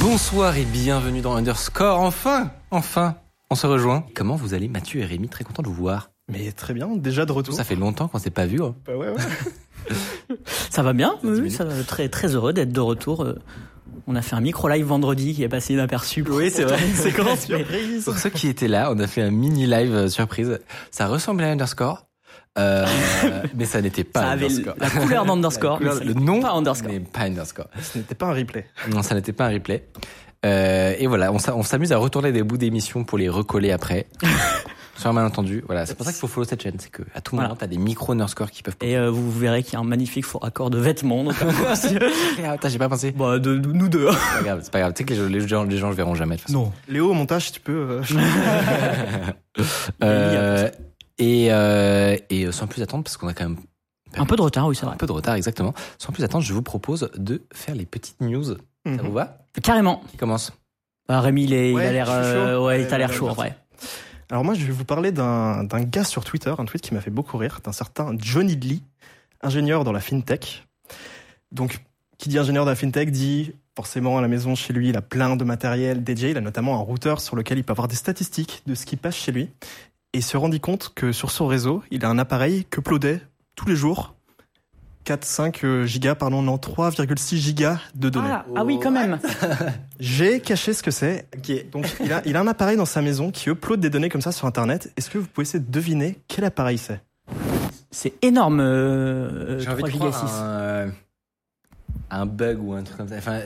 Bonsoir et bienvenue dans Underscore. Enfin, enfin, on se rejoint. Comment vous allez, Mathieu et Rémi? Très content de vous voir. Mais très bien, déjà de retour. Ça fait longtemps qu'on s'est pas vu. Hein. Bah ouais, ouais. Ça va bien, oui, ça va, très très heureux d'être de retour. euh, On a fait un micro live vendredi qui est passé inaperçu. Oui, c'est vrai. C'est quand mais- Pour ceux qui étaient là, on a fait un mini live surprise. Ça ressemblait à Underscore, euh, mais ça n'était pas Ça avait Underscore. la couleur d'Underscore, le nom, pas Underscore. mais pas Underscore. Ce n'était pas un replay. Non, ça n'était pas un replay. Euh, et voilà, on s'a- on s'amuse à retourner des bouts d'émissions pour les recoller après. Sur un malentendu, voilà. C'est pour ça qu'il faut follow cette chaîne, c'est que à tout moment, Voilà. t'as des micros Underscore qui peuvent. Et euh, vous verrez qu'il y a un magnifique faux raccord de vêtements. notamment. Ah, Putain, j'ai pas pensé. bah, de, de- nous deux. C'est pas grave, c'est pas grave. Tu sais que les gens, les gens, les gens le verront jamais. De toute façon. Non. Léo, au montage, tu peux. euh, Euh, et, euh, et sans plus attendre, parce qu'on a quand même Un peu de retard, oui, c'est vrai. un peu de retard, exactement. Sans plus attendre, je vous propose de faire les petites news. Ça Mhm. vous va? Carrément. Qui commence? Bah, Rémi, il, est, il Ouais, a l'air, euh, chaud. ouais, il Ouais, a l'air ouais, chaud, en vrai. Alors moi, je vais vous parler d'un gars sur Twitter, un tweet qui m'a fait beaucoup rire, d'un certain Johnny Lee, ingénieur dans la fintech. Donc, qui dit ingénieur dans la fintech dit forcément à la maison chez lui, il a plein de matériel dédié. Il a notamment un routeur sur lequel il peut avoir des statistiques de ce qui passe chez lui. Et il se rendit compte que sur son réseau, il a un appareil que uploadait tous les jours 4, 5 euh, gigas, pardon, non, 3,6 gigas de données. Ah, ah oui, quand même. J'ai caché ce que c'est. Donc, il a, il a un appareil dans sa maison qui upload des données comme ça sur Internet. Est-ce que vous pouvez essayer de deviner quel appareil c'est? C'est énorme. Euh, J'ai envie 3 de giga croire 6. un, euh, un bug ou un truc comme ça. Enfin,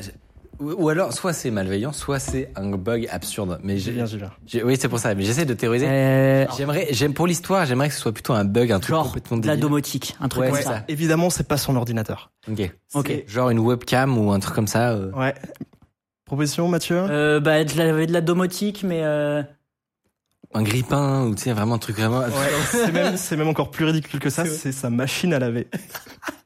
ou, alors, soit c'est malveillant, soit c'est un bug absurde. Mais J'ai bien, j'ai oui, c'est pour ça. Mais j'essaie de théoriser. Euh, J'aimerais, j'aime pour l'histoire, j'aimerais que ce soit plutôt un bug, un truc genre complètement de la domotique, un truc Ouais, comme ça. ça. Évidemment, c'est pas son ordinateur. Ok. Ok. C'est- Genre une webcam ou un truc comme ça. euh. Ouais. Proposition, Mathieu? Euh, bah, de la, de la domotique, mais euh, Un grippin ou tu sais vraiment un truc vraiment. Ouais, c'est même, c'est même encore plus ridicule que ça, c'est sa machine à laver.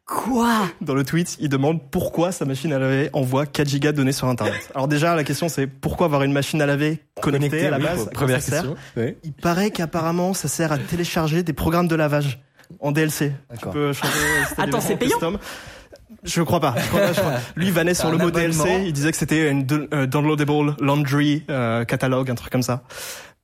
quoi Dans le tweet, il demande pourquoi sa machine à laver envoie 4 gigas de données sur Internet. Alors déjà, la question c'est pourquoi avoir une machine à laver connectée à la base Première question. Il paraît qu'apparemment, ça sert à télécharger des programmes de lavage en DLC. Tu D'accord. peux changer. des Attends, c'est payant custom. Je crois pas. Je crois pas, je crois. Lui, il vannait sur le mot. DLC. Il disait que c'était une euh, downloadable laundry euh, catalogue, un truc comme ça.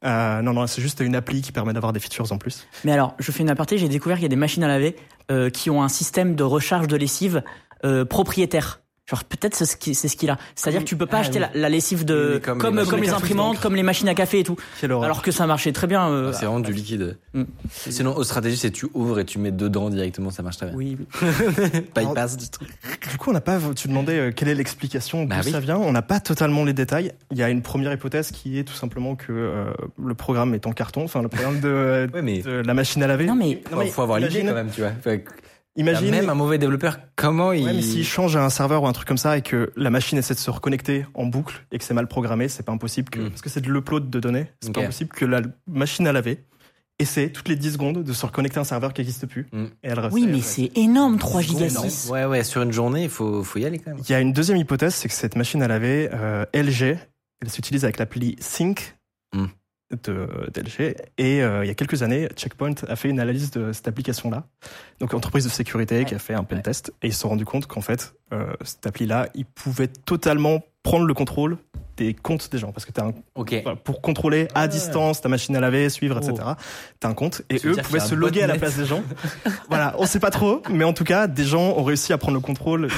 Euh, non, non, c'est juste une appli qui permet d'avoir des features en plus. Mais alors, je fais une aparté, j'ai découvert qu'il y a des machines à laver euh, qui ont un système de recharge de lessive euh, propriétaire. Genre peut-être c'est ce qui- c'est ce qu'il a. C'est-à-dire que tu peux pas Ah, acheter oui. la, la lessive de Oui, comme les imprimantes, donc. comme les machines à café et tout. Alors que ça marchait très bien. euh, C'est vraiment du liquide. Mm. Sinon, aux stratégies, c'est tu ouvres et tu mets dedans directement, ça marche très bien. oui. oui. Bypass du truc. Du coup, on n'a pas. Tu demandais euh, quelle est l'explication d'où Bah oui. ça vient. On n'a pas totalement les détails. Il y a une première hypothèse qui est tout simplement que euh, le programme est en carton. Enfin, le programme de, Ouais, mais de la machine à laver. Non mais Non, mais faut avoir l'idée quand même, tu vois. Imagine. Même un mauvais développeur, comment il. Mais s'il change un serveur ou un truc comme ça et que la machine essaie de se reconnecter en boucle et que c'est mal programmé, c'est pas impossible que, Mm. parce que c'est de l'upload de données, c'est pas impossible que la machine à laver essaie toutes les 10 secondes de se reconnecter à un serveur qui n'existe plus. Mm. Et elle oui, mais c'est énorme 3 giga énorme. 6. Ouais, ouais, sur une journée, il faut, faut y aller quand même. Il y a une deuxième hypothèse, c'est que cette machine à laver, euh, LG, elle s'utilise avec l'appli Sync Mm. De d'LG. Et euh, il y a quelques années, Checkpoint a fait une analyse de cette application-là. Donc, entreprise de sécurité qui a fait un pen test. Et ils se sont rendus compte qu'en fait, euh, cette appli-là, ils pouvaient totalement prendre le contrôle des comptes des gens. Parce que t'as un, Ok. voilà, pour contrôler à Ouais. distance ta machine à laver, suivre, Oh. etc. T'as un compte. Et eux pouvaient se un loguer à la place des gens. voilà, on sait pas trop. Mais en tout cas, des gens ont réussi à prendre le contrôle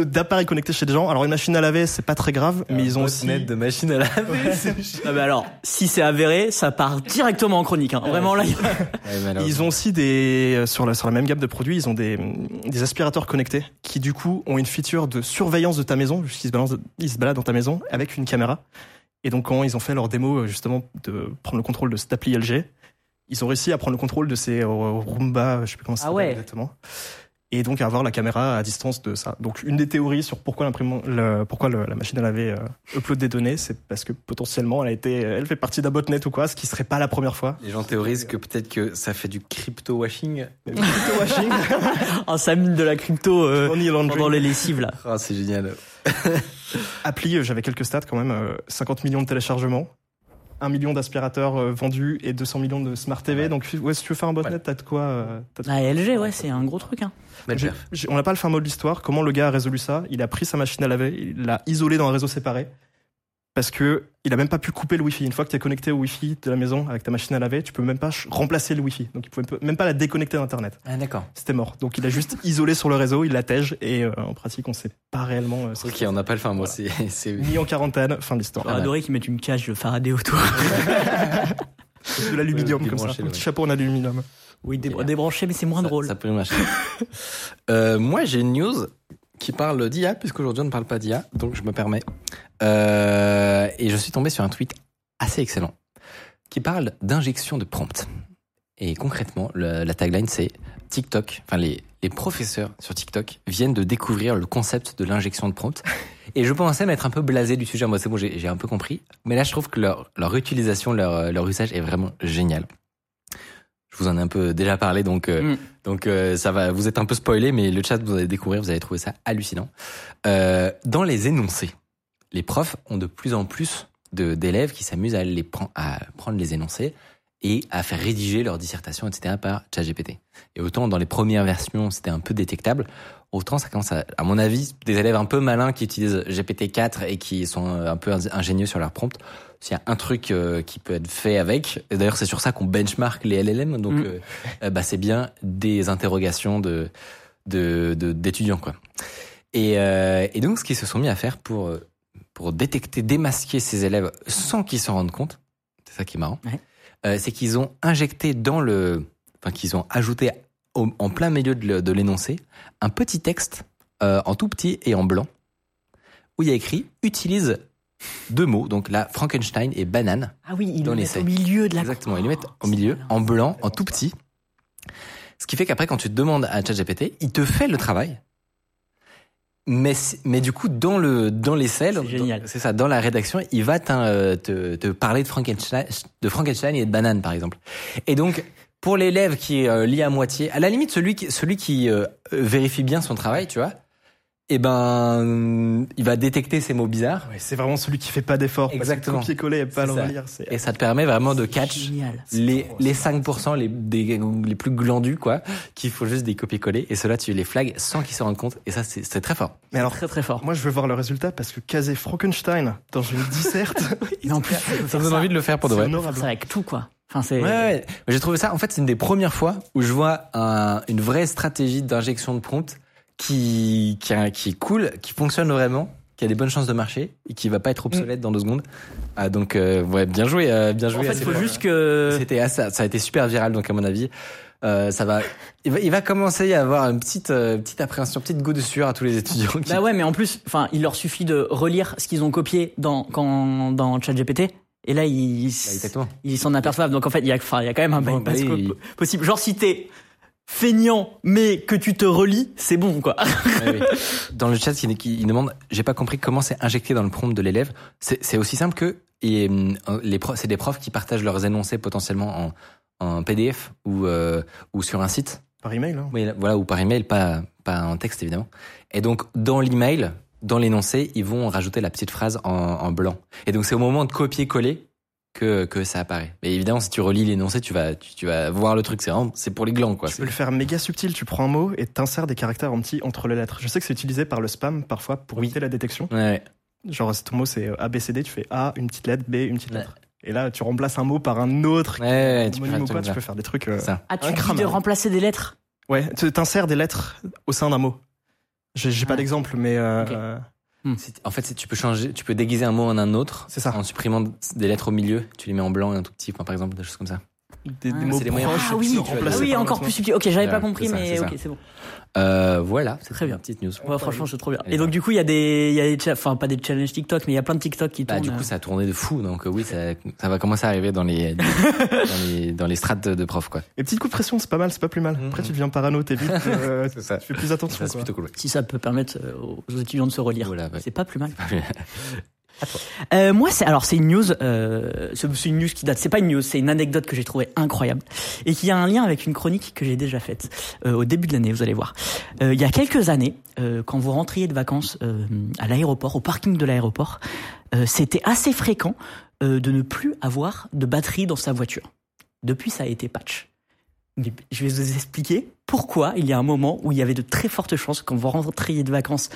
d'appareils connectés chez des gens. Alors une machine à laver, c'est pas très grave, mais ils ont aussi net de machine à laver. c'est- Ah bah alors, si c'est avéré, ça part directement en chronique. Hein. Vraiment là. ils ont aussi des euh, sur la sur la même gamme de produits, ils ont des des aspirateurs connectés qui du coup ont une feature de surveillance de ta maison, puisqu'ils se baladent ils se baladent dans ta maison avec une caméra. Et donc quand ils ont fait leur démo euh, justement de prendre le contrôle de cette appli LG, ils ont réussi à prendre le contrôle de ces euh, Roomba, je sais plus comment ça Ah s'appelle ouais. exactement. Et donc avoir la caméra à distance de ça. Donc une des théories sur pourquoi le- pourquoi le- la machine à laver euh, upload des données, c'est parce que potentiellement elle a été, elle fait partie d'un botnet ou quoi, ce qui serait pas la première fois. Les gens théorisent que peut-être que ça fait du crypto-washing. Crypto-washing, Ah, ça mine de la crypto euh, pendant les lessives là. Ah, c'est génial. Appli, euh, j'avais quelques stats quand même, euh, 50 millions de téléchargements, 1 million d'aspirateurs euh, vendus et 200 millions de smart TV. Ouais. Donc ouais, si tu veux faire un botnet, Ouais. t'as de quoi. euh, t'as de- La LG, ouais, c'est un gros truc. Hein. On n'a pas le fin mot de l'histoire. Comment le gars a résolu ça? Il a pris sa machine à laver, il l'a isolée dans un réseau séparé parce que il a même pas pu couper le Wi-Fi. Une fois que tu es connecté au Wi-Fi de la maison avec ta machine à laver, tu peux même pas remplacer le Wi-Fi. Donc il pouvait même pas la déconnecter d'Internet. Ah, d'accord. C'était mort. Donc il a juste isolé sur le réseau, il la tège et euh, en pratique on sait pas réellement euh, ce Ok, on n'a pas le fin, moi, c'est, c'est, mis en quarantaine, fin de l'histoire. J'aurais adoré qu'ils mettent une cage de Faraday autour. De l'aluminium Ouais, comme ça, un petit chapeau en aluminium. Oui, dé- bien. débranché, mais c'est moins ça, drôle. ça peut marcher. euh, moi, j'ai une news qui parle d'IA, puisqu'aujourd'hui on ne parle pas d'IA, donc je me permets. Euh, et je suis tombé sur un tweet assez excellent qui parle d'injection de prompt. Et concrètement, le- la tagline c'est TikTok, enfin les, les professeurs sur TikTok viennent de découvrir le concept de l'injection de prompt. Et je pensais m'être un peu blasé du sujet, moi c'est bon, j'ai un peu compris. Mais là je trouve que leur, leur utilisation, leur, leur usage est vraiment génial. Je vous en ai un peu déjà parlé, donc euh, Mm. donc euh, ça va, vous êtes un peu spoilé, mais le chat vous allez découvrir, vous allez trouver ça hallucinant. Euh, dans les énoncés, les profs ont de plus en plus de d'élèves qui s'amusent à les prendre, à prendre les énoncés et à faire rédiger leur dissertation, etc. par ChatGPT. Et autant dans les premières versions c'était un peu détectable, autant ça commence à, à mon avis, des élèves un peu malins qui utilisent GPT-4 et qui sont euh, un peu ingénieux sur leur prompt. S'il y a un truc euh, qui peut être fait avec, et d'ailleurs c'est sur ça qu'on benchmark les LLM, donc Mm. euh, bah, c'est bien des interrogations de de- de- d'étudiants quoi. Et, euh, et donc ce qu'ils se sont mis à faire pour pour détecter, démasquer ces élèves sans qu'ils s'en rendent compte, c'est ça qui est marrant, Ouais. euh, c'est qu'ils ont injecté dans le, enfin qu'ils ont ajouté au- en plein milieu de, l'énoncé un petit texte euh, en tout petit et en blanc où il y a écrit utilise deux mots, donc là Frankenstein et banane. Ah oui, ils le mettent au milieu de la Exactement, ils le mettent au milieu, en blanc, en tout petit. Ce qui fait qu'après, quand tu te demandes à ChatGPT, il te fait le travail. Mais, mais du coup, dans le dans génial. dans- c'est ça, dans la rédaction, il va te, te parler de Frankenstein, de Frankenstein et de banane, par exemple. Et donc, pour l'élève qui euh, lit à moitié, à la limite, celui qui celui qui euh, vérifie bien son travail, tu vois, eh ben, il va détecter ces mots bizarres. Ouais, c'est vraiment celui qui fait pas d'effort. parce que Exactement. Copier-coller et pas C'est le ça. relire, c'est Et ça te permet vraiment de catch Génial. les, trop- les 5% les, des, les plus glandus, quoi, qu'il faut juste des copier-coller. Et ceux-là, tu les flags sans qu'ils se rendent compte. Et ça, c'est c'est très fort. Mais alors, Très très fort. moi je veux voir le résultat parce que caser Frankenstein dans une disserte, en plus, Ça me donne envie de le faire pour de c'est vrai. honorable. ça avec tout quoi. Enfin c'est. Ouais, ouais. J'ai trouvé ça, en fait, c'est une des premières fois où je vois un- une vraie stratégie d'injection de prompt qui, qui, a- qui est cool, qui fonctionne vraiment, qui a des bonnes chances de marcher et qui va pas être obsolète dans deux secondes. Ah, donc, euh, ouais, bien joué, euh, bien joué. En fait, il faut juste que. C'était ah, ça, ça a été super viral donc à mon avis euh, ça va il, va il va commencer à avoir une petite euh, petite appréhension petite goût de sueur à tous les étudiants qui... Bah ouais, mais en plus, enfin, il leur suffit de relire ce qu'ils ont copié dans quand dans ChatGPT. Et là, ils Bah, ils s'en aperçoivent. Donc en fait, il y a, enfin, il y a quand même un Bon, bah, il- possible. Genre si t'es feignant, mais que tu te relis, c'est bon quoi. Dans le chat il, il demande j'ai pas compris comment c'est injecté dans le prompt de l'élève c'est c'est aussi simple que et, les profs c'est des profs qui partagent leurs énoncés potentiellement en en PDF ou euh, ou sur un site Par email, hein. Oui, voilà, ou par email, pas, pas en texte évidemment. Et donc, dans l'email, dans l'énoncé, ils vont rajouter la petite phrase en, en blanc. Et donc, c'est au moment de copier-coller que, que ça apparaît. Mais évidemment, si tu relis l'énoncé, tu vas, tu, tu vas voir le truc. C'est pour les glands, quoi. Tu peux le faire méga subtil, tu prends un mot et t'insères des caractères en petit entre les lettres. Je sais que c'est utilisé par le spam parfois pour Oui. éviter la détection. Ouais. Genre si ton mot c'est ABCD, tu fais A, une petite lettre, B, une petite Ouais. lettre. Et là tu remplaces un mot par un autre. Ouais, ouais, tu peux faire tu peux faire des trucs. euh, ça. Ah, tu dis de remplacer des lettres? Ouais, tu t'insères des lettres au sein d'un mot. J'ai pas Ah. d'exemple, mais euh. C'est- En fait, tu peux changer, tu peux déguiser un mot en un autre. C'est ça. En supprimant des lettres au milieu. Tu les mets en blanc et un tout petit, enfin, par exemple, des choses comme ça. Des, des Ah, mots c'est les moyens proches Ah oui, Ah oui, encore plus subtil. Ok, j'avais Ouais, pas compris, ça, mais c'est ok, c'est bon. Euh, voilà. C'est Très bien. Petite news. Ouais, franchement, c'est trop bien. Et donc, du coup, il y a des, il y a des, enfin, pas des challenges TikTok, mais il y a plein de TikTok qui Bah, tournent. du coup, ça a tourné de fou, donc euh, oui, ça, ça va commencer à arriver dans les, dans les, dans les strates de, de profs, quoi. Les petites coups de pression, c'est pas mal, c'est pas plus mal. Mhm. Après tu deviens parano, t'es vite, euh, C'est ça. tu fais plus attention. Ça, c'est quoi. plutôt cool. ouais. si ça peut permettre euh, aux étudiants de se relire. Voilà, ouais. C'est pas plus mal. Euh, moi, c'est alors c'est une news. Euh, c'est une news qui date. C'est pas une news, c'est une anecdote que j'ai trouvée incroyable et qui a un lien avec une chronique que j'ai déjà faite euh, au début de l'année. Vous allez voir. Euh, il y a quelques années, quand vous rentriez de vacances à l'aéroport, au parking de l'aéroport, c'était assez fréquent de ne plus avoir de batterie dans sa voiture. Depuis, ça a été patch. Je vais vous expliquer pourquoi il y a un moment où il y avait de très fortes chances quand vous rentriez de vacances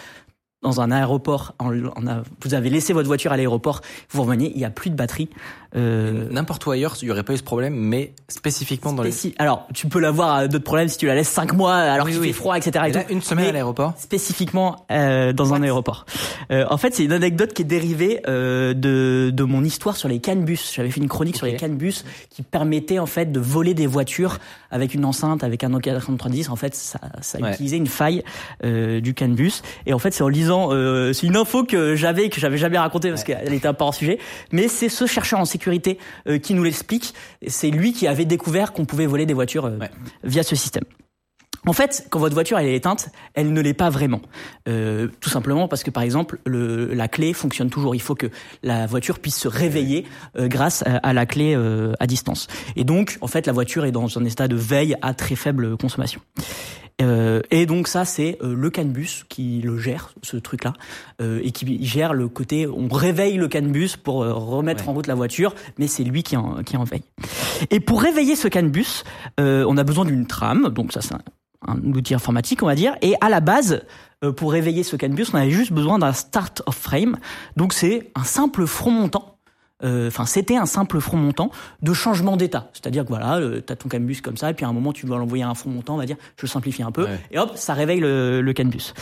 dans un aéroport, en, en a- vous avez laissé votre voiture à l'aéroport, vous revenez, il y a plus de batterie. Euh, N'importe où ailleurs, il n'y aurait pas eu ce problème, mais spécifiquement dans les. spéci- Alors, tu peux l'avoir à d'autres problèmes si tu la laisses 5 mois alors Oui, qu'il oui. fait froid, etc. et Et là, une semaine Mais à l'aéroport. spécifiquement euh, dans un aéroport. Euh, en fait, c'est une anecdote qui est dérivée euh, de, de mon histoire sur les canbus. J'avais fait une chronique sur les canbus qui permettait en fait de voler des voitures avec une enceinte, avec un Nokia 3310. En fait, ça, ça Ouais. utilisait une faille euh, du canbus. Et en fait, c'est en lisant, euh, c'est une info que j'avais que j'avais jamais racontée parce qu'elle était un peu hors sujet. Mais c'est ce chercheur en sécurité euh, qui nous l'explique. C'est lui qui avait découvert qu'on pouvait voler des voitures euh, Ouais. via ce système. En fait, quand votre voiture elle est éteinte, elle ne l'est pas vraiment. Euh, tout simplement parce que par exemple, le, la clé fonctionne toujours. Il faut que la voiture puisse se réveiller euh, grâce à, à la clé euh, à distance. Et donc, en fait, la voiture est dans un état de veille à très faible consommation. Euh, et donc ça, c'est euh, le CAN-bus qui le gère, ce truc-là, euh, et qui gère le côté, on réveille le CAN-bus pour remettre Ouais. en route la voiture, mais c'est lui qui en, qui en veille. Et pour réveiller ce CAN-bus, on a besoin d'une trame, donc ça c'est un, un outil informatique, on va dire, et à la base, pour réveiller ce CAN-bus, on avait juste besoin d'un start of frame, donc c'est un simple front montant euh, enfin c'était un simple front montant de changement d'état. C'est-à-dire que voilà, euh, t'as ton canbus comme ça, et puis à un moment tu vas l'envoyer à un front montant, on va dire, je simplifie un peu, Ouais. et hop, ça réveille le, le canbus.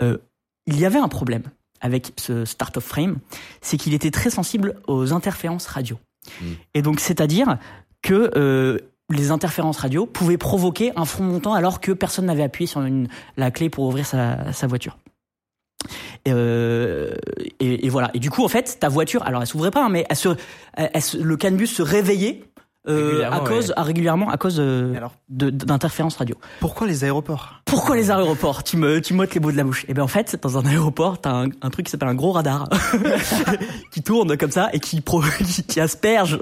Euh, il y avait un problème avec ce start of frame, c'est qu'il était très sensible aux interférences radio. Mm. Et donc c'est-à-dire que euh, les interférences radio pouvaient provoquer un front montant alors que personne n'avait appuyé sur une, la clé pour ouvrir sa, sa voiture. Euh, et, et voilà. Et du coup, en fait, ta voiture, alors elle s'ouvrait pas, hein, mais elle se, elle- elle le canbus se réveillait euh, à cause, ouais. à régulièrement à cause euh, d'interférences radio. pourquoi les aéroports? Pourquoi les aéroports? Tu me, tu m'ôtes les mots de la bouche. Et bien en fait, dans un aéroport, t'as un, un truc qui s'appelle un gros radar qui tourne comme ça et qui, pro, qui, asperge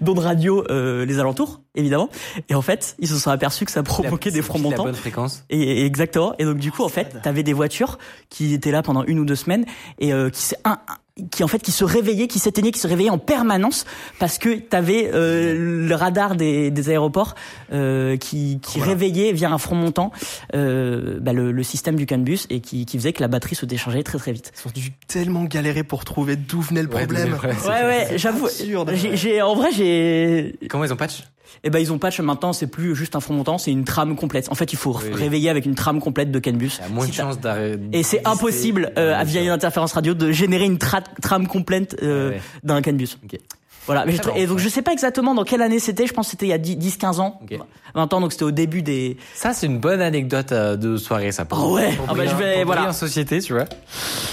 d'ondes radio euh, les alentours, évidemment. Et en fait, ils se sont aperçus que ça provoquait des fronts La montants. bonne fréquence. Et, et exactement. Et donc du coup, en fait, t'avais des voitures qui étaient là pendant une ou deux semaines et euh, qui, s'est- un, un- qui en fait qui se réveillaient, qui s'éteignaient, qui se réveillaient en permanence parce que t'avais euh, le radar des, des aéroports euh, qui, qui Voilà. réveillait via un front montant euh, bah, le, le système du CAN bus et qui, qui faisait que la batterie se déchargeait très très vite. Ils ont dû tellement galérer pour trouver d'où venait le Ouais, problème. Ouais problème. ouais, j'avoue. absurde. J'ai, j'ai- en vrai, j'ai. Comment ils ont patch? Eh ben ils ont patch maintenant, c'est plus juste un front montant, c'est une trame complète. En fait, il faut Oui, réveiller avec une trame complète de CAN bus. Il y a moins Si de chances d'arrêter. Et c'est impossible, euh, à via une interférence radio, de générer une tra- trame complète euh, Ouais, ouais. d'un canbus. Ok. Voilà. Mais je Très tra- et donc je sais pas exactement dans quelle année c'était. Je pense que c'était il y a 10-15 ans, Ok. 20 ans. Donc c'était au début des. Ça, c'est une bonne anecdote euh, de soirée, ça. pour- Ah ouais. pour Ah bah, je vais- pour voilà. briller en société, tu vois.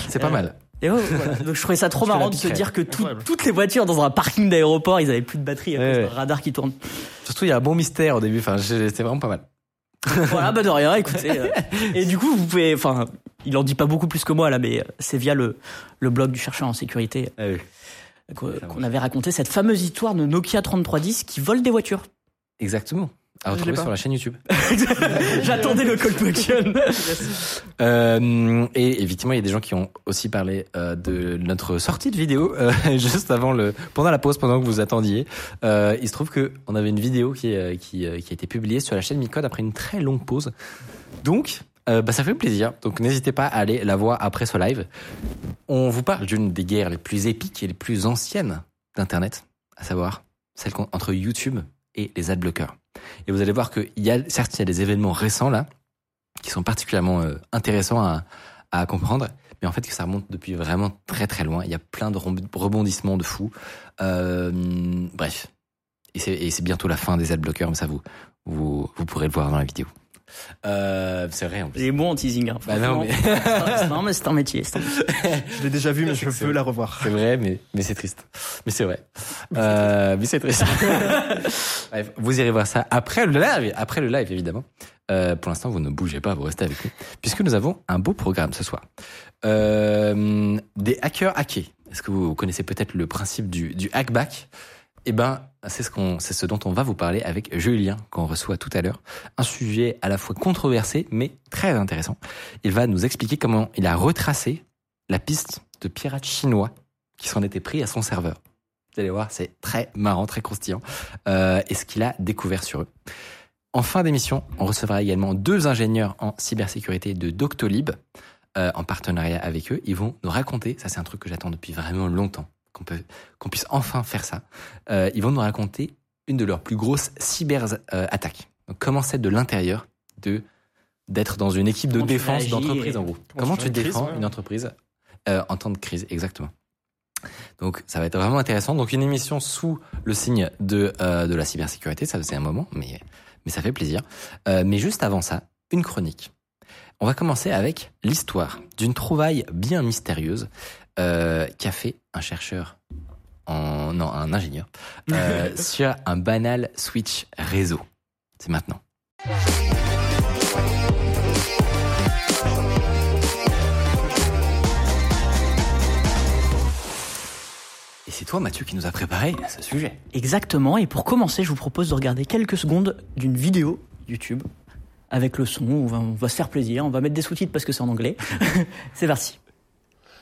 C'est pas Euh, mal. Et ouais, voilà. Donc je trouvais ça trop Je marrant de se dire que tout- toutes les voitures dans un parking d'aéroport, ils avaient plus de batterie Ouais, ouais. radar qui tourne. Surtout, il y a un bon mystère au début. Enfin, c'était vraiment pas mal. voilà, bah de rien. Écoutez. euh. Et du coup, vous pouvez. Enfin, il en dit pas beaucoup plus que moi là, mais euh, c'est via le le blog du chercheur en sécurité Ah oui. qu'on avait raconté cette fameuse histoire de Nokia 3310 qui vole des voitures. Exactement. À retrouver sur la chaîne YouTube. J'attendais le call to action. Euh, et effectivement, il y a des gens qui ont aussi parlé euh, de notre sortie de vidéo euh, juste avant le, pendant la pause, pendant que vous attendiez. Euh, il se trouve que on avait une vidéo qui, euh, qui, euh, qui a été publiée sur la chaîne Micode après une très longue pause. Donc, euh, bah, ça fait plaisir. Donc, n'hésitez pas à aller la voir après ce live. On vous parle d'une des guerres les plus épiques et les plus anciennes d'Internet, à savoir celle entre YouTube et les adblockers. Et vous allez voir qu'il y a, certes, il y a des événements récents là, qui sont particulièrement euh, intéressants à, comprendre, mais en fait que ça remonte depuis vraiment très très loin. Il y a plein de rebondissements de fous. Euh, bref, et c'est bientôt la fin des adblockers, mais ça vous, vous vous pourrez le voir dans la vidéo. Euh, c'est vrai en plus. Il est bon en teasing. Hein, Bah non, mais- C'est un- non, mais c'est un métier. c'est un métier. Je l'ai déjà vu, mais je veux vrai. la revoir. C'est vrai, mais, mais c'est triste. Mais c'est vrai. Euh, mais c'est triste. Bref, vous irez voir ça après le live, après le live évidemment. Euh, pour l'instant, vous ne bougez pas, vous restez avec nous, puisque nous avons un beau programme ce soir. Euh, des hackers hackés. Est-ce que vous connaissez peut-être le principe du, du hackback? Eh ben, c'est ce dont on va vous parler avec Julien qu'on reçoit tout à l'heure. Un sujet à la fois controversé, mais très intéressant. Il va nous expliquer comment il a retracé la piste de pirates chinois qui s'en étaient pris à son serveur. Vous allez voir, c'est très marrant, très croustillant. Euh, et ce qu'il a découvert sur eux. En fin d'émission, on recevra également deux ingénieurs en cybersécurité de Doctolib. euh, en partenariat avec eux. Ils vont nous raconter, ça c'est un truc que j'attends depuis vraiment longtemps, qu'on puisse enfin faire ça. Euh, ils vont nous raconter une de leurs plus grosses cyber euh, attaques. Donc, comment c'est de l'intérieur de d'être dans une équipe de Comment défense d'entreprise en gros. Comment Comment tu défends crise, ouais. une entreprise euh, en temps de crise, exactement. Donc ça va être vraiment intéressant. Donc une émission sous le signe de euh, de la cybersécurité, ça faisait un moment, mais mais ça fait plaisir. Mais juste avant ça, une chronique. On va commencer avec l'histoire d'une trouvaille bien mystérieuse euh, qu'a fait un chercheur, en, non un ingénieur, euh, sur un banal switch réseau? C'est maintenant. Et c'est toi, Mathieu, qui nous a préparé ce sujet. Exactement. Et pour commencer, je vous propose de regarder quelques secondes d'une vidéo YouTube avec le son. On va, on va se faire plaisir. On va mettre des sous-titres parce que c'est en anglais. c'est parti.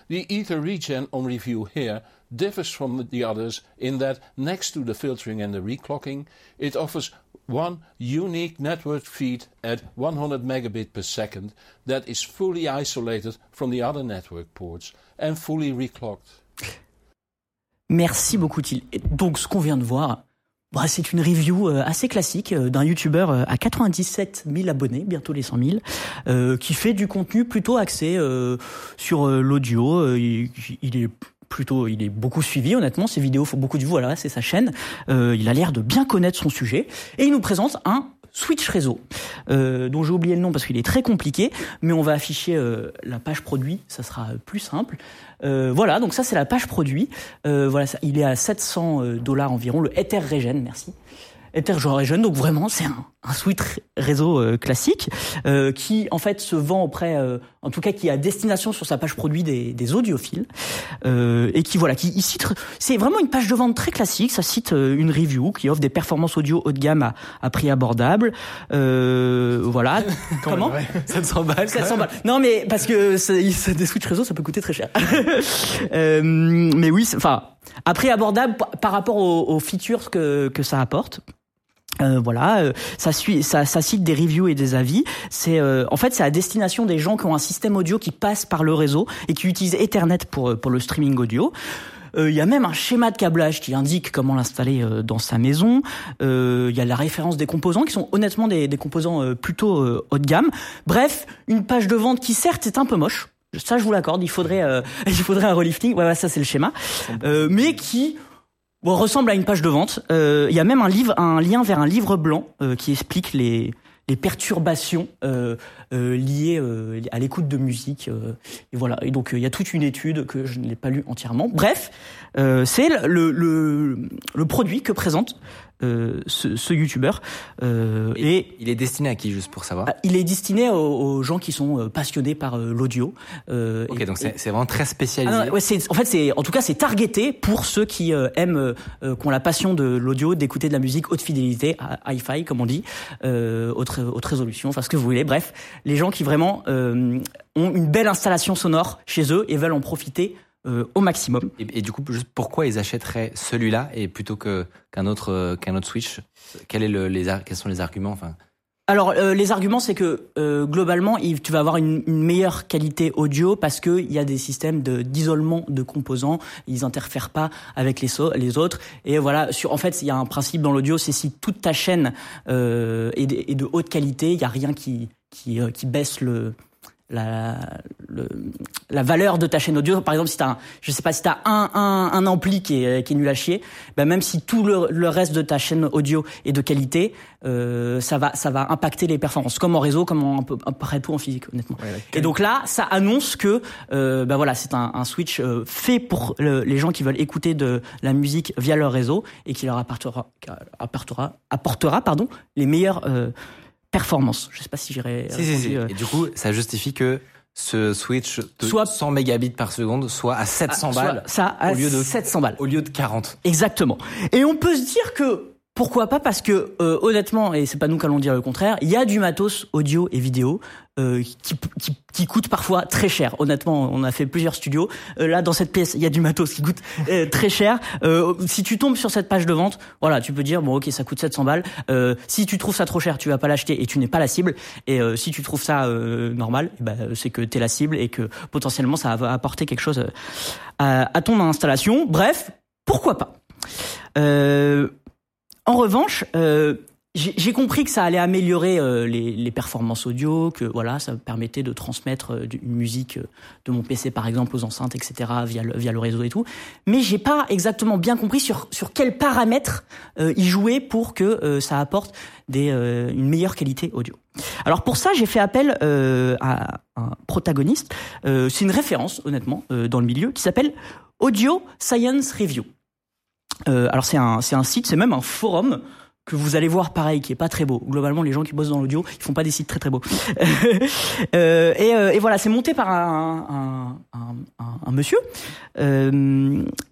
The Ether Regen on review here differs from the others in that next to the filtering and the reclocking, it offers one unique network feed at 100 megabit per second that is fully isolated from the other network ports and fully reclocked. Merci beaucoup, Thiel. Et donc, ce qu'on vient de voir, bah, c'est une review euh, assez classique euh, d'un YouTuber euh, à 97 000 abonnés, bientôt les 100 000, euh, qui fait du contenu plutôt axé sur l'audio. Il, est plutôt, il est beaucoup suivi, honnêtement. Ses vidéos font beaucoup de vues. Voilà, c'est sa chaîne. Il a l'air de bien connaître son sujet et il nous présente un Switch réseau, dont j'ai oublié le nom parce qu'il est très compliqué, mais on va afficher la page produit, ça sera plus simple. Euh, voilà, donc ça c'est la page produit. Euh, voilà, il est à 700 euh, dollars environ, le Ether Regen, merci. Ether Regen, donc vraiment c'est un, un Switch réseau euh, classique euh, qui en fait se vend auprès, euh, en tout cas qui à destination sur sa page produit des, des audiophiles euh, et qui voilà, qui il cite, c'est vraiment une page de vente très classique. Ça cite euh, une review qui offre des performances audio haut de gamme à, à prix abordable. Euh, voilà. Comment 700 balles. 700 balles. Non, mais parce que des switch réseau, ça peut coûter très cher. Euh, mais oui, enfin, après abordable par- par rapport aux, aux features que, que ça apporte. Euh, voilà, euh, ça suit, ça, ça cite des reviews et des avis. C'est, euh, en fait, c'est à destination des gens qui ont un système audio qui passe par le réseau et qui utilisent Ethernet pour euh, pour le streaming audio. Euh, Il y a même un schéma de câblage qui indique comment l'installer euh, dans sa maison. Euh, Il y a la référence des composants qui sont honnêtement des, des composants euh, plutôt euh, haut de gamme. Bref, une page de vente qui certes est un peu moche. Ça, je vous l'accorde. Il faudrait, euh, il faudrait un relifting. Ouais, ouais, ça c'est le schéma. Euh, mais qui ressemble à une page de vente. Euh, Il y a même un lien vers un livre blanc euh, qui explique les les perturbations euh, euh, liées euh, à l'écoute de musique. euh, et voilà. Et donc euh, il y a toute une étude que je ne l'ai pas lue entièrement. Bref, euh, c'est le, le le produit que présente euh, ce, ce youtubeur. Euh, et Il est destiné à qui, juste pour savoir? Ah, il est destiné aux, aux gens qui sont passionnés par euh, l'audio. Euh, Ok, et- donc c'est vraiment très spécialisé. ah non, ouais, c'est, en fait, c'est, en tout cas, c'est targeté pour ceux qui aiment, qui ont la passion de l'audio, d'écouter de la musique haute fidélité, hi-fi, comme on dit, euh, haute, haute résolution, enfin ce que vous voulez. Bref, les gens qui vraiment euh, ont une belle installation sonore chez eux et veulent en profiter euh, au maximum. Et, et du coup, juste pourquoi ils achèteraient celui-là et plutôt que qu'un autre euh, qu'un autre Switch? Quel est le, les Quels sont les arguments Enfin, Alors euh, les arguments, c'est que euh, globalement, il- tu vas avoir une, une meilleure qualité audio parce que il y a des systèmes de d'isolement de composants, ils interfèrent pas avec les so- les autres. Et voilà, sur en fait, il y a un principe dans l'audio, c'est si toute ta chaîne euh, est, de, est de haute qualité, il y a rien qui qui, euh, qui baisse le la, le, la valeur de ta chaîne audio. Par exemple, si t'as, je sais pas, si t'as un, un, un ampli qui est, qui est nul à chier, ben même si tout le, le reste de ta chaîne audio est de qualité, euh, ça va, ça va impacter les performances, comme en réseau, comme en, un peu, à peu près tout en physique, honnêtement. Ouais, Et donc là, ça annonce que, euh, ben voilà, c'est un, un switch euh, fait pour le- les gens qui veulent écouter de la musique via leur réseau et qui leur apportera, apportera, apportera, pardon, les meilleures euh, performances. Je sais pas si j'irai. si, si, si. Et du coup, ça justifie que ce Switch de Soit- 100 mégabits par seconde soit à 700 Ah, balles Ça à au lieu de- 700 balles. au lieu de 40. Exactement. Et on peut se dire que Pourquoi pas Parce que euh, honnêtement, et c'est pas nous qui allons dire le contraire, il y a du matos audio et vidéo euh, qui, qui, coûte parfois très cher. Honnêtement, on a fait plusieurs studios. Euh, là, dans cette pièce, il y a du matos qui coûte très cher. Si tu tombes sur cette page de vente, voilà, tu peux dire bon, ok, ça coûte 700 balles. Si tu trouves ça trop cher, tu vas pas l'acheter et tu n'es pas la cible. Et si tu trouves ça normal, eh ben, c'est que tu es la cible et que potentiellement ça va apporter quelque chose à, ton installation. Bref, pourquoi pas en revanche, euh, j'ai compris que ça allait améliorer euh, les, performances audio, que voilà, ça me permettait de transmettre euh, une musique de mon PC par exemple aux enceintes, etc. via le, via le réseau et tout. Mais j'ai pas exactement bien compris sur sur quels paramètres euh, y pour que ça apporte des, une meilleure qualité audio. Alors pour ça, j'ai fait appel à un protagoniste. C'est une référence, honnêtement, dans le milieu, qui s'appelle Audio Science Review. Euh, alors c'est un, c'est un site, c'est même un forum que vous allez voir pareil, qui est pas très beau. Globalement, les gens qui bossent dans l'audio, ils font pas des sites très très beaux. Euh, et, euh, et voilà, c'est monté par un, monsieur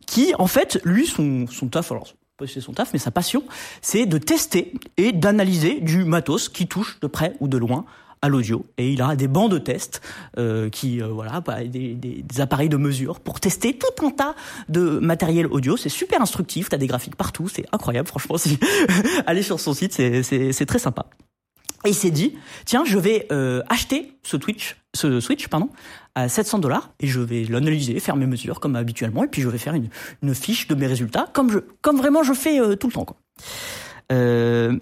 qui, en fait, lui, son, son taf, alors pas c'est son taf, mais sa passion, c'est de tester et d'analyser du matos qui touche de près ou de loin à l'audio. Et il a des bancs de tests euh, qui euh, voilà bah, des, des, des appareils de mesure pour tester tout un tas de matériel audio. C'est super instructif t'as des graphiques partout c'est incroyable franchement si allez sur son site c'est très sympa. Et il s'est dit tiens je vais euh, acheter ce Twitch ce Switch pardon à 700 dollars et je vais l'analyser faire mes mesures comme habituellement et puis je vais faire une, une fiche de mes résultats comme je comme vraiment je fais euh, tout le temps quoi. Euh,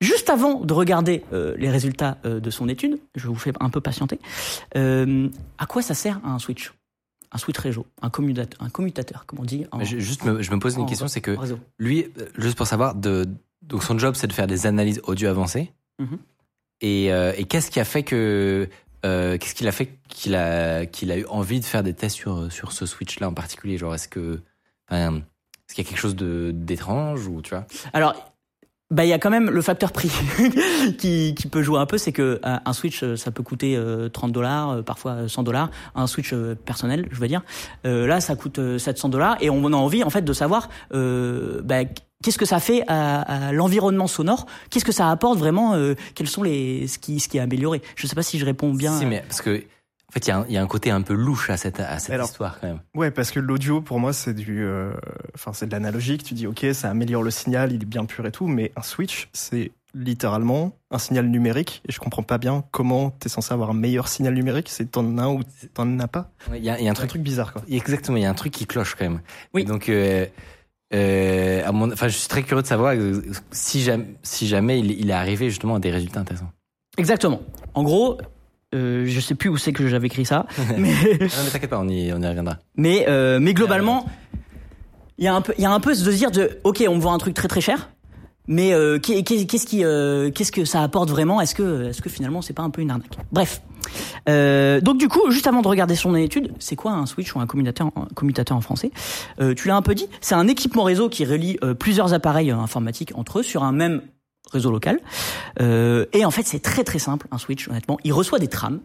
Juste avant de regarder euh, les résultats euh, de son étude, je vous fais un peu patienter. Euh, à quoi ça sert un switch? Un switch réseau, un commutateur, un commutateur, comme on dit. En, je, juste me, je me pose une question, c'est que réseau. lui, juste pour savoir, de, donc son job c'est de faire des analyses audio avancées. Mhm. Et, et qu'est-ce qui a fait que qu'est-ce qu'il a fait qu'il a qu'il a eu envie de faire des tests sur sur ce Switch là en particulier? Genre est-ce que enfin, est-ce qu'il y a quelque chose de d'étrange ou tu vois? Alors, bah il y a quand même le facteur prix qui, qui peut jouer un peu, c'est que euh, un Switch euh, ça peut coûter euh, 30 dollars, euh, parfois 100 dollars, un Switch personnel, je veux dire. Euh, là, ça coûte euh, 700 dollars et on a envie en fait de savoir euh, bah, qu'est-ce que ça fait à, à l'environnement sonore, qu'est-ce que ça apporte vraiment, euh, quels sont les ce qui ce qui est amélioré? Je sais pas si je réponds bien. Si, mais parce que en fait il y, a un- il y a un côté un peu louche à cette à cette Alors- histoire quand même. Ouais, parce que l'audio, pour moi, c'est du, euh, enfin, c'est de l'analogique. Tu dis, ok, ça améliore le signal, il est bien pur et tout, mais un switch, c'est littéralement un signal numérique. Et je comprends pas bien comment t'es censé avoir un meilleur signal numérique. C'est t'en as un ou t'en as pas. Ouais, Il y a, il y a un C'est un truc truc bizarre, quoi. exactement, il y a un truc qui cloche quand même. Oui. Et donc euh, euh, à mon, enfin je suis très curieux de savoir si jamais si jamais il, il est arrivé justement à des résultats intéressants. Exactement. En gros, euh, je sais plus où c'est que j'avais écrit ça, mais Non mais t'inquiète pas, on y on y reviendra. Mais, euh, mais globalement, il y a un peu, il y a un peu de se dire de, ok, on me vend un truc très très cher, mais euh, qu'est- qu'est- qu'est-ce qui, euh, qu'est-ce que ça apporte vraiment? Est-ce que, est-ce que finalement c'est pas un peu une arnaque? Bref. Euh, donc du coup, juste avant de regarder son étude, c'est quoi un switch ou un commutateur, un commutateur en français? Euh, Tu l'as un peu dit. C'est un équipement réseau qui relie plusieurs appareils informatiques entre eux sur un même réseau local. Euh, et en fait, c'est très très simple un switch. Honnêtement, il reçoit des trames.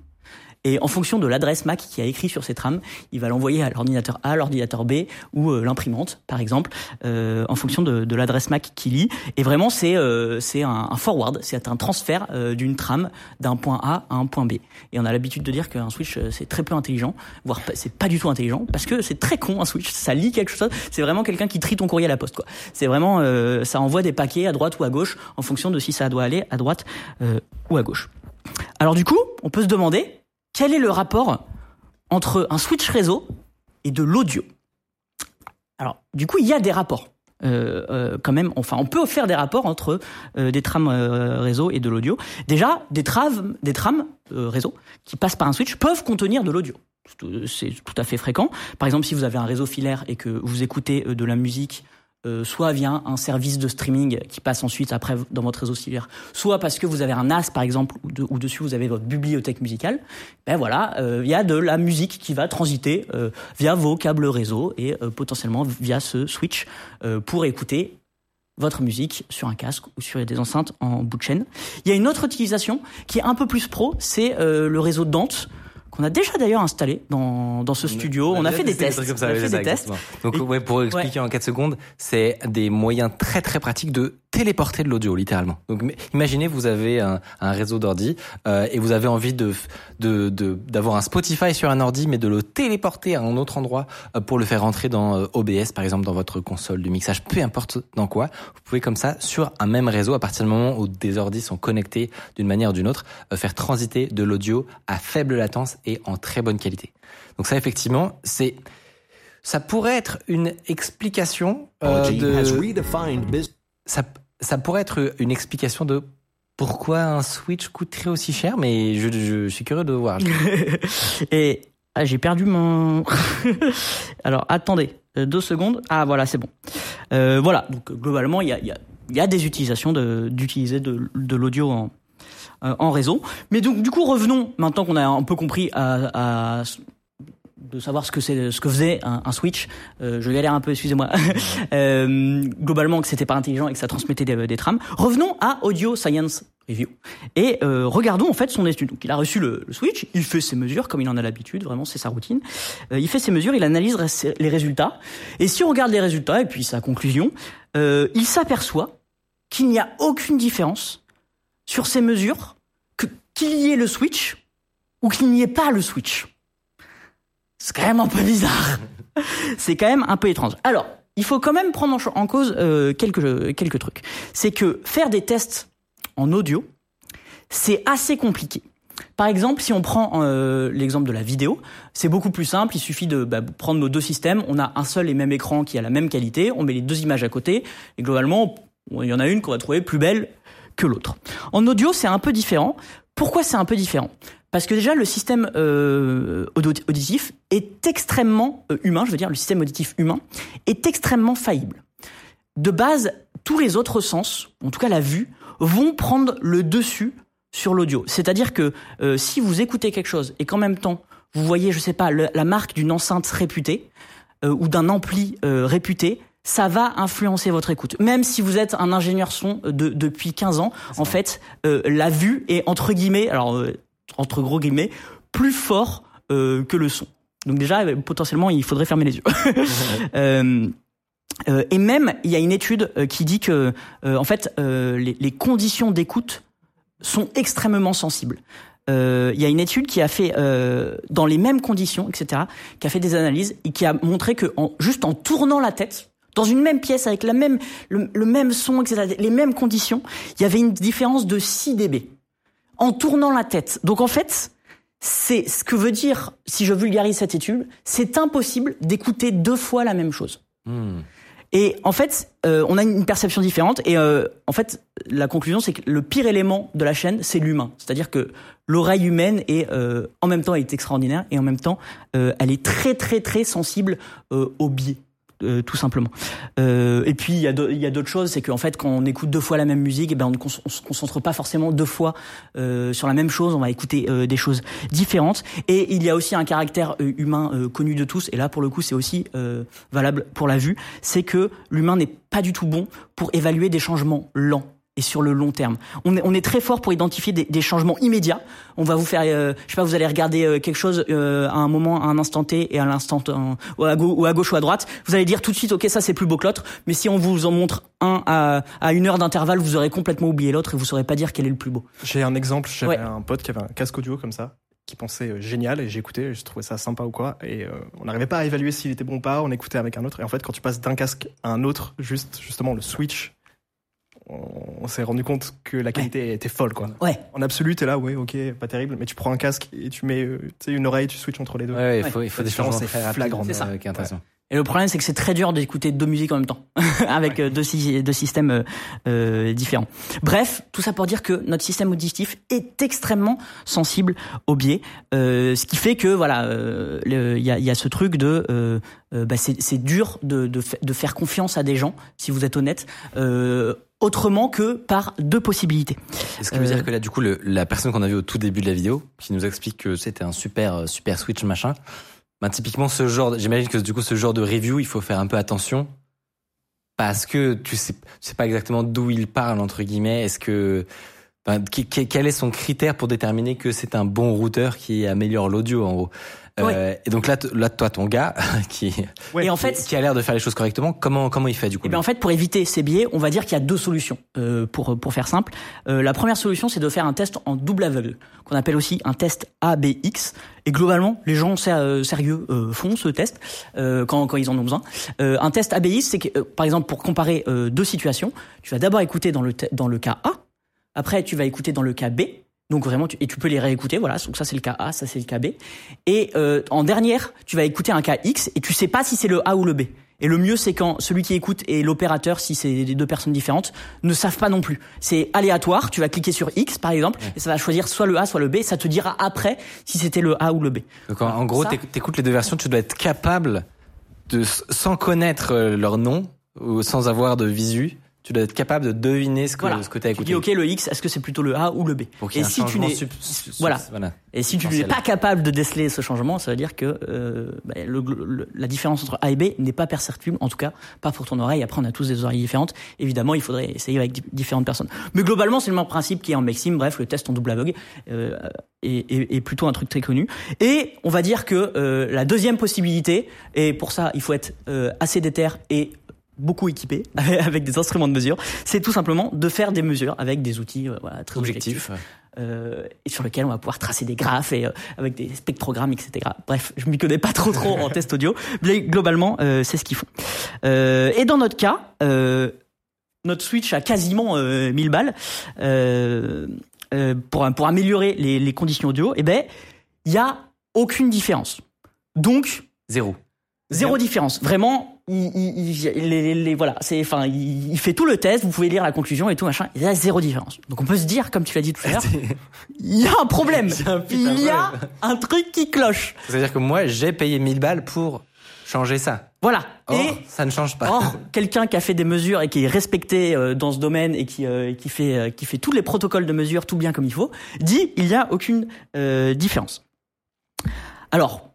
Et en fonction de l'adresse MAC qui a écrit sur ces trames, il va l'envoyer à l'ordinateur A, l'ordinateur B ou euh, l'imprimante, par exemple, euh, en fonction de, de l'adresse MAC qui lit. Et vraiment, c'est euh, un, forward, c'est un transfert euh, d'une trame d'un point A à un point B. Et on a l'habitude de dire qu'un switch euh, c'est très peu intelligent, voire c'est pas du tout intelligent, parce que c'est très con un switch. Ça lit quelque chose. C'est vraiment quelqu'un qui trie ton courrier à la poste. C'est vraiment, ça envoie des paquets à droite ou à gauche en fonction de si ça doit aller à droite ou à gauche. Alors du coup, on peut se demander quel est le rapport entre un switch réseau et de l'audio? Alors, du coup, il y a des rapports. Euh, euh, quand même, enfin, on peut faire des rapports entre euh, des trames euh, réseau et de l'audio. Déjà, des trames, des trames euh, réseau qui passent par un switch peuvent contenir de l'audio. C'est tout à fait fréquent. Par exemple, si vous avez un réseau filaire et que vous écoutez de la musique euh, soit via un service de streaming qui passe ensuite après dans votre réseau cellulaire, soit parce que vous avez un NAS par exemple où dessus vous avez votre bibliothèque musicale, ben voilà, euh, il y a de la musique qui va transiter euh, via vos câbles réseau et potentiellement via ce switch pour écouter votre musique sur un casque ou sur des enceintes en bout de chaîne. Il y a une autre utilisation qui est un peu plus pro, c'est le réseau Dante qu'on a déjà d'ailleurs installé dans, dans ce studio. On, a, fait des tests. Comme ça, on a fait des tests. Donc, Et- ouais, pour expliquer en 4 secondes, c'est des moyens très très pratiques de téléporter de l'audio, littéralement. Donc, imaginez, vous avez un, un réseau d'ordi euh, et vous avez envie de de de- d'avoir un Spotify sur un ordi, mais de le téléporter à un autre endroit euh, pour le faire rentrer dans euh, OBS, par exemple, dans votre console de mixage, peu importe dans quoi. Vous pouvez comme ça, sur un même réseau, à partir du moment où des ordis sont connectés d'une manière ou d'une autre, euh, faire transiter de l'audio à faible latence et en très bonne qualité. Donc ça, effectivement, c'est ça pourrait être une explication euh, de redefined business. ça, ça pourrait être une explication de pourquoi un Switch coûterait aussi cher, mais je, je, suis curieux de voir. Et ah, j'ai perdu mon. Alors attendez euh, deux secondes. Ah voilà, c'est bon. Euh, voilà. Donc globalement, il y a, il y, a, y a des utilisations d'utiliser de, de l'audio en, en réseau. Mais donc du coup, revenons maintenant qu'on a un peu compris à, à de savoir ce que c'est, ce que faisait un, un switch. Euh, je galère un peu, excusez-moi. Euh, globalement, que c'était pas intelligent et que ça transmettait des, des trames. Revenons à Audio Science Review et euh, regardons en fait son étude. Donc, il a reçu le, le switch, il fait ses mesures comme il en a l'habitude, vraiment c'est sa routine. Euh, il fait ses mesures, il analyse les résultats. Et si on regarde les résultats et puis sa conclusion, euh, il s'aperçoit qu'il n'y a aucune différence sur ces mesures que qu'il y ait le switch ou qu'il n'y ait pas le switch. C'est quand même un peu bizarre. C'est quand même un peu étrange. Alors, il faut quand même prendre en cause euh, quelques quelques trucs. C'est que faire des tests en audio, c'est assez compliqué. Par exemple, si on prend euh, l'exemple de la vidéo, c'est beaucoup plus simple. Il suffit de bah, prendre nos deux systèmes. On a un seul et même écran qui a la même qualité. On met les deux images à côté et globalement, il y en a une qu'on va trouver plus belle que l'autre. En audio, c'est un peu différent. Pourquoi c'est un peu différent? Parce que déjà, le système euh, auditif est extrêmement euh, humain. Je veux dire, le système auditif humain est extrêmement faillible. De base, tous les autres sens, en tout cas la vue, vont prendre le dessus sur l'audio. C'est-à-dire que euh, si vous écoutez quelque chose et qu'en même temps vous voyez, je sais pas, la marque d'une enceinte réputée ou d'un ampli réputé, ça va influencer votre écoute. Même si vous êtes un ingénieur son de, depuis 15 ans, en fait, euh, la vue est entre guillemets, alors euh, entre gros guillemets, plus fort euh, que le son. Donc déjà, euh, potentiellement, il faudrait fermer les yeux. Euh, euh, et même, il y a une étude euh, qui dit que, euh, en fait, euh, les, les conditions d'écoute sont extrêmement sensibles. Euh, Il y a une étude qui a fait euh, dans les mêmes conditions, etc., qui a fait des analyses et qui a montré que en, juste en tournant la tête dans une même pièce avec la même le, le même son, etc., les mêmes conditions, il y avait une différence de 6 dB en tournant la tête. Donc en fait, c'est ce que veut dire, si je vulgarise cette étude, c'est impossible d'écouter deux fois la même chose. Hmm. Et en fait, euh, on a une perception différente. Et euh, en fait, la conclusion, c'est que le pire élément de la chaîne, c'est l'humain. C'est-à-dire que l'oreille humaine est, euh, en même temps, elle est extraordinaire et en même temps, euh, elle est très, très, très sensible euh, au biais. Euh, tout simplement. Euh, et puis il y a d'autres choses, c'est qu'en fait quand on écoute deux fois la même musique, eh ben on ne se concentre pas forcément deux fois euh, sur la même chose. On va écouter euh, des choses différentes. Et il y a aussi un caractère euh, humain euh, connu de tous. Et là pour le coup c'est aussi valable pour la vue, c'est que l'humain n'est pas du tout bon pour évaluer des changements lents et sur le long terme. On est, on est très fort pour identifier des, des changements immédiats. On va vous faire, euh, je sais pas, vous allez regarder euh, quelque chose euh, à un moment, à un instant T et à l'instant euh, ou, ou à gauche ou à droite. Vous allez dire tout de suite, ok, ça c'est plus beau que l'autre. Mais si on vous en montre un à, à une heure d'intervalle, vous aurez complètement oublié l'autre et vous saurez pas dire quel est le plus beau. J'ai un exemple, j'avais Ouais. un pote qui avait un casque audio comme ça, qui pensait euh, génial, et et je trouvais ça sympa ou quoi, et euh, on n'arrivait pas à évaluer s'il était bon ou pas, on écoutait avec un autre, et en fait quand tu passes d'un casque à un autre, juste justement le switch, on, s'est rendu compte que la qualité était folle quoi. Ouais. En absolu, t'es là, ouais, ok, pas terrible, mais tu prends un casque et tu mets euh, tu sais, une oreille, tu switches entre les deux. Ouais, ouais, il Ouais. faut, il faut des changements très euh, C'est ça. qui est intéressant. Et le problème, c'est que c'est très dur d'écouter deux musiques en même temps, avec euh, deux, sy- deux systèmes euh, euh, différents. Bref, tout ça pour dire que notre système auditif est extrêmement sensible au biais, euh, ce qui fait que voilà, euh, il y, a, il y a ce truc de, bah, c'est dur de, de, fa- de faire confiance à des gens, si vous êtes honnête, euh, autrement que par deux possibilités. Est-ce que veut Euh, dire que là, du coup, le, la personne qu'on a vue au tout début de la vidéo, qui nous explique que c'était un super, euh, super switch machin, ben, typiquement ce genre, j'imagine que du coup, ce genre de review, il faut faire un peu attention parce que tu sais, tu sais pas exactement d'où il parle entre guillemets. Est-ce que qui- qui- quel est son critère pour déterminer que c'est un bon routeur qui améliore l'audio en gros? Euh, Et donc là, toi, ton gars qui Ouais. Et en qui- fait, qui a l'air de faire les choses correctement, comment comment il fait du coup Eh bien, en fait, pour éviter ces biais, on va dire qu'il y a deux solutions. euh, pour pour faire simple, Euh, la première solution, c'est de faire un test en double aveugle, qu'on appelle aussi un test ABX. Et globalement, les gens euh, sérieux euh, font ce test euh, quand quand ils en ont besoin. Euh, un test ABX, c'est que, euh, par exemple, pour comparer euh, deux situations, tu vas d'abord écouter dans le dans le cas A, après tu vas écouter dans le cas B. Donc vraiment, tu, et tu peux les réécouter, voilà. Donc ça c'est le cas A, ça c'est le cas B. Et euh, en dernière, tu vas écouter un cas X et tu sais pas si c'est le A ou le B. Et le mieux, c'est quand celui qui écoute et l'opérateur, si c'est des deux personnes différentes, ne savent pas non plus. C'est aléatoire. Tu vas cliquer sur X, par exemple, et ça va choisir soit le A, soit le B. Ça te dira après si c'était le A ou le B. Donc en, en gros, t'écoutes les deux versions, tu dois être capable de, sans connaître euh, leur nom ou sans avoir de visu, tu dois être capable de deviner ce que Voilà. ce que Tu écouté. dis OK, le X, est-ce que c'est plutôt le A ou le B Et si tu n'es voilà. voilà. Et si tu n'es pas capable de déceler ce changement, ça veut dire que euh, bah, le- le- la différence entre A et B n'est pas perceptible, en tout cas pas pour ton oreille. Après, on a tous des oreilles différentes. Évidemment, il faudrait essayer avec di- différentes personnes. Mais globalement, c'est le même principe qui est en Maxime. Bref, le test en double aveugle euh, est, est- est plutôt un truc très connu. Et on va dire que euh, la deuxième possibilité, et pour ça, il faut être euh, assez déter et beaucoup équipé avec des instruments de mesure, c'est tout simplement de faire des mesures avec des outils euh, voilà, très objectifs Objectif. ouais. euh, et sur lequel on va pouvoir tracer des graphes et euh, avec des spectrogrammes, etc. Bref, je m'y connais pas trop trop en test audio, mais globalement, euh, c'est ce qu'ils font. Euh, et dans notre cas, euh, notre Switch a quasiment euh, 1000 balles euh, euh, pour pour améliorer les, les conditions audio. Et ben, il y a aucune différence. Donc Zéro. Zéro différence. Vraiment, il, il- il- les, les- voilà, c'est, enfin, il, il fait tout le test. Vous pouvez lire la conclusion et tout machin. Il y a zéro différence. Donc on peut se dire, comme tu l'as dit tout à l'heure, il y a un problème. Il y a un putain de Il y a problème. un truc qui cloche. C'est-à-dire que moi, j'ai payé 1000 balles pour changer ça. Voilà. Or, et ça ne change pas. Or, quelqu'un qui a fait des mesures et qui est respecté euh, dans ce domaine et qui, euh, qui fait euh, qui fait tous les protocoles de mesure tout bien comme il faut, dit il n'y a aucune euh, différence. Alors,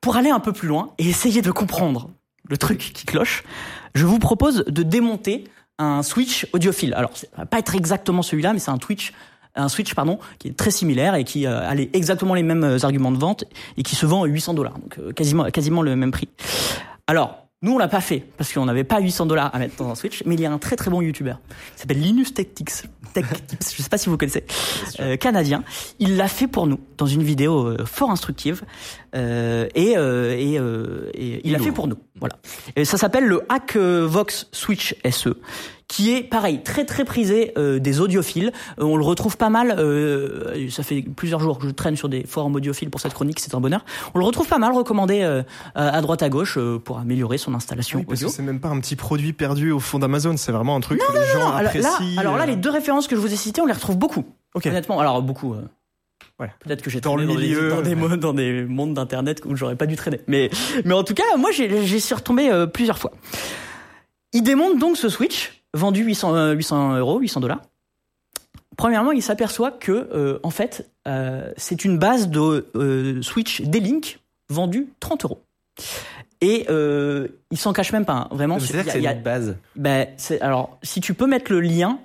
pour aller un peu plus loin et essayer de comprendre le truc qui cloche, je vous propose de démonter un switch audiophile. Alors, ça va pas être exactement celui-là, mais c'est un Twitch un switch pardon qui est très similaire et qui euh, a les- exactement les mêmes euh, arguments de vente et qui se vend à 800 dollars donc euh, quasiment quasiment le même prix. Alors, nous, on l'a pas fait parce qu'on n'avait pas 800 dollars à mettre dans un Switch, mais il y a un très très bon YouTuber qui s'appelle Linus Tech Tips. Tech Tips, je sais pas si vous connaissez, euh, canadien. Il l'a fait pour nous dans une vidéo euh, fort instructive euh, et, euh, et, euh, et il l'a fait pour nous. Voilà. Et ça s'appelle le Hackvox Switch SE qui est pareil très très prisé euh, des audiophiles. Euh, on le retrouve pas mal. euh, ça fait plusieurs jours que je traîne sur des forums audiophiles pour cette chronique, c'est un bonheur. On le retrouve pas mal recommandé euh, à droite à gauche euh, pour améliorer son installation Oui, parce audio. c'est même pas un petit produit perdu au fond d'Amazon, c'est vraiment un truc que les gens Alors là, apprécient. alors là, euh, les deux références que je vous ai citées, on les retrouve beaucoup. Ok. Honnêtement, alors beaucoup. euh, Ouais. Peut-être que j'ai Dans milieu, des, dans, des, dans des mondes d'internet où j'aurais pas dû traîner. Mais, mais en tout cas, moi, j'ai j'ai suis retombé euh, plusieurs fois. Il démonte donc ce Switch vendu 800 euh, 800 euros, 800 dollars. Premièrement, il s'aperçoit que euh, en fait, euh, c'est une base de euh, Switch D-Link vendue 30 euros. Et il s'en cache même pas. hein. Vraiment, il que c'est une base. ben, c'est alors si tu peux mettre le lien,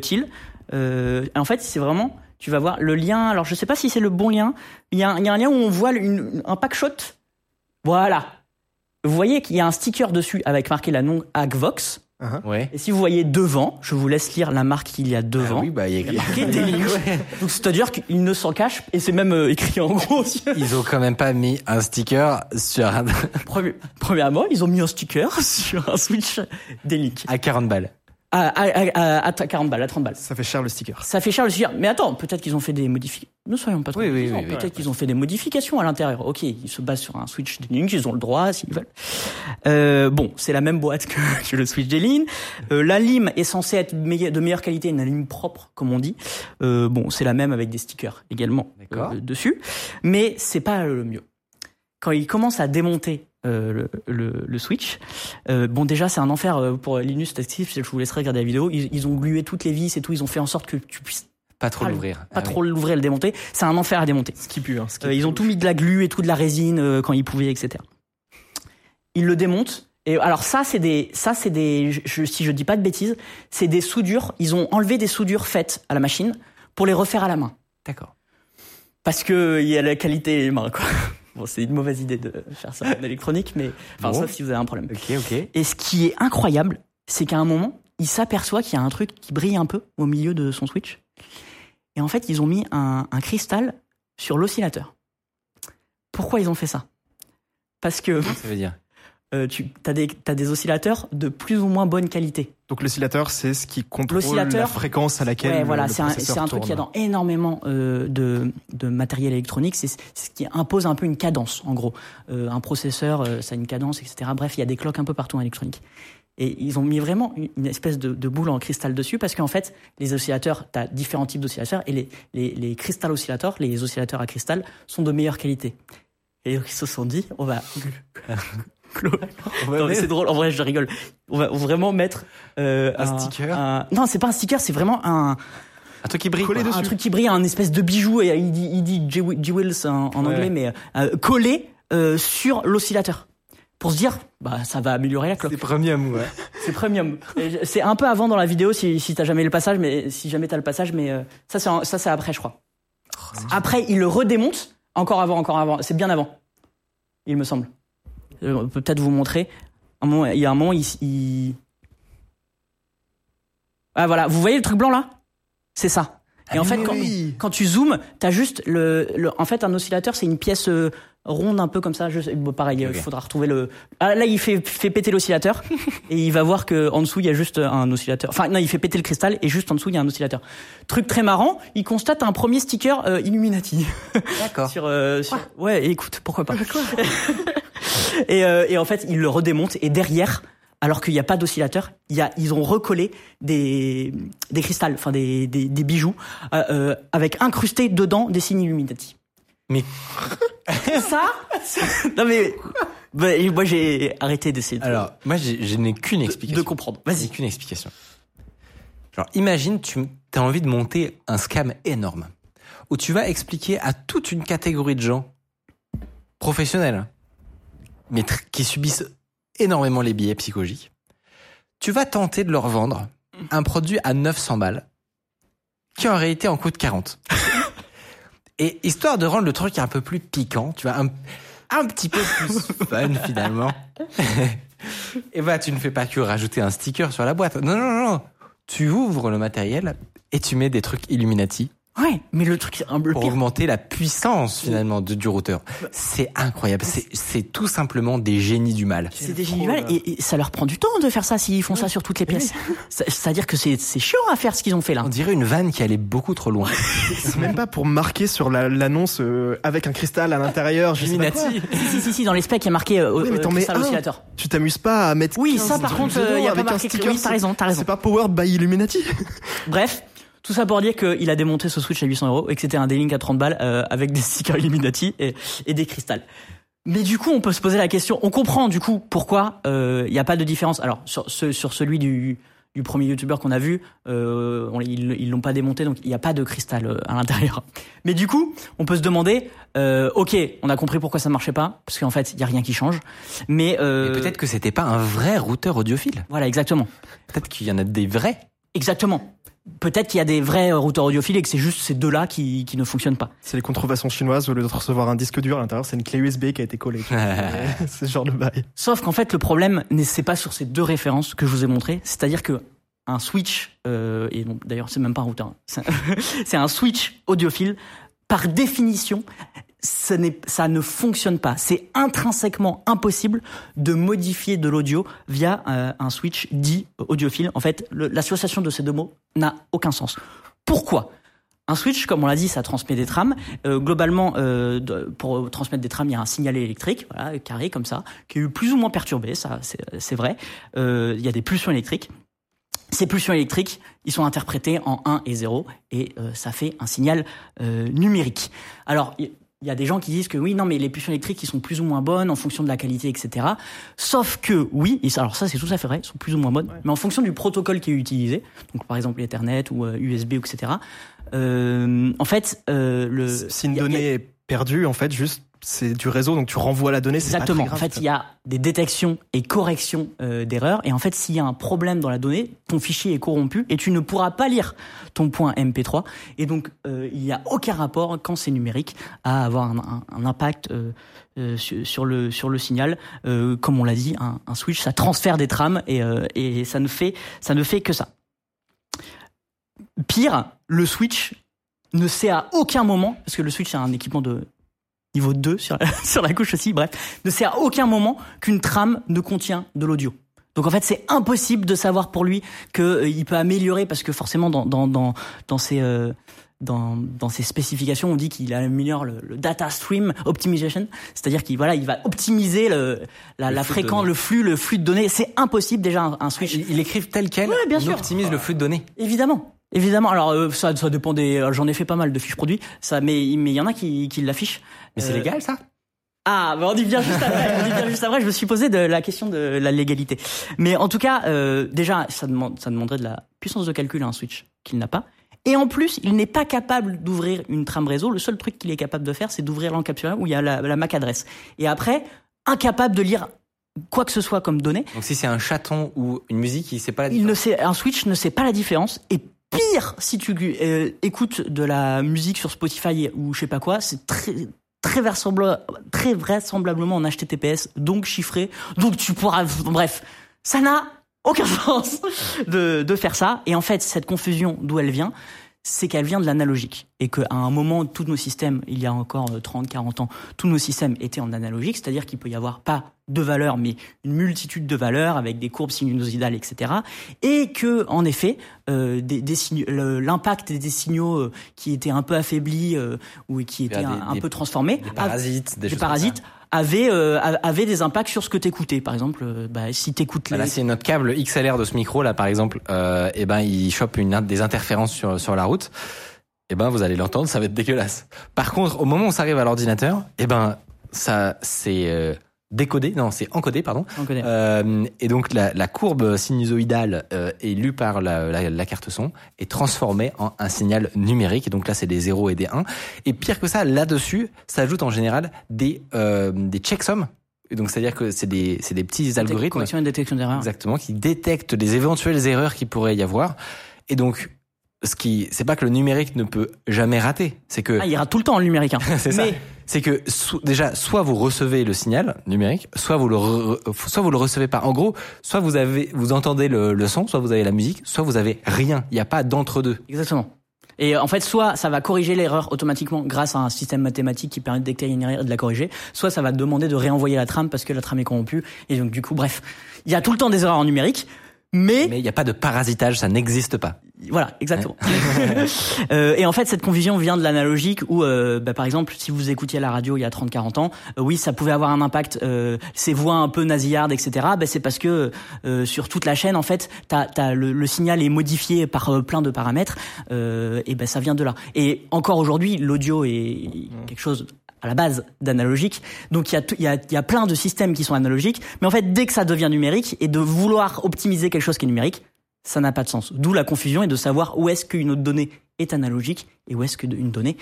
Thiel, en fait c'est vraiment, tu vas voir le lien. Alors je sais pas si c'est le bon lien. Il y a, un- il y a un lien où on voit une- un pack shot. Voilà. Vous voyez qu'il y a un sticker dessus avec marqué la nom Agvox. Ouais. Et si vous voyez devant, je vous laisse lire la marque qu'il y a devant. Ah oui, bah, il y a Il y a marqué D-Link. Donc c'est-à-dire qu'il ne s'en cache et c'est même euh, écrit en gros. aussi. Ils ont quand même pas mis un sticker sur un... Premièrement, ils ont mis un sticker sur un Switch D-Link à 40 balles. À, à, à, à 40 balles, à 30 balles. Ça fait cher le sticker. Ça fait cher le sujet. Mais attends, peut-être qu'ils ont fait des modifications. Ne soyons pas trop Oui, oui, oui. Peut-être qu'ils ont fait des modifications à l'intérieur. Ok, ils se basent sur un Switch D-Link, ils ont le droit s'ils veulent. Euh, bon, c'est la même boîte que, que le Switch D-Link. Euh, la lime est censée être de meilleure qualité, une lime propre, comme on dit. Euh, bon, c'est la même avec des stickers également euh, dessus. Mais c'est pas le mieux. Quand ils commencent à démonter le, le, le Switch. Euh, bon, déjà, c'est un enfer euh, pour Linus Active. Je vous laisserai regarder la vidéo. Ils, ils ont glué toutes les vis et tout. Ils ont fait en sorte que tu puisses Pas trop le- l'ouvrir. pas Ah trop l'ouvrir et le démonter. C'est un enfer à démonter. Ce qui pue. Hein, ce qui Euh, pue. ils ont tout mis de la glu et tout de la résine euh, quand ils pouvaient, etc. Ils le démontent. Et alors ça, c'est des, ça c'est des, je, si je dis pas de bêtises, c'est des soudures. Ils ont enlevé des soudures faites à la machine pour les refaire à la main. D'accord. Parce que il y a la qualité main, quoi. Bon, c'est une mauvaise idée de faire ça en électronique, mais enfin, Bon. sauf si vous avez un problème. Ok, ok. Et ce qui est incroyable, c'est qu'à un moment, il s'aperçoit qu'il y a un truc qui brille un peu au milieu de son switch. Et en fait, ils ont mis un, un cristal sur l'oscillateur. Pourquoi ils ont fait ça? Parce que Ça veut dire? euh, tu as des oscillateurs de plus ou moins bonne qualité. Donc l'oscillateur, c'est ce qui contrôle la fréquence à laquelle Ouais, le, voilà, le c'est un, c'est un truc qu'il y a dans énormément euh, de, de matériel électronique. C'est ce qui impose un peu une cadence, en gros. Euh, un processeur, euh, ça a une cadence, etc. Bref, il y a des cloques un peu partout en électronique. Et ils ont mis vraiment une- une espèce de, de boule en cristal dessus parce qu'en fait, les oscillateurs, tu as différents types d'oscillateurs et les, les, les cristal oscillateurs, les oscillateurs à cristal, sont de meilleure qualité. Et donc, ils se sont dit, on va. C'est drôle, en vrai, je rigole. On va vraiment mettre euh, Un sticker un- Non, c'est pas un sticker, c'est vraiment un, Un truc qui brille. Collé un truc qui brille, un espèce de bijou, et il dit, il dit J- Jewels en, en Ouais. anglais, mais euh, collé euh, sur l'oscillateur. Pour se dire, bah ça va améliorer la cloque. C'est premium, ouais. C'est premium. C'est un peu avant dans la vidéo si, si t'as jamais le passage, mais si jamais t'as le passage, mais euh, ça c'est ça c'est après je crois. Après il le redémonte, encore avant, encore avant. C'est bien avant, il me semble. Euh, On peut peut-être vous montrer. Un moment, il y a un moment, il, il- Ah voilà, vous voyez le truc blanc là? C'est ça. Et en fait, quand, quand tu zoomes, t'as juste le, le- En fait, un oscillateur, c'est une pièce euh, ronde un peu comme ça. Je, sais- bon, pareil, il faudra retrouver le. Ah, là, il fait, fait péter l'oscillateur et il va voir que en dessous, il y a juste un oscillateur. Enfin, non, il fait péter le cristal et juste en dessous, il y a un oscillateur. Truc très marrant, il constate un premier sticker euh, Illuminati D'accord. sur, euh, sur- ouais écoute pourquoi pas et, euh, et en fait ils le redémontent. Et derrière alors qu'il n'y a pas d'oscillateur il y a ils ont recollé des des cristals enfin des, des, des bijoux euh, euh, avec incrusté dedans des signes Illuminati. Mais- ça non mais bah, moi j'ai arrêté d'essayer de, Alors, moi, je n'ai qu'une explication. de comprendre. Vas-y. Qu'une explication. Genre, imagine, tu as envie de monter un scam énorme où tu vas expliquer à toute une catégorie de gens professionnels, mais qui subissent énormément les billets psychologiques. Tu vas tenter de leur vendre un produit à 900 balles qui en réalité en coûte 40. Et histoire de rendre le truc un peu plus piquant, tu vois, un, un petit peu plus fun finalement. Et bah, tu ne fais pas que rajouter un sticker sur la boîte. Non, non, non, non. Tu ouvres le matériel et tu mets des trucs Illuminati ouais mais le truc un le pour pire augmenter la puissance finalement de, du routeur. C'est incroyable. C'est, c'est tout simplement des génies du mal. C'est des fraude. génial et, et ça leur prend du temps de faire ça s'ils font ça sur toutes les pièces. Ça- C'est-à-dire que c'est c'est chiant à faire ce qu'ils ont fait là. On dirait une vanne qui allait beaucoup trop loin. C'est même pas pour marquer sur la- l'annonce euh, avec un cristal à l'intérieur. Si, si, si, si, dans les specs, il y a marqué euh, Oui, mais euh, t'en mets cristal un. oscillateur. Tu t'amuses pas à mettre. Oui, 15 ça par contre, euh, il y a pas marqué. sticker, Oui, t'as raison, t'as raison. C'est pas Powered by Illuminati. Bref, tout ça pour dire qu'il a démonté ce Switch à 800 euros et que c'était un D-Link à 30 balles euh, avec des stickers Illuminati et, et des cristals. Mais du coup, on peut se poser la question. On comprend du coup pourquoi euh, il n'y a pas de différence. Alors sur, sur celui du, du premier YouTuber qu'on a vu, euh, on- ils l'ont pas démonté, donc il n'y a pas de cristal euh, à l'intérieur. Mais du coup, on peut se demander, euh, ok, on a compris pourquoi ça marchait pas, parce qu'en fait, il y a rien qui change. Mais, euh, Et peut-être que c'était pas un vrai routeur audiophile. voilà, exactement. Peut-être qu'il y en a des vrais. Exactement. Peut-être qu'il y a des vrais euh, routeurs audiophiles et que c'est juste ces deux-là qui, qui ne fonctionnent pas. C'est les contrefaçons chinoises, au lieu de recevoir un disque dur à l'intérieur, c'est une clé USB qui a été collée. c'est ce genre de bail. Sauf qu'en fait, le problème, n'est- c'est pas sur ces deux références que je vous ai montrées. C'est-à-dire que un switch, euh, et d'ailleurs, c'est même pas un routeur, hein, c'est c'est un switch audiophile. Par définition, ça ne fonctionne pas. C'est intrinsèquement impossible de modifier de l'audio via euh, un switch dit audiophile. En fait, l'association de ces deux mots n'a aucun sens. Pourquoi? Un switch, comme on l'a dit, ça transmet des trames. Euh, globalement, euh, pour transmettre des trames, il y a un signalet électrique, voilà, carré comme ça, qui est plus ou moins perturbé, ça, c'est vrai. Il y a des pulsions électriques. Ces pulsions électriques, ils sont interprétés en 1 et 0, et ça fait un signal numérique. Alors, il y a des gens qui disent que oui, non, mais les pulsions électriques, ils sont plus ou moins bonnes en fonction de la qualité, etc. Sauf que oui, et ça, alors ça, c'est tout à fait vrai, ils sont plus ou moins bonnes, mais en fonction du protocole qui est utilisé, donc par exemple Ethernet ou euh, USB, etc. Euh, en fait, euh, le Si une a- a- donnée est perdue, en fait, juste c'est du réseau, donc tu renvoies la donnée. c'est pas très Exactement. grave, en fait, il y a des détections et corrections euh, d'erreurs. Et en fait, s'il y a un problème dans la donnée, ton fichier est corrompu et tu ne pourras pas lire ton point MP3. Et donc, euh, il n'y a aucun rapport quand c'est numérique à avoir un, un- un impact euh, sur, le sur le signal. Comme on l'a dit, un, un switch, ça transfère des trames et, et ça ne fait ça ne fait que ça. Pire, le switch ne sait à aucun moment, parce que le switch c'est un équipement de niveau 2 sur la, sur la couche aussi, bref, ne sait à aucun moment qu'une trame ne contient de l'audio. Donc en fait, c'est impossible de savoir pour lui qu'il peut améliorer parce que forcément dans dans dans dans ses euh, dans, dans ses spécifications, on dit qu'il améliore le, le data stream optimization, c'est-à-dire qu'il voilà, il va optimiser le, la, Le fréquence, le flux, le flux de données. C'est impossible déjà un, un switch. Ils l'écrivent tel quel. Ouais, bien on sûr. optimise le flux de données. Évidemment. Évidemment. Alors euh, ça, ça dépend des. alors, J'en ai fait pas mal de fiches produits. Ça, mais mais il y en a qui, qui l'affichent. Mais c'est Euh, légal ça? Ah, bah on y vient juste après. on y vient juste après. Je me suis posé de la question de la légalité. Mais en tout cas, euh, déjà, ça demande, ça demanderait de la puissance de calcul à un switch qu'il n'a pas. Et en plus, il n'est pas capable d'ouvrir une trame réseau. Le seul truc qu'il est capable de faire, c'est d'ouvrir l'encapsuleur où il y a la, la MAC adresse. Et après, incapable de lire quoi que ce soit comme données. Donc si c'est un chaton ou une musique, il sait pas la Il ne différence. sait, un Switch ne sait pas la différence. Et pire, si tu euh, écoutes de la musique sur Spotify ou je sais pas quoi, c'est très très, vraisemblable- très vraisemblablement en HTTPS, donc chiffré, donc tu pourras, bref, ça n'a aucun sens de, de faire ça. Et en fait, cette confusion, d'où elle vient, c'est qu'elle vient de l'analogique. Et qu'à un moment, tous nos systèmes, il y a encore euh, 30, 40 ans, tous nos systèmes étaient en analogique, c'est-à-dire qu'il peut y avoir pas deux valeurs, mais une multitude de valeurs avec des courbes sinusoïdales, etc. Et que, en effet, euh, des, l'impact des signaux euh, qui étaient un peu affaiblis euh, ou qui étaient des- un, un des- peu transformés, Des parasites, des, parasites, ça. avaient, euh, avaient des impacts sur ce que t'écoutais. Par exemple, bah, si t'écoutes les... Voilà, si notre câble XLR de ce micro là par exemple, euh, eh ben il chope une, des interférences sur sur la route, eh ben vous allez l'entendre, ça va être dégueulasse. Par contre, au moment où ça arrive à l'ordinateur, eh ben ça c'est décodé, non c'est encodé pardon. On connaît. Euh, et donc la, la courbe sinusoïdale euh, est lue par la, la, la carte son est transformée en un signal numérique. Et donc là c'est des 0 et des 1. Et pire que ça, là-dessus s'ajoutent en général des euh, des checksums. Et donc c'est-à-dire que c'est des c'est des petits algorithmes Correction et détection d'erreurs. Exactement, qui détectent les éventuelles erreurs qui pourrait y avoir. Et donc, ce qui, c'est pas que le numérique ne peut jamais rater, c'est que, Ah, il ira tout le temps en numérique. Hein. c'est ça. C'est que so- déjà, soit vous recevez le signal numérique, soit vous le, re- soit vous le recevez pas. En gros, soit vous avez, vous entendez le, le son, soit vous avez la musique, soit vous avez rien. Il n'y a pas d'entre deux. Exactement. Et en fait, soit ça va corriger l'erreur automatiquement grâce à un système mathématique qui permet de détecter une erreur et de la corriger, soit ça va demander de réenvoyer la trame parce que la trame est corrompue. Et donc, du coup, bref, il y a tout le temps des erreurs en numérique, mais, Mais il n'y a pas de parasitage, ça n'existe pas. Voilà, exactement. Euh, et en fait, cette confusion vient de l'analogique où, euh, bah, par exemple, si vous écoutiez la radio il y a 30-40 ans, euh, oui, ça pouvait avoir un impact. Euh, ces voix un peu nasillardes, etc. Bah, c'est parce que euh, sur toute la chaîne, en fait, t'as le, le signal est modifié par euh, plein de paramètres, et ben ça vient de là. Et encore aujourd'hui, l'audio est quelque chose à la base d'analogique. Donc il y a, y, a, il y a plein de systèmes qui sont analogiques, mais en fait dès que ça devient numérique et de vouloir optimiser quelque chose qui est numérique, ça n'a pas de sens. D'où la confusion et de savoir où est-ce qu'une autre donnée est analogique et où est-ce qu'une donnée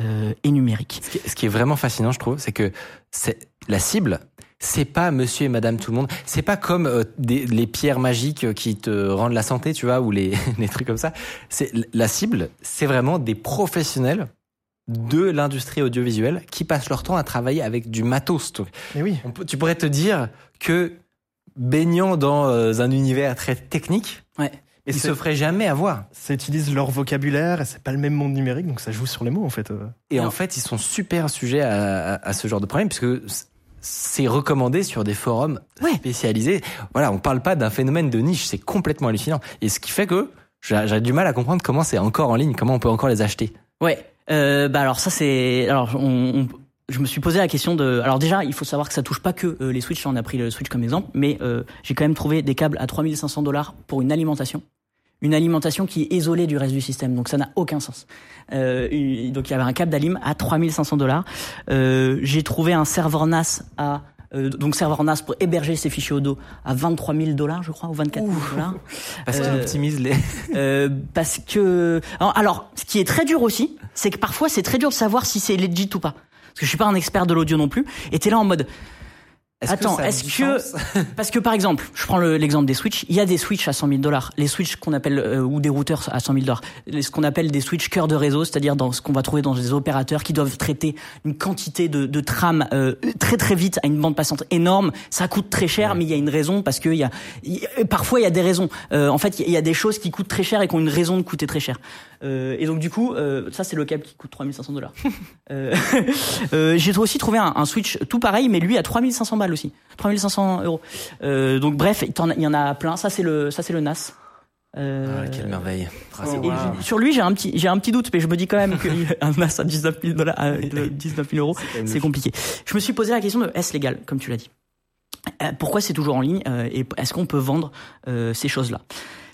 euh, est numérique. Ce qui, ce qui est vraiment fascinant, je trouve, c'est que c'est la cible. C'est pas monsieur et madame tout le monde. C'est pas comme euh, des, les pierres magiques qui te rendent la santé, tu vois, ou les, les trucs comme ça. C'est la cible, c'est vraiment des professionnels de l'industrie audiovisuelle qui passent leur temps à travailler avec du matos. Mais oui. on peut- tu pourrais te dire que baignant dans euh, un univers très technique, Ouais. Et ils se feraient jamais avoir. Ça utilise leur vocabulaire et c'est pas le même monde numérique, donc ça joue sur les mots en fait. euh. Et Non. en fait, ils sont super sujets à, à- à ce genre de problème puisque c'est recommandé sur des forums Ouais. spécialisés. Voilà, on parle pas d'un phénomène de niche, c'est complètement hallucinant. Et ce qui fait que j'ai j'ai du mal à comprendre comment c'est encore en ligne, comment on peut encore les acheter. Ouais. Euh, bah alors ça c'est alors on, on- je me suis posé la question de alors déjà il faut savoir que ça touche pas que euh, les Switch. On a pris le Switch comme exemple mais euh, j'ai quand même trouvé des câbles à 3500 dollars pour une alimentation. Une alimentation qui est isolée du reste du système donc ça n'a aucun sens. Euh, donc il y avait un câble d'alim à 3500 dollars. Euh, j'ai trouvé un serveur NAS à euh, donc serveur NAS pour héberger ses fichiers audio à 23 000 dollars je crois ou 24 000 dollars. Parce qu'ils Euh, optimisent les. euh, parce que alors, alors, ce qui est très dur aussi, c'est que parfois c'est très dur de savoir si c'est legit ou pas. Parce que je suis pas un expert de l'audio non plus. Et t'es là en mode, Attends, est-ce que- parce que par exemple, je prends le- l'exemple des switches. Il y a des switches à 100 000 dollars, les switches qu'on appelle euh, ou des routeurs à 100 000 dollars, ce qu'on appelle des switches cœur de réseau, c'est-à-dire dans ce qu'on va trouver dans des opérateurs qui doivent traiter une quantité de, de trames euh, très très vite à une bande passante énorme. Ça coûte très cher, mais il y a une raison parce que il y a, il y a- parfois il y a des raisons. Euh, en fait, il y a des choses qui coûtent très cher et qui ont une raison de coûter très cher. Euh, et donc du coup, euh, ça c'est le câble qui coûte 3500 dollars. Euh, J'ai aussi trouvé un, un Switch tout pareil, mais lui à 3500 balles aussi, 3500 euros. Donc bref, il y en a plein. Ça c'est le, ça c'est le NAS. Euh, Ah, Quelle merveille. Ah, et je- sur lui, j'ai un petit, j'ai un petit doute, mais je me dis quand même qu'un NAS à 19 000 dollars, à 19 000 euros, c'est compliqué. Je me suis posé la question de est-ce légal, comme tu l'as dit? Pourquoi c'est toujours en ligne? Et est-ce qu'on peut vendre euh, ces choses-là?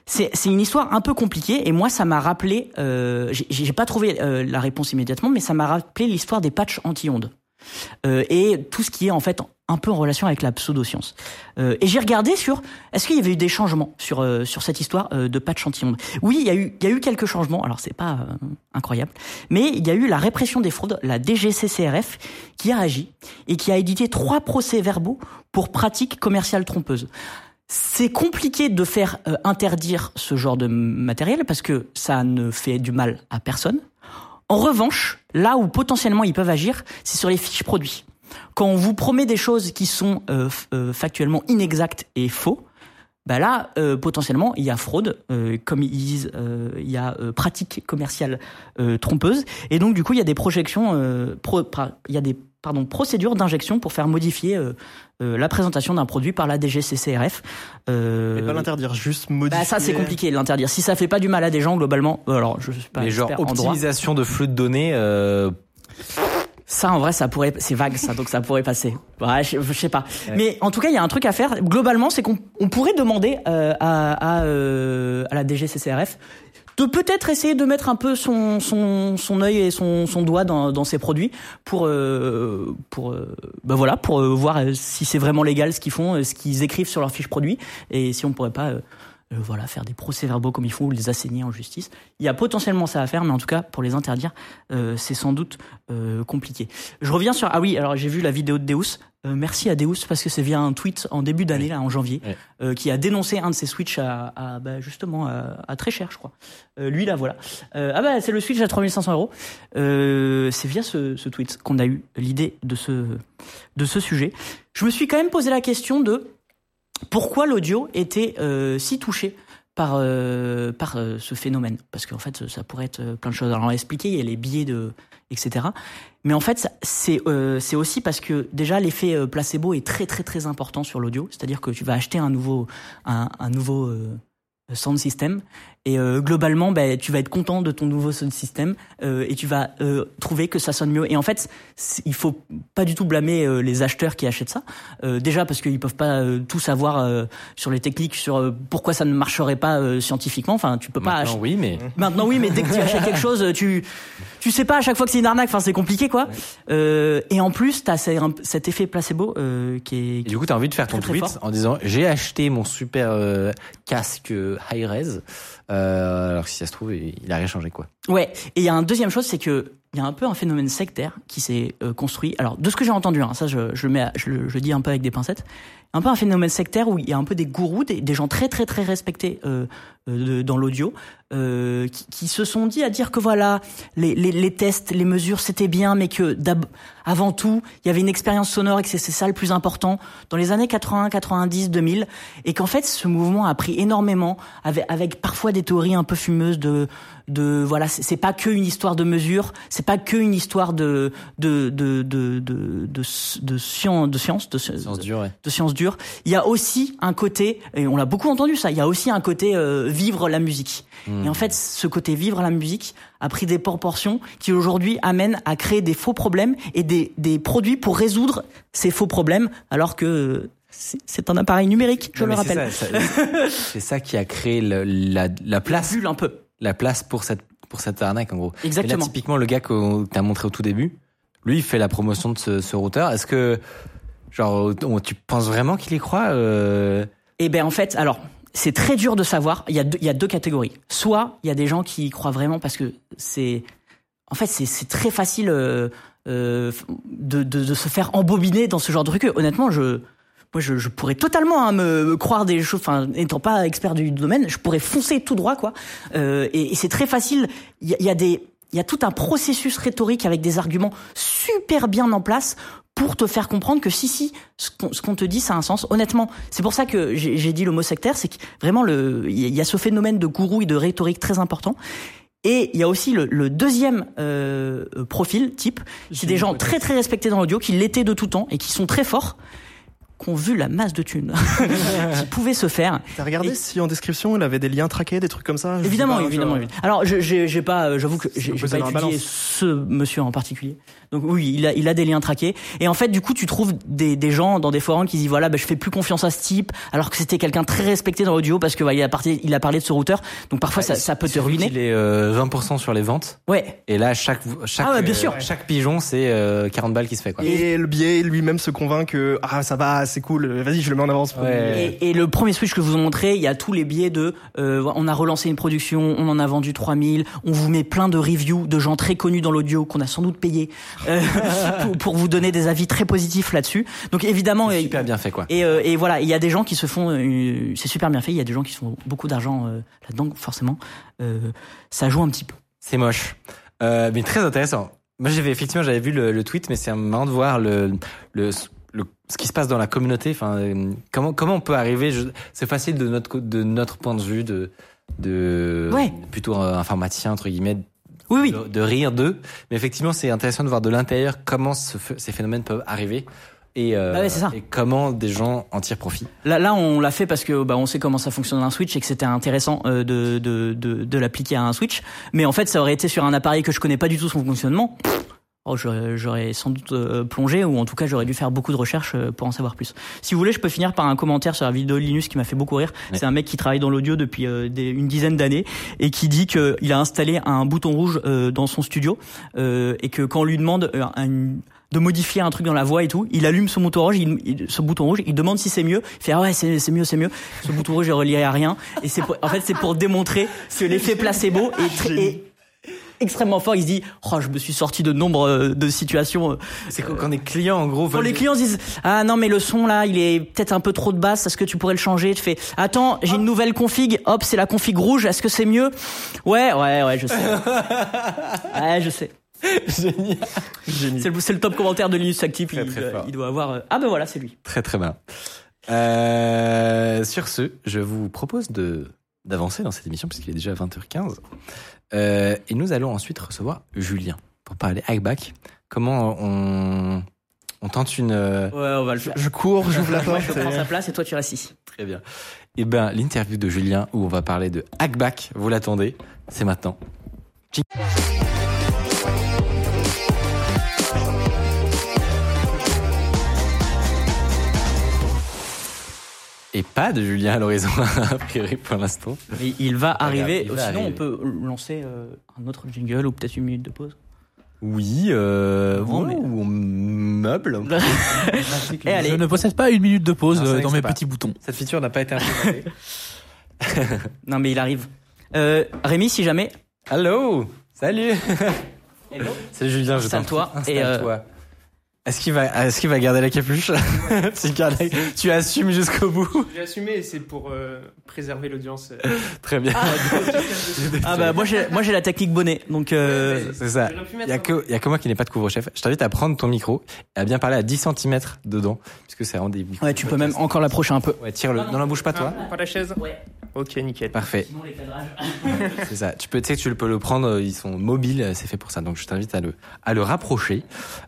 C'est une histoire un peu compliquée et moi ça m'a rappelé, euh, j'ai- pas trouvé euh, la réponse immédiatement, mais ça m'a rappelé l'histoire des patchs anti-ondes euh, et tout ce qui est en fait un peu en relation avec la pseudo-science. Euh, et j'ai regardé sur est-ce qu'il y avait eu des changements sur euh, sur cette histoire de patch anti-ondes? Oui, il y a eu il y a eu quelques changements. Alors c'est pas incroyable, mais il y a eu la répression des fraudes, la DGCCRF, qui a agi et qui a édité trois procès-verbaux pour pratiques commerciales trompeuses. C'est compliqué de faire euh, interdire ce genre de matériel parce que ça ne fait du mal à personne. En revanche, là où potentiellement ils peuvent agir, c'est sur les fiches produits. Quand on vous promet des choses qui sont euh, euh, factuellement inexactes et faux, bah là, potentiellement, il y a fraude, comme ils disent, il y a pratique commerciale trompeuse, et donc du coup, il y a des projections, il y a des pardon procédures d'injection pour faire modifier euh, euh, la présentation d'un produit par la DGCCRF. Euh, Mais pas l'interdire, juste modifier. bah ça c'est compliqué de l'interdire. Si ça fait pas du mal à des gens globalement, euh, alors je suis pas Mais genre expert en droit. optimisation de flux de données. euh, Ça, en vrai, ça pourrait, c'est vague, ça, donc ça pourrait passer. Ouais, je, je sais pas. Ouais. Mais en tout cas, il y a un truc à faire. Globalement, c'est qu'on on pourrait demander euh, à, à, euh, à la DGCCRF de peut-être essayer de mettre un peu son son son œil et son son doigt dans dans ces produits pour euh, pour euh, bah voilà pour euh, voir si c'est vraiment légal ce qu'ils font, ce qu'ils écrivent sur leurs fiches produits et si on pourrait pas euh, voilà faire des procès-verbaux comme il faut ou les assainir en justice. Il y a potentiellement ça à faire, mais en tout cas pour les interdire, euh, c'est sans doute euh, compliqué. Je reviens sur ah oui alors j'ai vu la vidéo de Deus. Merci à Deus parce que c'est via un tweet en début d'année là en janvier qui a dénoncé un de ses Switch à, à bah, justement à, à très cher je crois. Lui là voilà. Ah bah c'est le Switch à 3500 euros. C'est via ce, ce tweet qu'on a eu l'idée de ce de ce sujet. Je me suis quand même posé la question de pourquoi l'audio était euh, si touché par euh, par euh, ce phénomène? Parce qu'en fait ça pourrait être plein de choses. Alors expliquer il y a les billets de etc mais en fait c'est aussi parce que déjà l'effet placebo est très très très important sur l'audio. C'est-à-dire que tu vas acheter un nouveau un, nouveau sound system et euh, globalement ben tu vas être content de ton nouveau sound system euh, et tu vas euh, trouver que ça sonne mieux et en fait il faut pas du tout blâmer euh, les acheteurs qui achètent ça euh, déjà parce qu'ils peuvent pas euh, tout savoir euh, sur les techniques sur euh, pourquoi ça ne marcherait pas euh, scientifiquement enfin tu peux pas maintenant, oui, mais Maintenant oui, mais dès que tu achètes quelque chose, tu tu sais pas à chaque fois que c'est une arnaque. Enfin, c'est compliqué quoi. Euh, et en plus, t'as cet effet placebo euh, qui est. Et du coup, tu as envie de faire ton tweet fort. en disant j'ai acheté mon super euh, casque high res. Euh, alors que si ça se trouve, il a rien changé quoi. Ouais. Et il y a une deuxième chose, c'est que il y a un peu un phénomène sectaire qui s'est euh, construit. Alors de ce que j'ai entendu, hein, ça je, je je, je dis un peu avec des pincettes. Un peu un phénomène sectaire où il y a un peu des gourous, des, des gens très très très respectés euh, euh, dans l'audio, euh, qui, qui se sont dit à dire que voilà, les, les, les tests, les mesures, c'était bien, mais que avant tout, il y avait une expérience sonore et que c'est ça le plus important. Dans les années 80, 90, 2000, et qu'en fait ce mouvement a pris énormément, avec, avec parfois des théories un peu fumeuses de de voilà, c'est pas que une histoire de mesure, c'est pas que une histoire de de de de de de, science de science de, Science dure, ouais. de. Il y a aussi un côté, et on l'a beaucoup entendu ça, il y a aussi un côté euh, vivre la musique. Hmm. Et en fait, ce côté vivre la musique a pris des proportions qui aujourd'hui amènent à créer des faux problèmes et des, des produits pour résoudre ces faux problèmes, alors que c'est un appareil numérique, je Non, le c'est rappelle. ça, ça- C'est ça qui a créé le- la, la place, Bulle un peu. La place pour cette pour cette arnaque en gros. Et là, Exactement. typiquement, le gars que t'as montré au tout début, lui, il fait la promotion de ce, ce routeur. Est-ce que, genre, tu penses vraiment qu'il y croit euh... Eh ben en fait, alors c'est très dur de savoir. Il y a deux, il y a deux catégories. Soit il y a des gens qui y croient vraiment parce que c'est, en fait, c'est c'est très facile. euh, euh, de, de, de se faire embobiner dans ce genre de truc. Honnêtement, je moi je, je pourrais totalement hein, me, me croire des choses. Enfin, étant pas expert du domaine, je pourrais foncer tout droit quoi. Euh, et, et c'est très facile. Il y, y a des il y a tout un processus rhétorique avec des arguments super bien en place pour te faire comprendre que si si ce qu'on qu'on te dit ça a un sens honnêtement c'est pour ça que j'ai dit le mot sectaire c'est que vraiment le il y a- ce phénomène de gourou et de rhétorique très important et il y a aussi le, le deuxième euh, profil type c'est des gens très très respectés dans l'audio qui l'étaient de tout temps et qui sont très forts qui ont vu la masse de thunes qui pouvaient se faire T'as regardé Et- si en description il avait des liens traqués, des trucs comme ça Évidemment, pas, évidemment. Alors, j'ai pas, euh, j'avoue que j'ai pas étudié balance. ce monsieur en particulier. Donc oui, il a, il a des liens traqués. Et en fait, du coup, tu trouves des, des gens dans des forums qui disent voilà, bah, je fais plus confiance à ce type, alors que c'était quelqu'un très respecté dans l'audio parce que il a parlé, il a parlé de ce routeur. Donc parfois, ça, ça peut te ruiner. Il est euh, 20% sur les ventes. Ouais. Et là, chaque, chaque, Ah ouais, bien euh, sûr. chaque pigeon, c'est euh, 40 balles qui se fait, quoi. Et le biais lui-même se convainc que ah ça va, c'est cool, vas-y je le mets en avance. Ouais. Et, et le premier switch que je vous ai montré, il y a tous les biais de euh, on a relancé une production, on en a vendu 3000, on vous met plein de reviews de gens très connus dans l'audio qu'on a sans doute payé euh, pour, pour vous donner des avis très positifs là-dessus. Donc évidemment, C'est euh, super bien fait, quoi. et, euh, et voilà, il y a des gens qui se font, euh, c'est super bien fait. Il y a des gens qui se font beaucoup d'argent euh, là-dedans, forcément. Euh, ça joue un petit peu. C'est moche. Euh, mais très intéressant. Moi, j'avais effectivement, j'avais vu le, le tweet, mais c'est marrant de voir le, le, le- ce qui se passe dans la communauté. Enfin, euh, comment, comment on peut arriver C'est facile de notre, co- de notre point de vue, de, de Ouais. plutôt euh, informaticien entre guillemets, Oui, oui. de, de rire d'eux. Mais effectivement, c'est intéressant de voir de l'intérieur comment ce ces phénomènes peuvent arriver et, euh, ouais, c'est ça. et comment des gens en tirent profit. Là, là, on l'a fait parce que bah, on sait comment ça fonctionne un Switch et que c'était intéressant euh, de, de, de, de l'appliquer à un Switch. Mais en fait, ça aurait été sur un appareil que je connais pas du tout son fonctionnement. Pff, Oh, j'aurais sans doute euh, plongé ou en tout cas j'aurais dû faire beaucoup de recherches euh, pour en savoir plus. Si vous voulez, je peux finir par un commentaire sur la vidéo de Linus qui m'a fait beaucoup rire. Ouais. C'est un mec qui travaille dans l'audio depuis euh, une dizaine d'années et qui dit qu'il a installé un bouton rouge dans son studio et que quand on lui demande de modifier un truc dans la voix et tout, il allume ce bouton rouge, il, il- ce bouton rouge, il demande si c'est mieux, il fait ah ouais c'est c'est mieux c'est mieux. Ce bouton rouge est relié à rien et c'est pour- en fait c'est pour démontrer que l'effet placebo est, très- est extrêmement fort. Il se dit oh je me suis sorti de nombre euh, de situations. euh, C'est quand, des clients, en gros, quand les clients se disent ah non mais le son là il est peut-être un peu trop de basse est-ce que tu pourrais le changer? Tu fais attends j'ai une nouvelle config hop c'est la config rouge est-ce que c'est mieux? Ouais ouais ouais je sais ouais je sais Génial. c'est le, le top commentaire de Linus Active Très, il, très doit- fort. il doit avoir euh, ah ben voilà c'est lui Très très bien. Euh, sur ce, je vous propose de d'avancer dans cette émission puisqu'il est déjà 20h15. Euh, et nous allons ensuite recevoir Julien pour parler hackback. Comment on, on tente une... ouais on va le faire Je cours, j'ouvre la porte. je prends sa place et toi tu restes ici Très bien. Eh ben, l'interview de Julien où on va parler de hackback, vous l'attendez, c'est maintenant. Jing- Et pas de Julien à l'horizon, a priori pour l'instant. Mais il va arriver il va sinon arriver. on peut lancer euh, un autre jingle ou peut-être une minute de pause Oui, euh, Non, ouais, mais- ou on meuble. et allez Je ne possède pas une minute de pause Non, euh, dans mes pas- petits boutons. Cette feature n'a pas été implémentée. non mais il arrive euh, Rémi si jamais Allô? Salut Hello. C'est Julien, je t'en prie. et, euh, Installe-toi. Est-ce qu'il va, est-ce qu'il va garder la capuche tu, gardes la- tu assumes jusqu'au bout. J'ai assumé et c'est pour euh, préserver l'audience. euh. Très bien. ah bah moi j'ai moi j'ai la technique bonnet donc euh, C'est ça. Il y a que, il y a que moi qui n'ai pas de couvre-chef. Je t'invite à prendre ton micro et à bien parler à 10 cm dedans, puisque c'est vraiment des micros. ouais tu peux même encore l'approcher un peu Ouais, tire-le. Non, non, bouge pas toi. Ah, pas la chaise ouais Ok, nickel. Parfait. sinon les cadrages C'est ça. Tu peux, tu sais que tu peux le prendre. Ils sont mobiles. C'est fait pour ça. Donc je t'invite à le, à le rapprocher.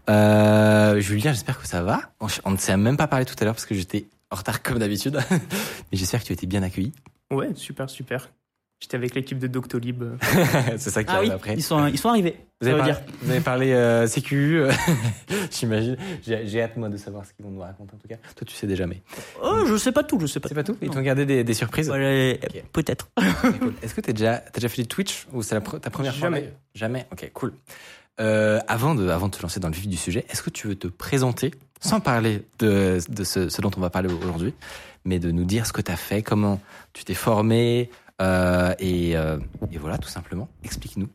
Euh, Julien, j'espère que ça va. On, ne s'est même pas parlé tout à l'heure parce que j'étais en retard comme d'habitude. Mais j'espère que tu étais bien accueilli. Ouais, super, super. J'étais avec l'équipe de Doctolib. euh. c'est ça qui ah oui arrive après. ils sont ils sont arrivés Vous avez, dire vous avez parlé euh, sécu, euh, j'imagine. J'ai j'ai hâte moi de savoir ce qu'ils vont nous raconter en tout cas. Toi tu sais déjà mais. oh je sais pas tout je sais pas C'est pas tout Ils t'ont gardé des, des surprises? Voilà, Ok. peut-être cool. Est-ce que t'as déjà, t'as déjà fait du Twitch ou c'est ta première fois Jamais. Jamais. Ok, cool. Euh, avant de, avant de te lancer dans le vif du sujet, est-ce que tu veux te présenter sans parler de, de ce, ce dont on va parler aujourd'hui, mais de nous dire ce que tu as fait, comment tu t'es formé euh, et, euh, et voilà tout simplement. Explique-nous.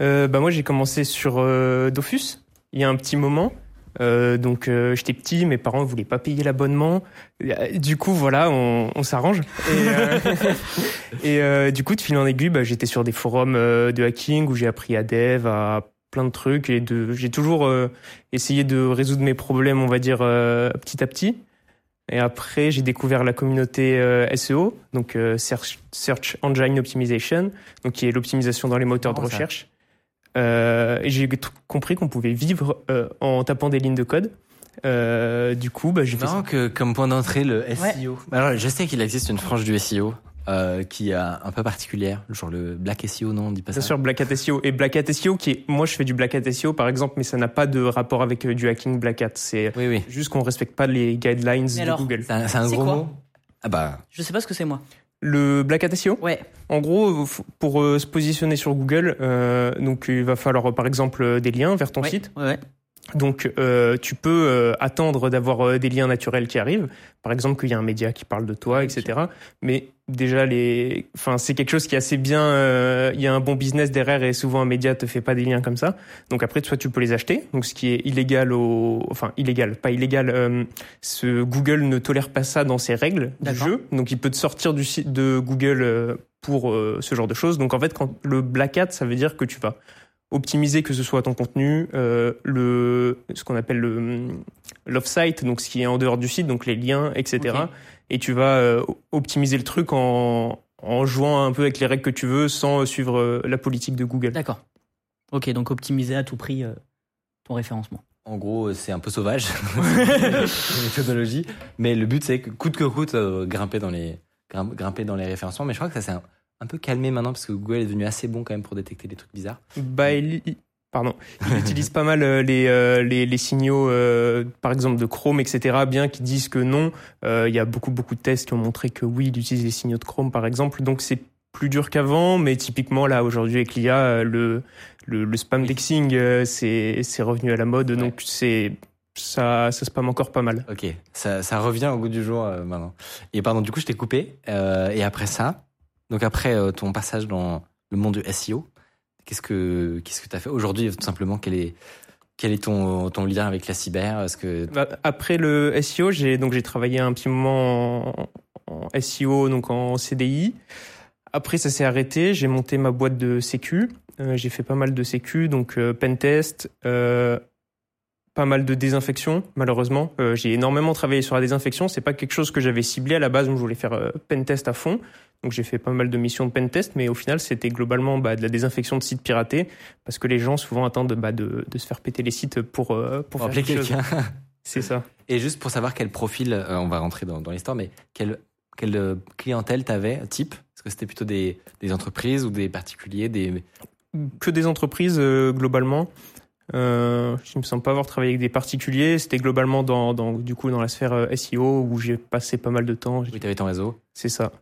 Euh, bah moi j'ai commencé sur euh, Dofus. il y a un petit moment. Euh, donc j'étais petit, mes parents voulaient pas payer l'abonnement. Du coup voilà, on, on s'arrange. Et, et, du coup de fil en aiguille, bah, j'étais sur des forums de hacking où j'ai appris à dev, à plein de trucs et de j'ai toujours euh, essayé de résoudre mes problèmes, on va dire euh, petit à petit. Et après j'ai découvert la communauté euh, SEO, donc euh, Search, Search Engine Optimization, donc qui est l'optimisation dans les moteurs de ça. recherche. Euh, et j'ai compris qu'on pouvait vivre euh, en tapant des lignes de code. Euh, du coup, bah, j'ai fait ça. marrant que comme point d'entrée le SEO. Alors je sais qu'il existe une frange du SEO euh, qui est un peu particulière, genre le Black SEO, non, on dit pas Bien ça. sûr, Black Hat SEO. Et Black Hat SEO, qui est, moi je fais du Black Hat SEO par exemple, mais ça n'a pas de rapport avec euh, du hacking Black Hat. C'est Oui, oui. juste qu'on respecte pas les guidelines Mais de alors Google. C'est un, gros quoi mot. Ah bah, Je sais pas ce que c'est moi. Le Black Hat SEO, Ouais. en gros, pour euh, se positionner sur Google, euh, donc il va falloir par exemple des liens vers ton Ouais, site. Ouais, ouais. Donc euh, tu peux euh, attendre d'avoir euh, des liens naturels qui arrivent, par exemple qu'il y a un média qui parle de toi, etc. Mais déjà les, enfin c'est quelque chose qui est assez bien. euh, Il y a un bon business derrière et souvent un média te fait pas des liens comme ça. Donc après soit tu peux les acheter, donc ce qui est illégal au, enfin illégal, pas illégal. euh, ce Google ne tolère pas ça dans ses règles du jeu, donc il peut te sortir du site de Google euh, pour euh, ce genre de choses. Donc en fait quand le black hat, ça veut dire que tu vas optimiser que ce soit ton contenu, euh, le ce qu'on appelle le hum, l'off-site, donc ce qui est en dehors du site, donc les liens, etc. Et tu vas euh, optimiser le truc en en jouant un peu avec les règles que tu veux sans suivre euh, la politique de Google. D'accord. Ok, donc optimiser à tout prix euh, ton référencement. en gros, c'est un peu sauvage, la méthodologie. Mais le but, c'est que coûte que coûte, euh, grimper dans les grim- grimper dans les référencements. Mais je crois que ça s'est un, un peu calmé maintenant parce que Google est devenu assez bon quand même pour détecter des trucs bizarres. Bah, il, pardon, il utilise pas mal euh, les, euh, les, les signaux, euh, par exemple de Chrome, etc. Bien qu'ils disent que non, Euh, il y a beaucoup beaucoup de tests qui ont montré que oui, il utilise les signaux de Chrome, par exemple. Donc c'est plus dur qu'avant, mais typiquement là aujourd'hui avec l'IA, le, le le spam dexing, c'est c'est revenu à la mode, donc c'est ça ça spam encore pas mal. Ok, ça, ça revient au goût du jour euh, maintenant. Et pardon, du coup, je t'ai coupé. euh, et après ça, donc après euh, ton passage dans le monde du SEO, qu'est-ce que qu'est-ce que t'as fait aujourd'hui Tout simplement, quel est quel est ton ton lien avec la cyber? Est-ce que Bah, Après le SEO, j'ai donc j'ai travaillé un petit moment en, SEO, donc en CDI. Après, ça s'est arrêté. J'ai monté ma boîte de sécu. Euh, j'ai fait pas mal de sécu, donc euh, pentest, euh, pas mal de désinfection. Malheureusement, j'ai énormément travaillé sur la désinfection. C'est pas quelque chose que j'avais ciblé à la base. où je voulais faire pentest à fond. Donc j'ai fait pas mal de missions de pentest, mais au final, c'était globalement bah, de la désinfection de sites piratés, parce que les gens souvent attendent bah, de, de se faire péter les sites pour euh, pour pour faire quelque chose. quelqu'un C'est ça. Et juste pour savoir quel profil, euh, on va rentrer dans, dans l'histoire, mais quelle, quelle euh, clientèle t'avais, type? Est-ce que c'était plutôt des, des entreprises ou des particuliers des... que des entreprises euh, globalement. Euh, je ne me sens pas avoir travaillé avec des particuliers. C'était globalement dans, dans, du coup, dans la sphère SEO où j'ai passé pas mal de temps. Oui, t'avais ton réseau. C'est ça.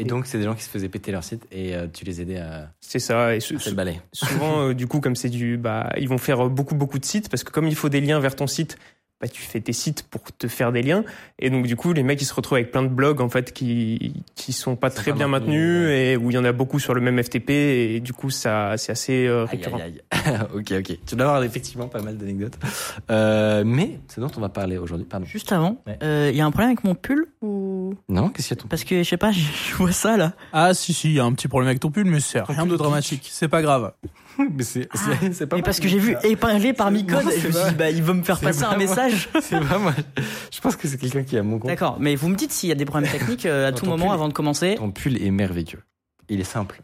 Et donc, c'est des gens qui se faisaient péter leur site et euh, tu les aidais à C'est ça. Et balai. souvent, euh, du coup, comme c'est du, bah, ils vont faire beaucoup, beaucoup de sites parce que comme il faut des liens vers ton site, bah, tu fais tes sites pour te faire des liens. Et donc, du coup, les mecs, ils se retrouvent avec plein de blogs, en fait, qui, qui sont pas très pas bien maintenus, maintenus ouais. et où il y en a beaucoup sur le même FTP. Et du coup, ça, c'est assez euh, récurrent. aïe, aïe. ok, ok. Tu dois avoir effectivement pas mal d'anecdotes. Euh, mais ce dont on va parler aujourd'hui, pardon. Juste avant, il Ouais. y a un problème avec mon pull ou? Non, qu'est-ce qu'il y a ton parce que je sais pas, je je vois ça là. Ah si si, il y a un petit problème avec ton pull, mais c'est rien de dramatique. C'est pas grave. Mais c'est c'est- c'est pas Mais parce que j'ai vu épinglé par Micode je me suis dit bah il va me faire passer pas un message. C'est pas moi. Je pense que c'est quelqu'un qui a mon compte. D'accord, mais vous me dites s'il y a des problèmes techniques euh, à tout moment avant de commencer. Ton pull est merveilleux. Il est simple.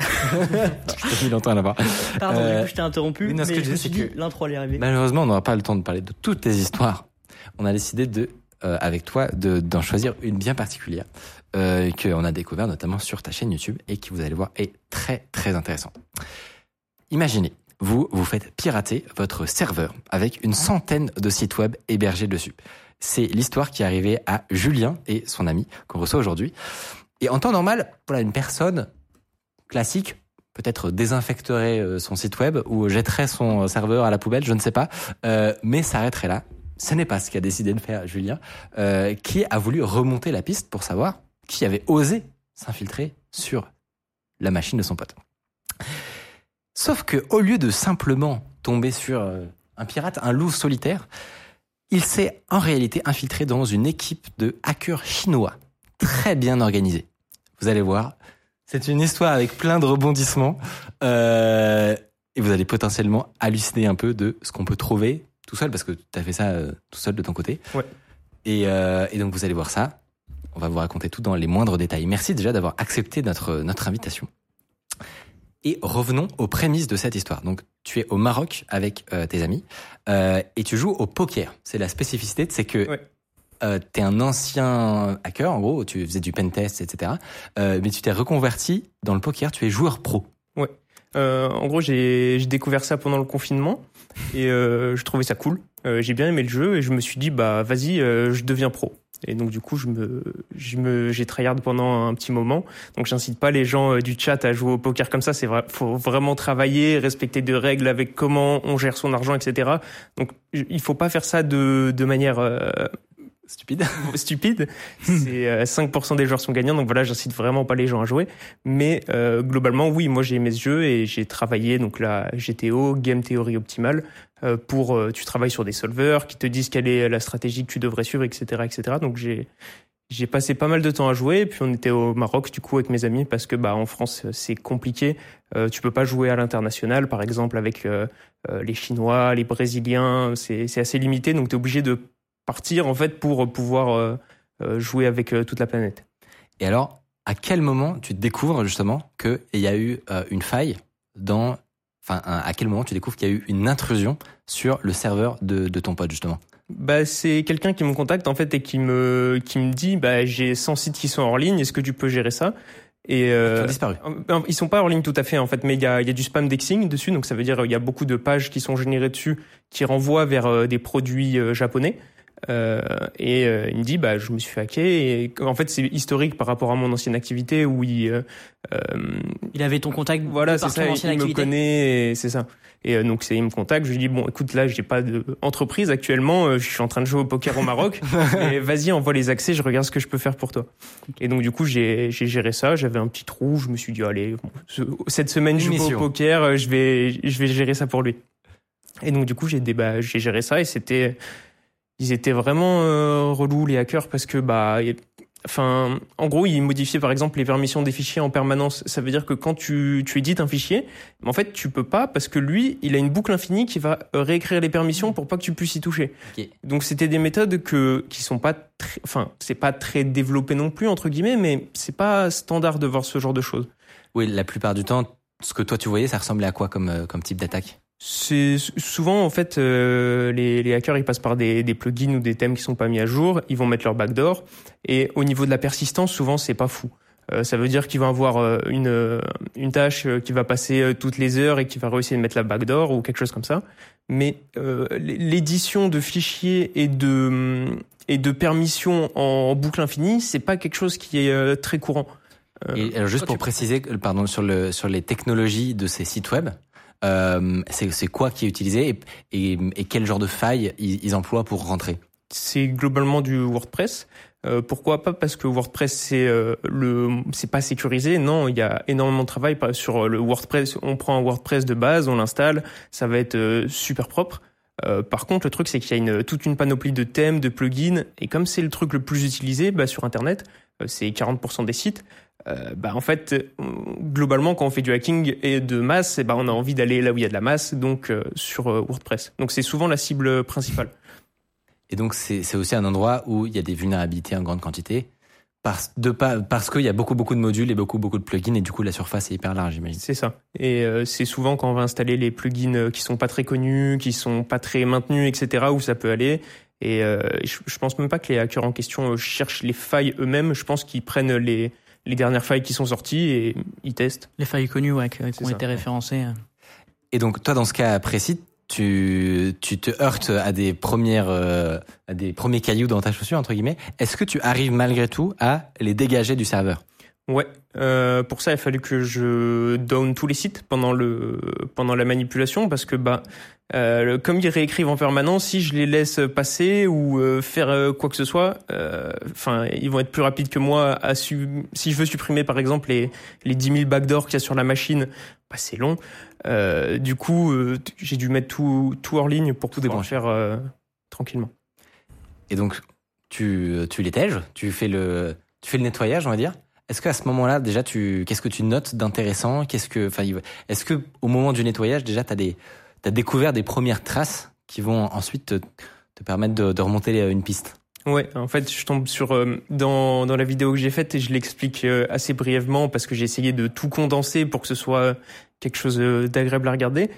je t'ai mis longtemps l'avoir. Pardon, Euh, du coup je t'ai interrompu, oui, non, ce mais que je disais, c'est que- l'intro allait arriver. Malheureusement, on n'aura pas le temps de parler de toutes tes histoires. On a décidé de, euh, avec toi, de- d'en choisir une bien particulière euh, qu'on a découvert notamment sur ta chaîne YouTube et qui, vous allez voir, est très très intéressante. Imaginez, vous vous faites pirater votre serveur avec une centaine de sites web hébergés dessus. C'est l'histoire qui est arrivée à Julien et son ami qu'on reçoit aujourd'hui. Et en temps normal, voilà, une personne classique peut-être désinfecterait euh, son site web ou jetterait son serveur à la poubelle, je ne sais pas, euh, mais s'arrêterait là. Ce n'est pas ce qu'a décidé de faire Julien, euh, qui a voulu remonter la piste pour savoir qui avait osé s'infiltrer sur la machine de son pote. Sauf que au lieu de simplement tomber sur euh, un pirate, un loup solitaire. Il s'est en réalité infiltré dans une équipe de hackers chinois, très bien organisée. Vous allez voir, c'est une histoire avec plein de rebondissements. Euh, et vous allez potentiellement halluciner un peu de ce qu'on peut trouver tout seul, parce que tu as fait ça euh, tout seul de ton côté. Ouais. Et, euh, et donc vous allez voir ça. On va vous raconter tout dans les moindres détails. Merci déjà d'avoir accepté notre, notre invitation. Et revenons aux prémices de cette histoire. Donc, tu es au Maroc avec euh, tes amis euh, et tu joues au poker. C'est la spécificité, c'est que Ouais. euh, tu es un ancien hacker, en gros, tu faisais du pentest, etc. Euh, mais tu t'es reconverti dans le poker, tu es joueur pro. Euh, en gros, j'ai découvert ça pendant le confinement et euh, je trouvais ça cool. Euh, j'ai bien aimé le jeu et je me suis dit bah vas-y, euh, je deviens pro. Et donc du coup, je me je me j'ai tryhard pendant un petit moment. Donc j'incite pas les gens du chat à jouer au poker comme ça. C'est vrai, faut vraiment travailler, respecter des règles avec comment on gère son argent, etc. Donc il faut pas faire ça de de manière euh, Stupide. stupide. C'est euh, 5% des joueurs sont gagnants, donc voilà, j'incite vraiment pas les gens à jouer. Mais euh, globalement, oui, moi j'ai aimé ce jeu et j'ai travaillé donc la GTO, Game Theory Optimal, euh, pour euh, tu travailles sur des solvers qui te disent quelle est la stratégie que tu devrais suivre, etc., etc. Donc j'ai j'ai passé pas mal de temps à jouer, et puis on était au Maroc du coup avec mes amis parce que bah en France c'est compliqué. Euh, tu peux pas jouer à l'international, par exemple avec euh, les Chinois, les Brésiliens, c'est assez limité, donc tu es obligé de partir en fait pour pouvoir euh, euh, jouer avec euh, toute la planète. Et alors, à quel moment tu découvres justement qu'il y a eu euh, une faille dans... Enfin, à quel moment tu découvres qu'il y a eu une intrusion sur le serveur de, de ton pote justement? Bah, c'est quelqu'un qui me contacte en fait et qui me qui me dit bah j'ai 100 sites qui sont hors ligne, est-ce que tu peux gérer ça? Et euh, ont disparu. Euh, Ils sont pas hors ligne tout à fait en fait, mais il y a, il y a du spam dexing dessus, donc ça veut dire euh, il y a beaucoup de pages qui sont générées dessus qui renvoient vers euh, des produits euh, japonais. Euh, et euh, il me dit bah je me suis fait hacker et en fait c'est historique par rapport à mon ancienne activité où il euh, euh, Il avait ton contact voilà c'est ça il me connaît c'est ça. Et euh, donc c'est il me contacte. Je lui dis bon écoute là j'ai pas d'entreprise actuellement euh, je suis en train de jouer au poker au Maroc. Et vas-y envoie les accès je regarde ce que je peux faire pour toi. Et donc du coup j'ai j'ai géré ça. J'avais un petit trou. Je me suis dit allez bon, ce- cette semaine je joue au poker je vais je vais gérer ça pour lui. Et donc du coup j'ai bah, j'ai géré ça et c'était ils étaient vraiment euh, relous les hackers parce que bah enfin en gros ils modifiaient par exemple les permissions des fichiers en permanence. Ça veut dire que quand tu tu édites un fichier en fait tu peux pas parce que lui il a une boucle infinie qui va euh, réécrire les permissions pour pas que tu puisses y toucher. Donc c'était des méthodes que qui sont pas très, enfin c'est pas très développé non plus entre guillemets mais c'est pas standard de voir ce genre de choses. Oui, la plupart du temps, ce que toi tu voyais, ça ressemblait à quoi comme, euh, comme type d'attaque? C'est souvent en fait euh, les, les hackers ils passent par des, des plugins ou des thèmes qui sont pas mis à jour, ils vont mettre leur backdoor et au niveau de la persistance souvent c'est pas fou. Euh, ça veut dire qu'ils vont avoir euh, une euh, une tâche euh, qui va passer euh, toutes les heures et qui va réussir de mettre la backdoor ou quelque chose comme ça. Mais euh, l'édition de fichiers et de et de permissions en boucle infinie c'est pas quelque chose qui est euh, très courant. Euh, Et alors, juste pour préciser, pardon, sur le sur les technologies de ces sites web, euh, c'est quoi qui est utilisé et, et, et quel genre de failles ils, ils emploient pour rentrer? C'est globalement du WordPress. Euh, pourquoi pas? Parce que WordPress c'est euh, le c'est pas sécurisé. Non, il y a énormément de travail sur le WordPress. On prend un WordPress de base, on l'installe, ça va être euh, super propre. Euh, par contre, le truc c'est qu'il y a une, toute une panoplie de thèmes, de plugins, et comme c'est le truc le plus utilisé bah, sur Internet, euh, c'est 40% des sites. Euh, bah en fait, euh, globalement, quand on fait du hacking et de masse, eh bah, on a envie d'aller là où il y a de la masse, donc euh, sur WordPress. Donc c'est souvent la cible principale. Et donc c'est aussi un endroit où il y a des vulnérabilités en grande quantité parce de pas parce qu'il y a beaucoup beaucoup de modules et beaucoup beaucoup de plugins et du coup la surface est hyper large, j'imagine. C'est ça. Et euh, c'est souvent quand on va installer les plugins qui sont pas très connus, qui sont pas très maintenus, etc., où ça peut aller. Et je, je pense même pas que les hackers en question cherchent les failles eux-mêmes. Je pense qu'ils prennent les, les dernières failles qui sont sorties et ils testent. Les failles connues, ouais, qui ont ça, été référencées. euh. Et donc toi dans ce cas précis, tu tu te heurtes à des premières euh, à des premiers cailloux dans ta chaussure entre guillemets. Est-ce que tu arrives malgré tout à les dégager du serveur? Ouais. Euh, pour ça, il a fallu que je down tous les sites pendant le pendant la manipulation parce que bah Euh, le- comme ils réécrivent en permanence, si je les laisse passer ou euh, faire euh, quoi que ce soit, euh, enfin, ils vont être plus rapides que moi. À si je veux supprimer par exemple les les 10 000 backdoors qu'il y a sur la machine, bah, c'est long. Euh, du coup, euh, j'ai dû mettre tout tout hors ligne pour pouvoir débrancher. euh, tranquillement. Et donc, tu, tu les tèges, tu fais le, tu fais le nettoyage, on va dire. Est-ce qu'à ce moment-là, déjà, tu, qu'est-ce que tu notes d'intéressant? Qu'est-ce que, enfin, est-ce que au moment du nettoyage, déjà, t'as des, t'as découvert des premières traces qui vont ensuite te, permettre de, remonter une piste Ouais, en fait, je tombe sur euh, dans dans la vidéo que j'ai faite et je l'explique euh, assez brièvement parce que j'ai essayé de tout condenser pour que ce soit quelque chose euh, d'agréable à regarder.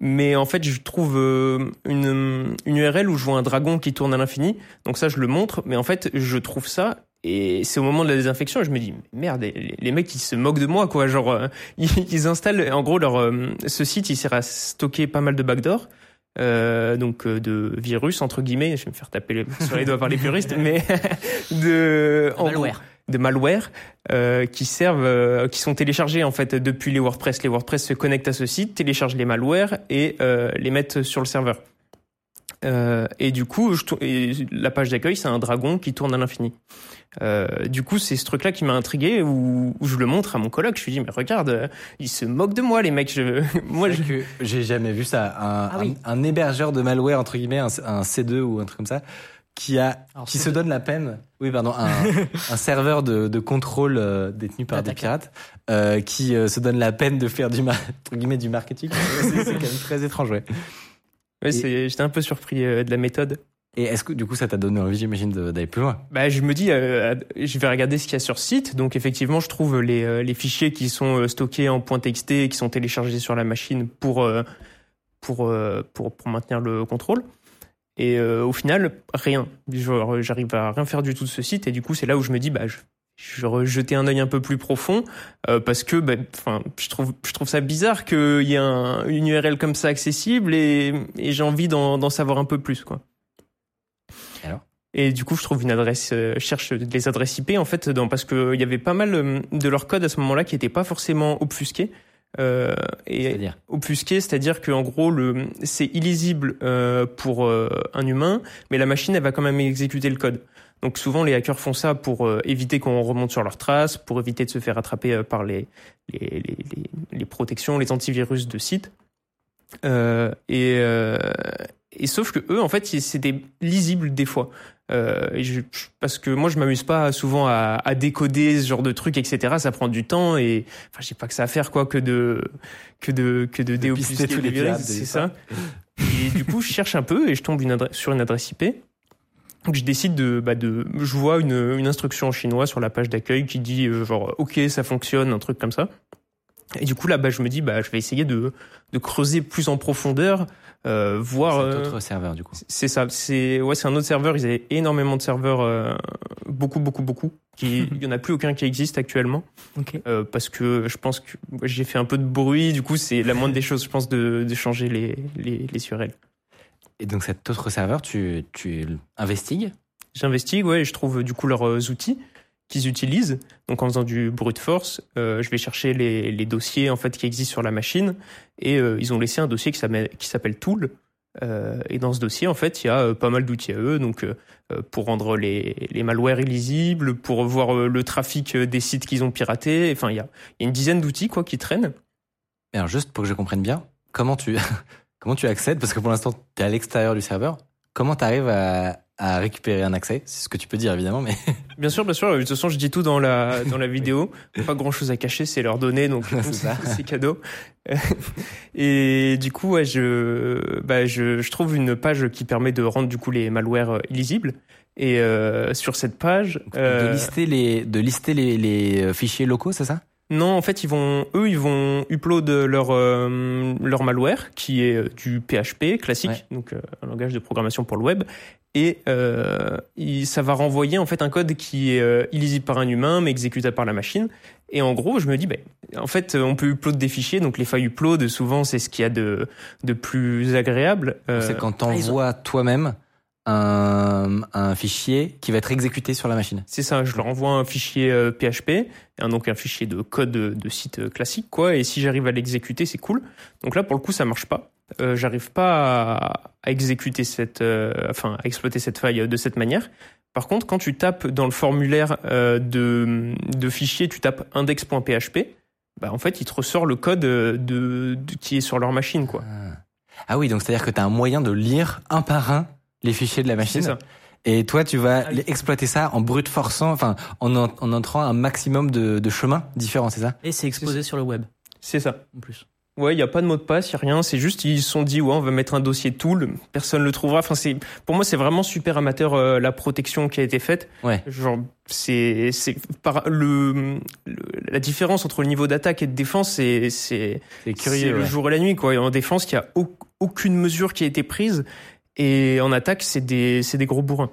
Mais en fait, je trouve une une URL où je vois un dragon qui tourne à l'infini. Donc ça, je le montre. Mais en fait, je trouve ça et c'est au moment de la désinfection, je me dis merde, les, les mecs ils se moquent de moi quoi. Genre euh, ils, installent en gros leur euh, ce site, il sert à stocker pas mal de backdoors euh, donc euh, de virus entre guillemets, je vais me faire taper les- sur les doigts par les puristes, mais de Malware. gros, de malware euh, qui servent, euh, qui sont téléchargés en fait depuis les WordPress. Les WordPress se connectent à ce site, téléchargent les malwares et euh, les mettent sur le serveur. Euh, et du coup, je, et la page d'accueil, c'est un dragon qui tourne à l'infini. Euh, du coup, c'est ce truc-là qui m'a intrigué, où, où je le montre à mon coloc. Je lui dis, mais regarde, euh, ils se moquent de moi, les mecs. Je, moi, je, que j'ai jamais vu ça. Un, Ah oui. un, un hébergeur de malware entre guillemets, un, un C2 ou un truc comme ça, qui a, Alors, qui se donne la peine. Oui, pardon, un, un serveur de, de contrôle euh, détenu par des pirates, euh, qui euh, se donne la peine de faire du mar- entre guillemets du marketing. c'est quand même très étrange, ouais. j'étais un peu surpris euh, de la méthode. Et est-ce que du coup ça t'a donné envie, j'imagine, d'aller plus loin? Bah, je me dis, euh, je vais regarder ce qu'il y a sur site. Donc, effectivement, je trouve les, euh, fichiers qui sont euh, stockés en .txt et qui sont téléchargés sur la machine pour, euh, pour, euh, pour, maintenir le contrôle. Et euh, au final, rien. J'arrive à rien faire du tout de ce site. Et du coup, c'est là où je me dis, bah, je, je jeter un œil un peu plus profond euh, parce que, bah, je trouve, je trouve ça bizarre qu'il y ait un, une URL comme ça accessible et, j'ai envie d'en d'en savoir un peu plus, quoi. Et du coup, je trouve une adresse, euh, cherche les adresses IP en fait, dans, parce que il y avait pas mal euh, de leur code à ce moment-là qui n'était pas forcément obfusqué. Euh, et C'est-à-dire obfusqué, c'est-à-dire qu'en gros, le, c'est illisible euh, pour euh, un humain, mais la machine, elle va quand même exécuter le code. Donc souvent, les hackers font ça pour euh, éviter qu'on remonte sur leurs traces, pour éviter de se faire attraper euh, par les, les, les, les, les protections, les antivirus de sites. Euh, et, euh, et sauf que eux, en fait, c'était lisible des fois. Euh, et je- je- parce que moi, je m'amuse pas souvent à, à décoder ce genre de trucs, etc. Ça prend du temps et enfin, j'ai pas que ça à faire quoi que de que de que de déobfusquer pister tous les virus, c'est ça. Et du coup, je cherche un peu et je tombe une adresse, sur une adresse IP. Donc je décide de, bah de, je vois une, une instruction en chinois sur la page d'accueil qui dit euh, genre OK ça fonctionne, un truc comme ça. Et du coup là, bah je me dis bah je vais essayer de, de creuser plus en profondeur, euh, voir. C'est un euh, autre serveur, du coup. c'est ça, c'est ouais, c'est un autre serveur. Ils avaient énormément de serveurs, euh, beaucoup, beaucoup, beaucoup. Qui, il y en a plus aucun qui existe actuellement euh, parce que je pense que ouais, j'ai fait un peu de bruit. Du coup, c'est la moindre des choses, je pense, de, de changer les, les, les URL. Et donc cet autre serveur, tu, tu investigues? J'investigue, ouais, et je trouve du coup leurs outils qu'ils utilisent. Donc en faisant du brute force, euh, je vais chercher les, dossiers en fait qui existent sur la machine et euh, ils ont laissé un dossier qui s'appelle Tool. Euh, et dans ce dossier, en fait, il y a pas mal d'outils à eux, donc pour rendre les, les malwares illisibles, pour voir le trafic des sites qu'ils ont piratés. Enfin, il y a, une dizaine d'outils quoi qui traînent. Alors juste pour que je comprenne bien, comment tu, comment tu accèdes? Parce que pour l'instant, tu es à l'extérieur du serveur. Comment tu arrives à, à récupérer un accès C'est ce que tu peux dire évidemment, mais Bien sûr, bien sûr. De toute façon, je dis tout dans la dans la vidéo. Pas grand chose à cacher, c'est leurs données, donc c'est cadeau. Et du coup, ouais, je bah je, je trouve une page qui permet de rendre du coup les malwares euh, illisibles. Et euh, sur cette page, de euh, lister les, de lister les, les euh, fichiers locaux, c'est ça? Non, en fait, ils vont, eux, ils vont upload leur euh, leur malware qui est euh, du PHP classique, Ouais. donc euh, un langage de programmation pour le web, et euh, il- ça va renvoyer en fait un code qui est euh, illisible par un humain mais exécutable par la machine. Et en gros, je me dis, ben, en fait, on peut upload des fichiers, donc les feuilles upload, souvent, c'est ce qu'il y a de de plus agréable. Euh, C'est quand tu ah, toi-même un, un fichier qui va être exécuté sur la machine. C'est ça, je leur envoie un fichier euh, PHP, un, donc un fichier de code de, de site euh, classique, quoi, et si j'arrive à l'exécuter, c'est cool. Donc là, pour le coup, ça marche pas. euh, j'arrive pas à, à exécuter cette, euh, enfin, à exploiter cette faille de cette manière. Par contre, quand tu tapes dans le formulaire euh, de, de fichier, tu tapes index.php, bah, en fait, il te ressort le code de, de- qui est sur leur machine, quoi. Ah. Ah oui, donc c'est-à-dire que tu as un moyen de lire un par un les fichiers de la C'est machine. ça. Et toi, tu vas Ah oui. exploiter ça en brute forçant, enfin, en, en, en entrant un maximum de, de chemins différents, c'est ça? Et c'est exposé sur le web, C'est ça. en plus. Ouais, il y a pas de mot de passe, il y a rien. C'est juste ils se sont dit ouais, on va mettre un dossier tool, personne le trouvera. Enfin, c'est pour moi c'est vraiment super amateur euh, la protection qui a été faite. Ouais. Genre c'est c'est par le, le- la différence entre le niveau d'attaque et de défense, c'est c'est C'est c'est le jour et la nuit quoi. Et en défense, il y a au- aucune mesure qui a été prise et en attaque, c'est des gros bourrins.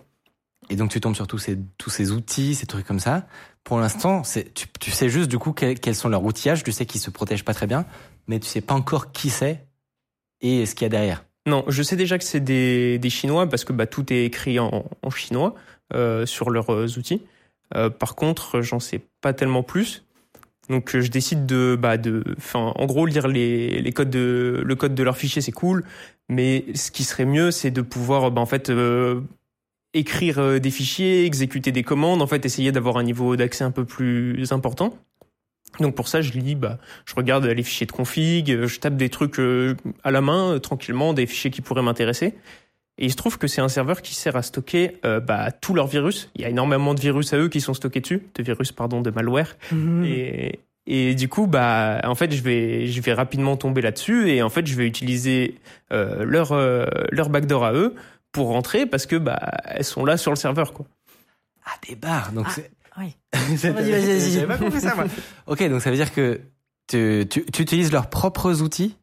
Et donc tu tombes sur tous ces, tous ces outils, ces trucs comme ça. Pour l'instant, tu, tu sais juste du coup quels, quels sont leurs outillages, tu sais qu'ils se protègent pas très bien, mais tu sais pas encore qui c'est et ce qu'il y a derrière. Non, je sais déjà que c'est des, des Chinois parce que bah, tout est écrit en, en chinois euh, sur leurs euh, outils. Euh, par contre, j'en sais pas tellement plus. Donc, je décide de, bah, de, en gros, lire les, les codes de, le code de leur fichier, c'est cool. Mais ce qui serait mieux, c'est de pouvoir, bah, en fait, euh, écrire euh, des fichiers, exécuter des commandes, en fait, essayer d'avoir un niveau d'accès un peu plus important. Donc pour ça, je lis, bah, je regarde les fichiers de config, euh, je tape des trucs à la main, tranquillement, des fichiers qui pourraient m'intéresser. Et il se trouve que c'est un serveur qui sert à stocker euh, bah, tous leurs virus. Il y a énormément de virus à eux qui sont stockés dessus, de virus, pardon, de malware. Et, et du coup, bah, en fait, je vais, je vais rapidement tomber là-dessus et en fait, je vais utiliser euh, leur, euh, leur backdoor à eux pour rentrer parce que bah, elles sont là sur le serveur, quoi. Ah, des barres. Donc Ah, c'est. oui. J'avais pas compris ça, moi. ok, donc ça veut dire que tu, tu, tu utilises leurs propres outils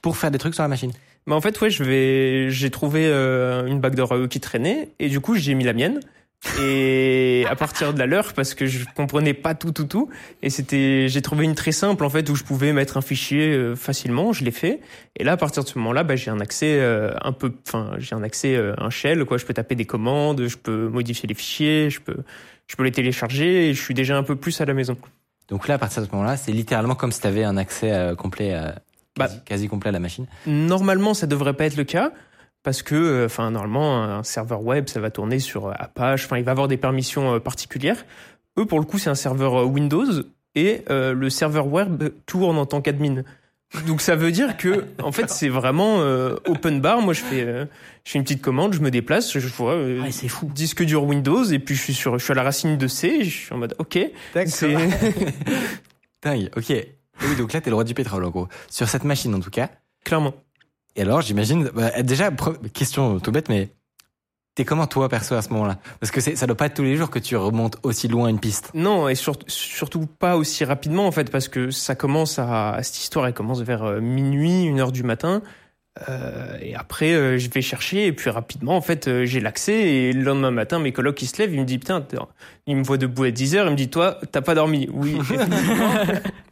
pour faire des trucs sur la machine. Bah en fait, ouais, je vais, j'ai trouvé euh, une backdoor à eux qui traînait et du coup, j'ai mis la mienne. Et à partir de la leur, parce que je comprenais pas tout, tout, tout, et c'était, j'ai trouvé une très simple en fait où je pouvais mettre un fichier euh, facilement. Je l'ai fait. Et là, à partir de ce moment-là, bah, j'ai un accès euh, un peu, enfin, j'ai un accès euh, un shell quoi. Je peux taper des commandes, je peux modifier les fichiers, je peux, je peux les télécharger. Et je suis déjà un peu plus à la maison. Donc là, à partir de ce moment-là, c'est littéralement comme si tu avais un accès euh, complet, euh, Bah. quasi, quasi complet à la machine. Normalement, ça devrait pas être le cas parce que, euh, enfin, normalement, un serveur web, ça va tourner sur euh, Apache. Enfin, il va avoir des permissions euh, particulières. Eux, pour le coup, c'est un serveur Windows et euh, le serveur web tourne en tant qu'admin. Donc ça veut dire que, en fait, c'est vraiment euh, open bar. Moi, je fais, euh, je fais une petite commande, je me déplace, je vois euh, Ouais, c'est fou. disque dur Windows et puis je suis sur, je suis à la racine de C. et Je suis en mode, ok, c'est Dingue, ok. Et oui, donc là, t'es le roi du pétrole, en gros. Sur cette machine, en tout cas. clairement. Et alors, j'imagine, bah, déjà, question tout bête, mais t'es comment toi, perso, à ce moment-là? Parce que c'est- ça doit pas être tous les jours que tu remontes aussi loin une piste. Non, et sur- surtout pas aussi rapidement en fait, parce que ça commence à cette histoire, elle commence vers euh, minuit, une heure du matin. Euh, et après, euh, je vais chercher et puis rapidement, en fait, euh, j'ai l'accès et le lendemain matin, mes colocs ils se lèvent, ils me disent putain, il me voit debout à 10 heures, il me dit toi, t'as pas dormi Oui.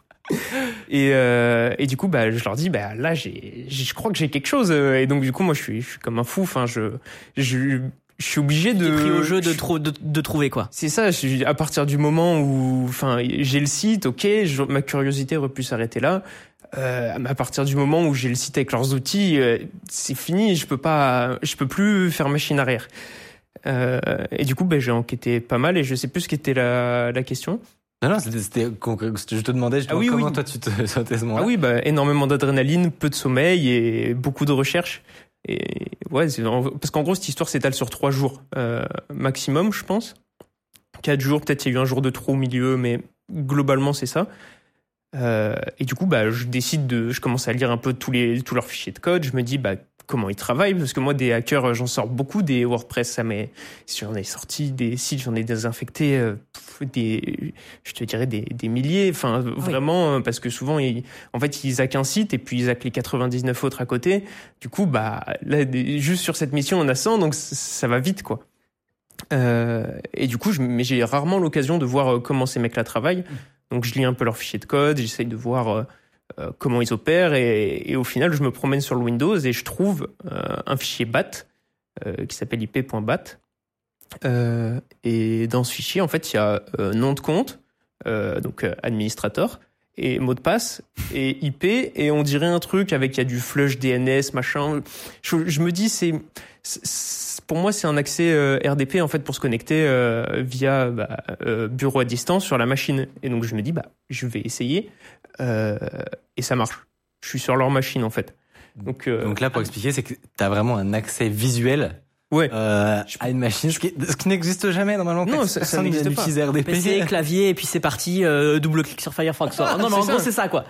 et, euh, et du coup, bah, je leur dis bah là, j'ai, j'ai- je crois que j'ai quelque chose. euh, Et donc du coup, moi, je suis, je suis comme un fou. Enfin, je, je, je suis obligé de. Pris au jeu de, trou- de, de trouver quoi. c'est ça, je- à partir du moment où, enfin, j'ai le site, ok, je- ma curiosité aurait pu s'arrêter là. Euh, mais à partir du moment où j'ai le site avec leurs outils, euh, c'est fini, je peux pas, je peux plus faire machine arrière. Euh, et du coup, ben, j'ai enquêté pas mal et je sais plus ce qu'était la, la question. Non, non, c'était, je te demandais Ah oui, comment oui. toi tu te sentais ce moment-là. Ah oui, bah, énormément d'adrénaline, peu de sommeil et beaucoup de recherche. Et ouais, parce qu'en gros, cette histoire s'étale sur trois jours euh, maximum, je pense. Quatre jours, peut-être il y a eu un jour de trop au milieu, mais globalement, c'est ça. Euh, et du coup, bah, je décide de, je commence à lire un peu tous les, tous leurs fichiers de code. Je me dis, bah, comment ils travaillent, parce que moi, des hackers, j'en sors beaucoup, des WordPress, ça m'est, j'en ai sorti des sites, j'en ai désinfecté, euh, des, je te dirais des, des milliers, enfin, vraiment, euh, parce que souvent, ils, en fait, ils hackent un site et puis ils hackent les 99 autres à côté. Du coup, bah, là, juste sur cette mission, on a 100, donc ça va vite, quoi. Euh, et du coup, je, mais j'ai rarement l'occasion de voir euh, comment ces mecs-là travaillent. Donc, je lis un peu leurs fichiers de code, j'essaye de voir euh, euh, comment ils opèrent, et, au final, je me promène sur le Windows et je trouve euh, un fichier BAT qui s'appelle ip.bat. Et dans ce fichier, en fait, il y a nom de compte, donc administrateur, et mot de passe et IP et on dirait un truc avec il y a du flush DNS machin. Je, je me dis c'est pour moi c'est un accès euh, RDP en fait pour se connecter euh, via bah, euh, bureau à distance sur la machine et donc je me dis bah je vais essayer et ça marche. Je suis sur leur machine en fait. Donc, euh, Donc là, pour expliquer, c'est que tu as vraiment un accès visuel ouais. euh, à une machine, ce qui, ce qui n'existe jamais normalement. Non, ça- ça Personne n'existe pas. n'utilise RDP. PC, clavier, et puis c'est parti, euh, double clic sur Firefox. non, mais en c'est gros, ça. c'est ça, quoi.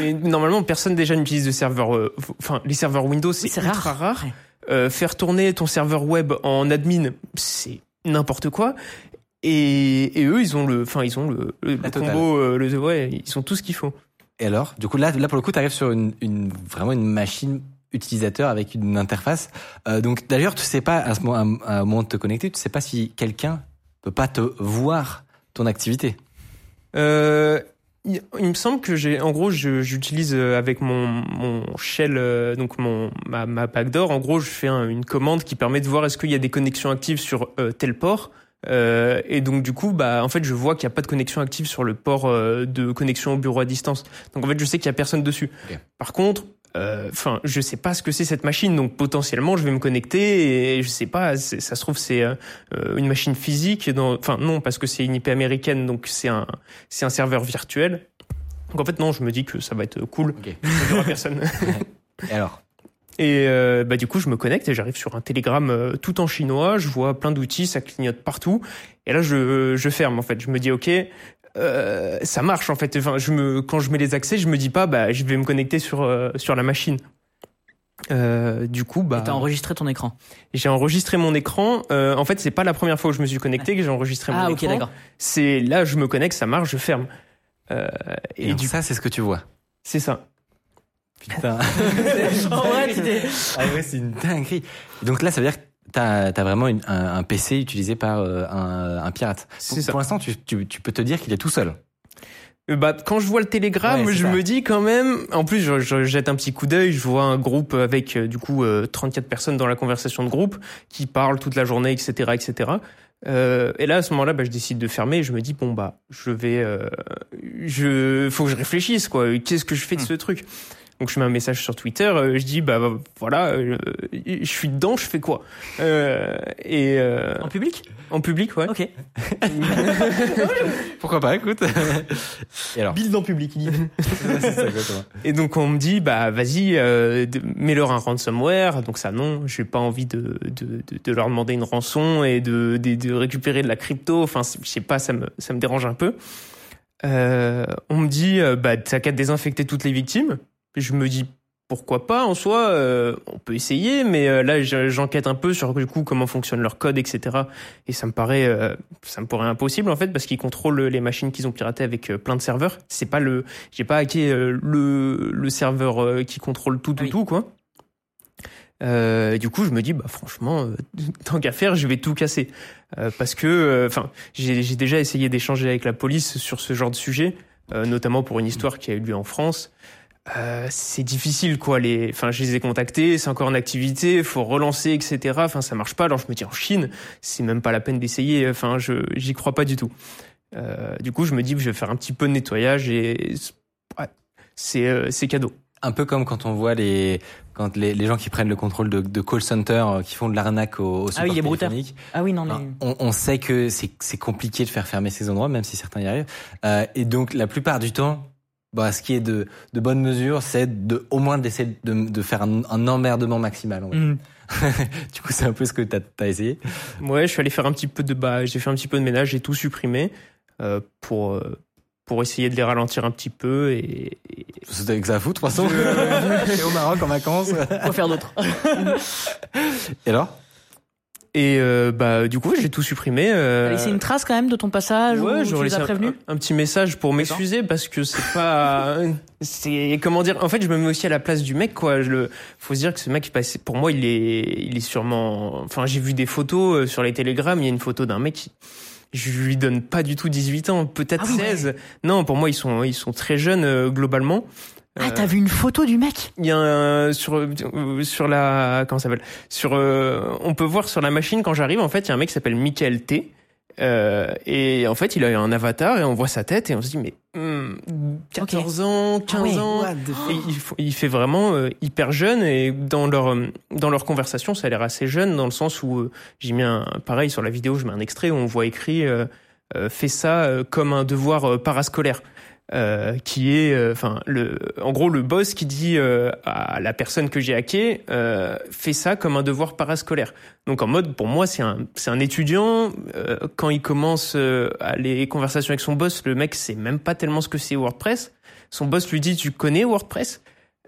Et normalement, personne déjà n'utilise de serveur. euh, Enfin, les serveurs Windows, c'est Oui, ultra rare. rare. Ouais. Euh, faire tourner ton serveur web en admin, c'est n'importe quoi. Et, et eux, ils ont le, enfin, ils ont le, le, combo, euh, le, ouais, ils ont tout ce qu'il faut. Et alors, du coup, là, là pour le coup, tu arrives sur une, une vraiment une machine utilisateur avec une interface. Euh, donc d'ailleurs, tu sais pas à ce moment, à, à un moment de te connecter, tu sais pas si quelqu'un peut pas te voir ton activité. Euh, il, il me semble que j'ai, en gros, j'utilise euh, avec mon, mon shell, euh, donc mon ma, ma backdoor. En gros, je fais un- une commande qui permet de voir est-ce qu'il y a des connexions actives sur tel port. Euh, et donc du coup, bah en fait, je vois qu'il n'y a pas de connexion active sur le port euh, de connexion au bureau à distance. Donc en fait, je sais qu'il y a personne dessus. Par contre, enfin, je sais pas ce que c'est cette machine, donc potentiellement, je vais me connecter et je sais pas. Ça se trouve, c'est euh, une machine physique. Enfin non, parce que c'est une IP américaine, donc c'est un c'est un serveur virtuel. Donc en fait non, je me dis que ça va être cool. Il aura personne. Et alors? Et euh, bah du coup, je me connecte et j'arrive sur un télégramme euh, tout en chinois. Je vois plein d'outils, ça clignote partout. Et là, je, je ferme en fait. Je me dis ok, euh, ça marche en fait. Enfin, je me quand je mets les accès, je me dis pas bah je vais me connecter sur euh, sur la machine. Euh, du coup, bah t'as enregistré ton écran. j'ai enregistré mon écran. Euh, en fait, c'est pas la première fois où je me suis connecté que j'ai enregistré Ah, mon ok, écran. d'accord. C'est là, je me connecte, ça marche, je ferme. Euh, Et, et du ça, c'est ce que tu vois. c'est ça. Putain. en vrai, ah ouais, c'est une dinguerie. Donc là, ça veut dire que t'as as vraiment une- un, un PC utilisé par euh, un, un pirate. Pour, l'instant, tu, tu, tu peux te dire qu'il est tout seul. Euh, Bah, quand je vois le télégramme, Ouais, je ça. me dis quand même. En plus, je, je jette un petit coup d'œil. Je vois un groupe avec euh, du coup euh, 34 personnes dans la conversation de groupe qui parlent toute la journée, etc., etc. Euh, et là, à ce moment-là, bah, je décide de fermer. Et je me dis bon bah, je vais, je, faut que je réfléchisse quoi. Qu'est-ce que je fais de ce truc? Donc je mets un message sur Twitter. euh, je dis bah voilà, euh, je suis dedans. Je fais quoi? Euh, Et euh, En public? en public, ouais. Ok. Pourquoi pas, écoute. Et alors Build en public, il dit. C'est ça, exactement. Et donc on me dit bah vas-y euh, mets-leur un ransomware donc ça non j'ai pas envie de, de, de, de leur demander une rançon et de, de, de récupérer de la crypto enfin je sais pas ça me ça me dérange un peu euh, on me dit euh, bah t'as qu'à désinfecter toutes les victimes je me dis pourquoi pas en soi euh, on peut essayer mais euh, là je- j'enquête un peu sur du coup comment fonctionne leur code etc et ça me paraît euh, ça me paraît impossible en fait parce qu'ils contrôlent les machines qu'ils ont piratées avec plein de serveurs c'est pas le j'ai pas hacké euh, le le serveur euh, qui contrôle tout tout oui. tout quoi euh, du coup, je me dis, bah franchement, euh, tant qu'à faire, je vais tout casser, Euh, parce que, enfin, j'ai j'ai déjà essayé d'échanger avec la police sur ce genre de sujet, euh, notamment pour une histoire qui a eu lieu en France. Euh, c'est difficile, quoi. Les, enfin, je les ai contactés, c'est encore en activité, faut relancer, etc. Enfin, ça marche pas. Alors je me dis, en Chine, c'est même pas la peine d'essayer. Enfin, je j'y crois pas du tout. Euh, du coup, je me dis que je vais faire un petit peu de nettoyage et ouais, c'est euh, c'est cadeau. Un peu comme quand on voit les quand les, les gens qui prennent le contrôle de, de call center, qui font de l'arnaque au, au support Ah oui, les brouteurs. téléphonique. Ah oui, non, mais. On, on sait que c'est c'est compliqué de faire fermer ces endroits, même si certains y arrivent. Euh, et donc la plupart du temps, bah, ce qui est de, de bonne mesure, c'est de au moins d'essayer de, de faire un, un emmerdement maximal. Mm. du coup, c'est un peu ce que t'as as essayé. Ouais, je suis allé faire un petit peu de bah, j'ai fait un petit peu de ménage, j'ai tout supprimé euh, pour euh, pour essayer de les ralentir un petit peu et, et- C'était avec ça à foutre, de toute façon. Au Maroc en vacances. Quoi faire d'autre Et alors? Et euh, bah du coup j'ai tout supprimé. Euh, laissé une trace quand même de ton passage ouais, ou tu les as un- prévenus un, un petit message pour m'excuser parce que c'est pas c'est comment dire en fait je me mets aussi à la place du mec quoi. Je le faut se dire que ce mec bah, c'est- pour moi il est il est sûrement enfin j'ai vu des photos euh, sur les télégrammes il y a une photo d'un mec qui- je lui donne pas du tout 18 ans peut-être Ah oui, 16 non pour moi ils sont ils sont très jeunes euh, globalement Ah, Euh, t'as vu une photo du mec? Il y a un, sur euh, sur la comment ça s'appelle? Sur euh, on peut voir sur la machine quand j'arrive en fait il y a un mec qui s'appelle Michael T Euh, et en fait, il a un avatar et on voit sa tête et on se dit mais hmm, 14 ans, 15 Ah ouais. ans. Et il, fait vraiment euh, hyper jeune et dans leur dans leur conversation, ça a l'air assez jeune dans le sens où euh, j'ai mis un pareil sur la vidéo, je mets un extrait où on voit écrit euh, euh, fais ça euh, comme un devoir euh, parascolaire. Euh, qui est, euh, enfin, le, en gros, le boss qui dit euh, à la personne que j'ai hacké, euh, fais ça comme un devoir parascolaire. Donc en mode, pour moi, c'est un, c'est un étudiant. euh, quand il commence euh, à les conversations avec son boss, le mec sait même pas tellement ce que c'est WordPress. Son boss lui dit, tu connais WordPress?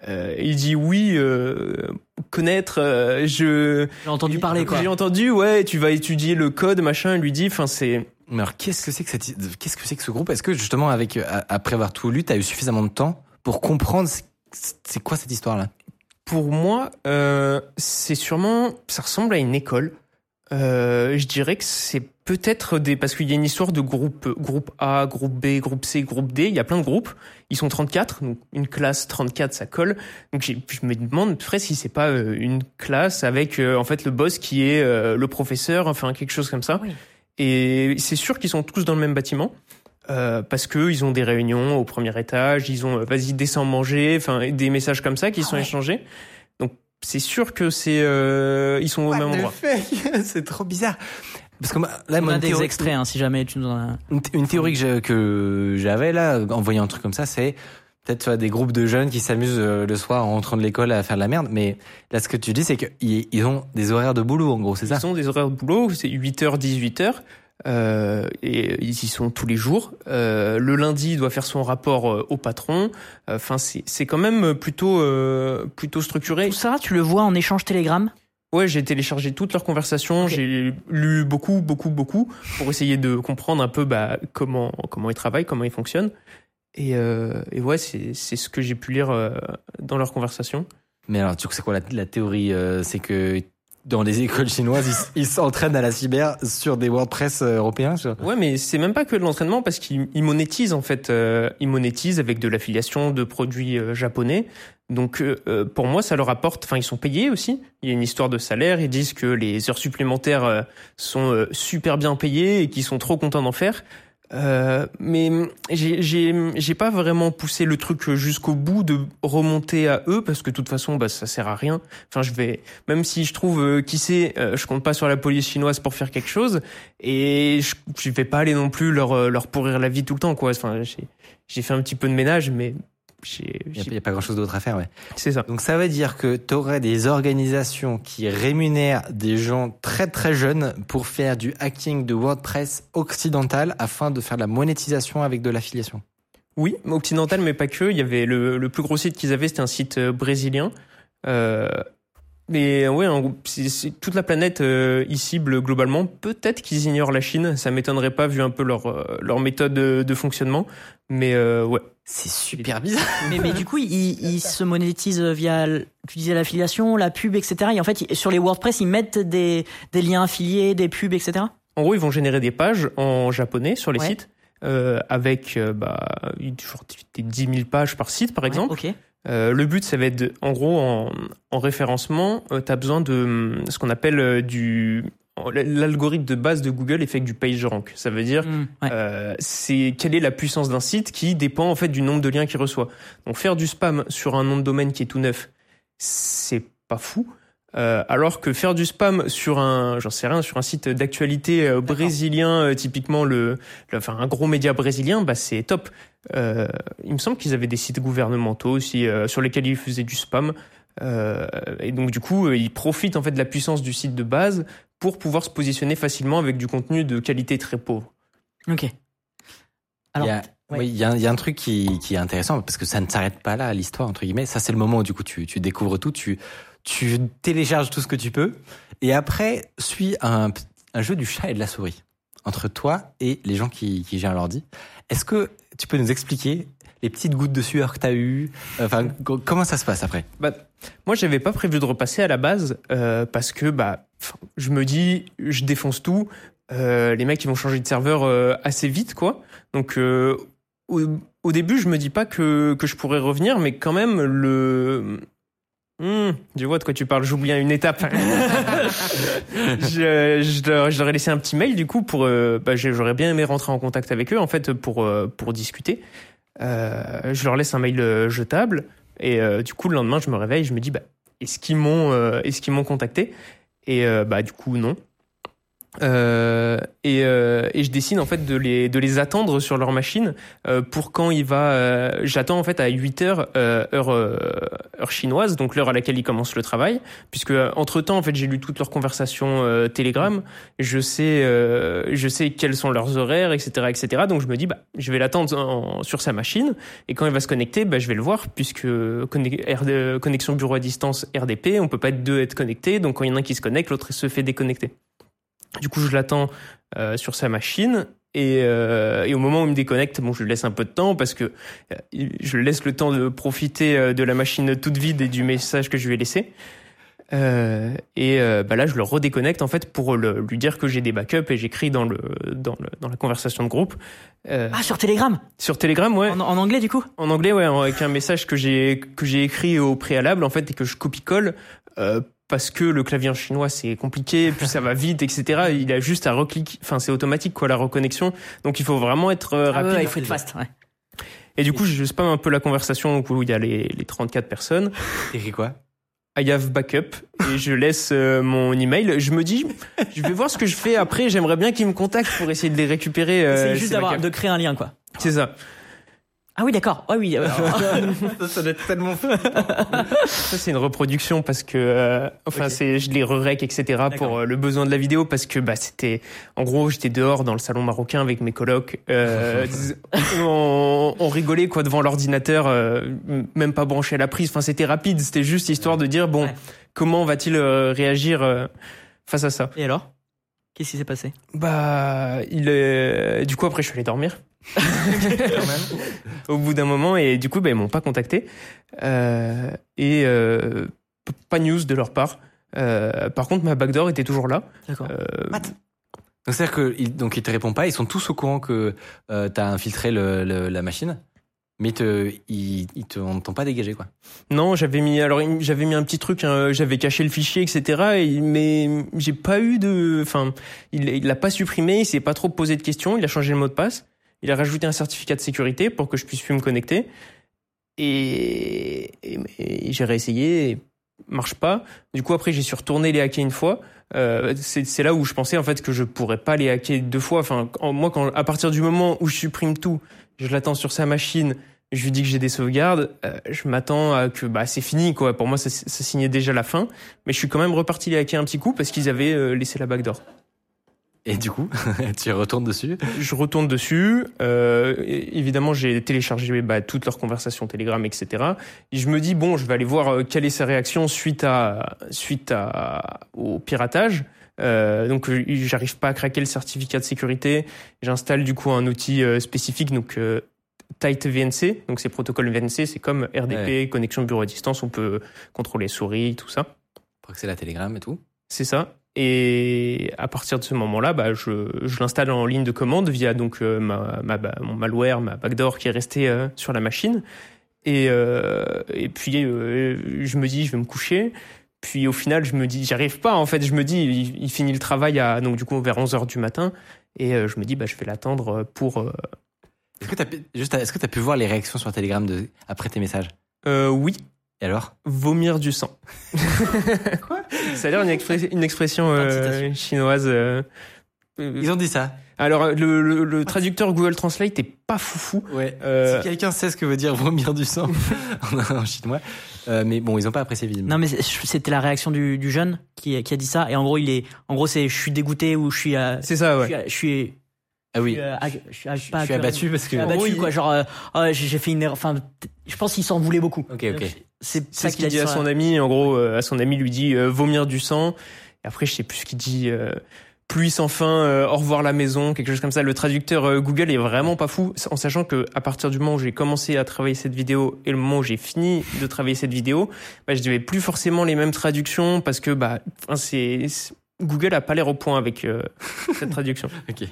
Euh, Il dit oui, euh, connaître. euh, je J'ai entendu parler, quoi. J'ai entendu, ouais. Tu vas étudier le code, machin. Il lui dit, enfin, c'est Mais alors, qu'est-ce que c'est que cette, qu'est-ce que c'est que ce groupe? Est-ce que justement, avec euh, après avoir tout lu, t'as eu suffisamment de temps pour comprendre c'est quoi cette histoire-là? Pour moi, euh, c'est sûrement, ça ressemble à une école. Euh, je dirais que c'est peut-être des, parce qu'il y a une histoire de groupe, groupe A, groupe B, groupe C, groupe D. Il y a plein de groupes. Ils sont 34, donc une classe 34, ça colle. Donc je me demande presque si c'est pas une classe avec en fait le boss qui est le professeur, enfin quelque chose comme ça. Oui. Et c'est sûr qu'ils sont tous dans le même bâtiment. Euh, parce que ils ont des réunions au premier étage, ils ont euh, vas-y descends manger, enfin des messages comme ça qui sont échangés. Donc c'est sûr que c'est euh, ils sont au même endroit. c'est trop bizarre. Parce que moi, là, On moi, a des théorie, extraits, hein, si jamais tu nous en as. une, théorie que j'avais là, en voyant un truc comme ça, c'est peut-être tu vois, des groupes de jeunes qui s'amusent euh, le soir en rentrant de l'école à faire de la merde. Mais là, ce que tu dis, c'est qu'ils ils ont des horaires de boulot, en gros, c'est ça? Ils ont des horaires de boulot, c'est 8h, 18h. Euh, et ils y sont tous les jours. Euh, le lundi, il doit faire son rapport euh, au patron. Enfin, c'est c'est quand même plutôt euh, plutôt structuré. Tout ça, tu le vois en échange Telegram? Ouais, j'ai téléchargé toutes leurs conversations, j'ai lu beaucoup, beaucoup, beaucoup pour essayer de comprendre un peu bah, comment comment ils travaillent, comment ils fonctionnent. Et, euh, et ouais, c'est c'est ce que j'ai pu lire euh, dans leurs conversations. Mais alors, tu sais quoi, la, la théorie, euh, c'est que dans les écoles chinoises, ils s'entraînent à la cyber sur des WordPress euh, européens. Ouais, mais c'est même pas que de l'entraînement parce qu'ils ils monétisent en fait. Euh, ils monétisent avec de l'affiliation de produits euh, japonais. Donc euh, euh, pour moi, ça leur apporte. Enfin, ils sont payés aussi. Il y a une histoire de salaire. Ils disent que les heures supplémentaires euh, sont euh, super bien payées et qu'ils sont trop contents d'en faire. Euh, mais j'ai pas vraiment poussé le truc jusqu'au bout de remonter à eux parce que de toute façon bah ça sert à rien. Enfin je vais même si je trouve euh, qui sait euh, je compte pas sur la police chinoise pour faire quelque chose et je, je vais pas aller non plus leur leur pourrir la vie tout le temps quoi. Enfin j'ai fait un petit peu de ménage mais Il n'y a, pas grand chose d'autre à faire, ouais. c'est ça. Donc ça veut dire que tu aurais des organisations qui rémunèrent des gens très très jeunes pour faire du hacking de WordPress occidental afin de faire de la monétisation avec de l'affiliation. Oui, occidental, mais pas que. Il y avait le, le plus gros site qu'ils avaient, c'était un site euh, brésilien. Euh, mais ouais, toute la planète euh, y cible globalement. Peut-être qu'ils ignorent la Chine, ça m'étonnerait pas vu un peu leur euh, leur méthode de, de fonctionnement. Mais euh, ouais, C'est super bizarre. mais, mais du coup, ils, ils se monétisent via, l- tu disais l'affiliation, la pub, etc. Et en fait, sur les WordPress, ils mettent des, des liens affiliés, des pubs, etc. en gros, ils vont générer des pages en japonais sur les Ouais. sites. Euh, avec euh, bah, genre des 10 000 pages par site par exemple. Ouais. Euh, le but, ça va être, de- en gros, en, en référencement, tu as besoin de hum, ce qu'on appelle euh, du l'algorithme de base de Google est fait avec du PageRank. Ça veut dire Mm, ouais. euh, c'est quelle est la puissance d'un site qui dépend en fait du nombre de liens qu'il reçoit. Donc faire du spam sur un nom de domaine qui est tout neuf, c'est pas fou. Euh, alors que faire du spam sur un, j'en sais rien, sur un site d'actualité euh, brésilien, typiquement le, le- enfin un gros média brésilien, bah c'est top. Il me semble qu'ils avaient des sites gouvernementaux aussi sur lesquels ils faisaient du spam. Euh, et donc du coup, ils profitent en fait de la puissance du site de base pour pouvoir se positionner facilement avec du contenu de qualité très pauvre. Ok. Alors, il y a, ouais. oui, il y a, un- il y a un truc qui, qui est intéressant parce que ça ne s'arrête pas là, l'histoire, entre guillemets. Ça, c'est le moment où du coup tu, tu découvres tout, tu, tu télécharges tout ce que tu peux. Et après, suit un, un jeu du chat et de la souris entre toi et les gens qui, qui gèrent l'ordi. Est-ce que tu peux nous expliquer les petites gouttes de sueur que tu as eues Enfin, co- comment ça se passe après? Bah, moi, j'avais pas prévu de repasser à la base euh, parce que bah, je me dis, je défonce tout. Euh, les mecs, ils vont changer de serveur euh, assez vite, quoi. Donc, euh, au, au début, je me dis pas que que je pourrais revenir, mais quand même, le Hmm, je vois de quoi tu parles, j'oublie une étape. je, je, leur, je leur ai laissé un petit mail du coup pour, bah, j'aurais bien aimé rentrer en contact avec eux en fait pour pour discuter. Je leur laisse un mail jetable et du coup le lendemain je me réveille, je me dis bah est-ce qu'ils m'ont est-ce qu'ils m'ont contacté? Et euh, bah du coup non. Euh, et, euh, et je décide en fait de les de les attendre sur leur machine euh, pour quand il va euh, j'attends en fait à 8 heures euh, heure euh, heure chinoise donc l'heure à laquelle ils commencent le travail puisque entre temps en fait j'ai lu toutes leurs conversations Telegram. Je sais je sais quels sont leurs horaires etc etc donc je me dis bah je vais l'attendre en- sur sa machine. Et quand il va se connecter bah je vais le voir puisque connexion bureau à distance RDP on peut pas être deux être connectés. Donc quand il y en a un qui se connecte l'autre se fait déconnecter du coup, je l'attends euh, sur sa machine. Et, euh, et au moment où il me déconnecte, bon, je lui laisse un peu de temps parce que euh, je lui laisse le temps de profiter euh, de la machine toute vide et du message que je lui ai laissé. Euh, et euh, bah là, je le redéconnecte en fait pour le- lui dire que j'ai des backups et j'écris dans le dans le dans la conversation de groupe Ah, sur Telegram sur Telegram, ouais. en, en anglais, du coup? En anglais, ouais, avec un message que j'ai que j'ai écrit au préalable en fait et que je copie-colle euh, parce que le clavier en chinois c'est compliqué, puis ça va vite, etc. Il a juste à recliquer, enfin c'est automatique quoi la reconnexion, donc il faut vraiment être euh, Ah ouais, rapide. ouais, il faut être fast. Ouais. Et du coup, je spam un peu la conversation où il y a les, les 34 personnes. T'écris quoi? I have backup et je laisse euh, mon email. Je me dis, je vais voir ce que je fais après. J'aimerais bien qu'ils me contactent pour essayer de les récupérer. euh, C'est juste d'avoir, de créer un lien, quoi. C'est ça. Ah oui, d'accord. Ah oui. euh, ça, ça doit être tellement fou. Ça c'est une reproduction parce que euh, enfin c'est je les re-rec etc pour euh, le besoin de la vidéo parce que bah c'était en gros j'étais dehors dans le salon marocain avec mes colocs euh, on, on rigolait quoi devant l'ordinateur euh, même pas branché à la prise enfin c'était rapide c'était juste histoire de dire bon Ouais. comment va-t-il euh, réagir euh, face à ça? Et alors? Qu'est-ce qui s'est passé? Bah il est du coup après je suis allé dormir au bout d'un moment et du coup bah, ils m'ont pas contacté. Euh, et euh, pas de news de leur part. Euh, par contre ma backdoor était toujours là. D'accord. Euh, Donc c'est-à-dire que ils, donc ils te répondent pas, ils sont tous au courant que euh, t'as infiltré le, le- la machine, mais ils te, ils, ils te, on t'ont pas dégagé quoi. non j'avais mis alors j'avais mis un petit truc hein, j'avais caché le fichier etc et, mais j'ai pas eu de enfin il il l'a pas supprimé. Il s'est pas trop posé de questions. Il a changé le mot de passe il a rajouté un certificat de sécurité pour que je puisse plus me connecter. Et, j'ai réessayé marche pas. Du coup après j'ai su retourner les hacker une fois. Euh, c'est là où je pensais en fait que je pourrais pas les hacker deux fois. Enfin en- moi quand à partir du moment où je supprime tout je l'attends sur sa machine je lui dis que j'ai des sauvegardes, euh, je m'attends à que bah c'est fini quoi. Pour moi ça, ça signait déjà la fin, mais je suis quand même reparti les hacker un petit coup parce qu'ils avaient euh, laissé la backdoor. Et du coup, tu retournes dessus. Je retourne dessus. Euh, évidemment, j'ai téléchargé bah, toutes leurs conversations Telegram, etc. Et je me dis bon, je vais aller voir euh, quelle est sa réaction suite à suite à au piratage. Euh, donc, euh, j'arrive pas à craquer le certificat de sécurité. J'installe du coup un outil euh, spécifique, donc Tight VNC. Donc, c'est protocole VNC, c'est comme RDP, connexion bureau à distance. On peut contrôler souris, tout ça. Pour accéder à Telegram et tout. C'est ça. Et à partir de ce moment-là, bah, je, je l'installe en ligne de commande via donc euh, ma, ma, bah, mon malware, ma backdoor qui est restée euh, sur la machine. Et, euh, et puis je me dis, je vais me coucher. Puis au final, je me dis, j'y arrive pas. En fait, je me dis, il, il finit le travail à donc du coup vers 11 heures du matin. Et je me dis, bah, je vais l'attendre pour. Est-ce que t'as pu- juste, est-ce que t'as pu voir les réactions sur Telegram de, après tes messages? Euh, oui, Et alors? Vomir du sang. Quoi? Ça a l'air une, expré- une expression euh, chinoise. euh, euh, Ils ont dit ça. Alors le, le, le traducteur Google Translate est pas foufou. Ouais. Euh, Si quelqu'un sait ce que veut dire vomir du sang en, chinois, euh, mais bon, ils ont pas apprécié visiblement. Non, mais c'était la réaction du, du jeune qui, qui a dit ça. Et en gros, il est, en gros, c'est je suis dégoûté ou je suis, euh, c'est ça, je ouais. suis, je suis, ah oui. je suis, euh, je suis, ag- Je pas suis accueilli. abattu parce Je que. suis abattu, Oui. quoi. Genre, euh, j'ai fait une erreur. Enfin, je pense qu'il s'en voulait beaucoup. Ok, ok. C'est ce qu'il dit à son ami. En gros, euh, à son ami lui dit euh, vomir du sang. Et après, je sais plus ce qu'il dit. Euh, pluie sans fin, euh, au revoir la maison, quelque chose comme ça. Le traducteur euh, Google est vraiment pas fou, en sachant que à partir du moment où j'ai commencé à travailler cette vidéo et le moment où j'ai fini de travailler cette vidéo, bah, je n'avais plus forcément les mêmes traductions parce que bah, enfin, c'est Google a pas l'air au point avec euh, cette traduction. Ok.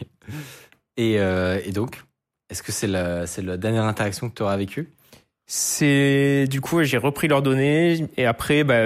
Et, euh, et donc, est-ce que c'est la, c'est la dernière interaction que tu auras vécue C'est du coup j'ai repris leurs données et après bah,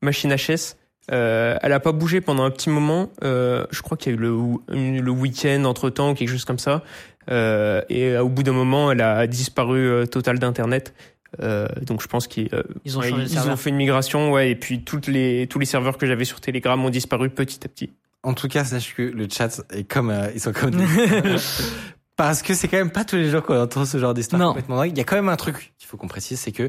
machine HS. Euh, elle a pas bougé pendant un petit moment. Euh, je crois qu'il y a eu le, le week-end entre temps, quelque chose comme ça. Euh, et au bout d'un moment, elle a disparu euh, total d'internet. Euh, donc je pense qu'ils euh, Ils ont ouais, ils ont fait une migration, ouais. Et puis toutes les tous les serveurs que j'avais sur Telegram ont disparu petit à petit. En tout cas, sache que le chat est comme euh, ils sont comme des- parce que c'est quand même pas tous les jours qu'on entend ce genre d'histoire complètement dingue. Il y a quand même un truc qu'il faut qu'on précise, c'est que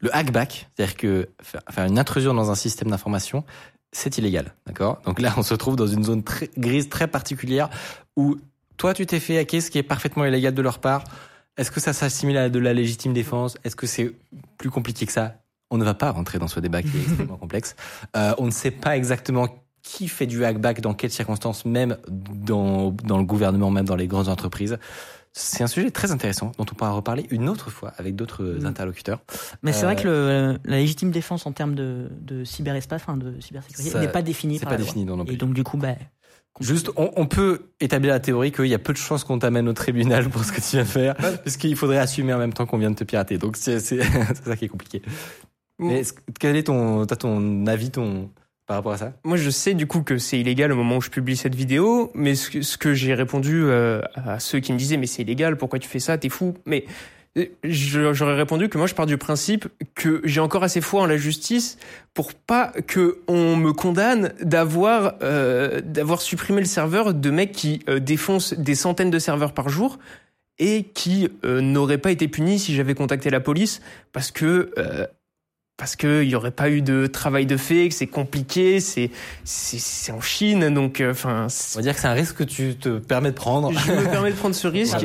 le hackback, c'est-à-dire que faire faire une intrusion dans un système d'information, c'est illégal, d'accord? Donc là, on se trouve dans une zone très grise très particulière où toi, tu t'es fait hacker, ce qui est parfaitement illégal de leur part. Est-ce que ça s'assimile à de la légitime défense? Est-ce que c'est plus compliqué que ça? On ne va pas rentrer dans ce débat qui est extrêmement complexe. Euh, on ne sait pas exactement qui fait du hackback, dans quelles circonstances, même dans, dans le gouvernement, même dans les grandes entreprises. C'est un sujet très intéressant dont on pourra reparler une autre fois avec d'autres Mm. interlocuteurs. Mais c'est Euh, vrai que le, la légitime défense en termes de, de cyberespace, enfin de cybersécurité, n'est pas définie C'est pas défini dans non plus. Et donc du coup, bah, Juste, on, on peut établir la théorie qu'il y a peu de chances qu'on t'amène au tribunal pour ce que tu viens de faire, parce qu'il faudrait assumer en même temps qu'on vient de te pirater. Donc c'est ça qui est compliqué. Mais quel est ton, t'as ton avis, ton Moi, je sais du coup que c'est illégal au moment où je publie cette vidéo, mais ce que, j'ai répondu euh, à ceux qui me disaient mais c'est illégal, pourquoi tu fais ça, t'es fou. Mais euh, j'aurais répondu que moi je pars du principe que j'ai encore assez foi en la justice pour pas que on me condamne d'avoir euh, d'avoir supprimé le serveur de mecs qui euh, défoncent des centaines de serveurs par jour et qui n'auraient pas été punis si j'avais contacté la police parce que parce que il y aurait pas eu de travail de fait, que c'est compliqué, c'est c'est c'est en Chine, donc euh, enfin. On va dire que c'est un risque que tu te permets de prendre. je me permets de prendre ce risque.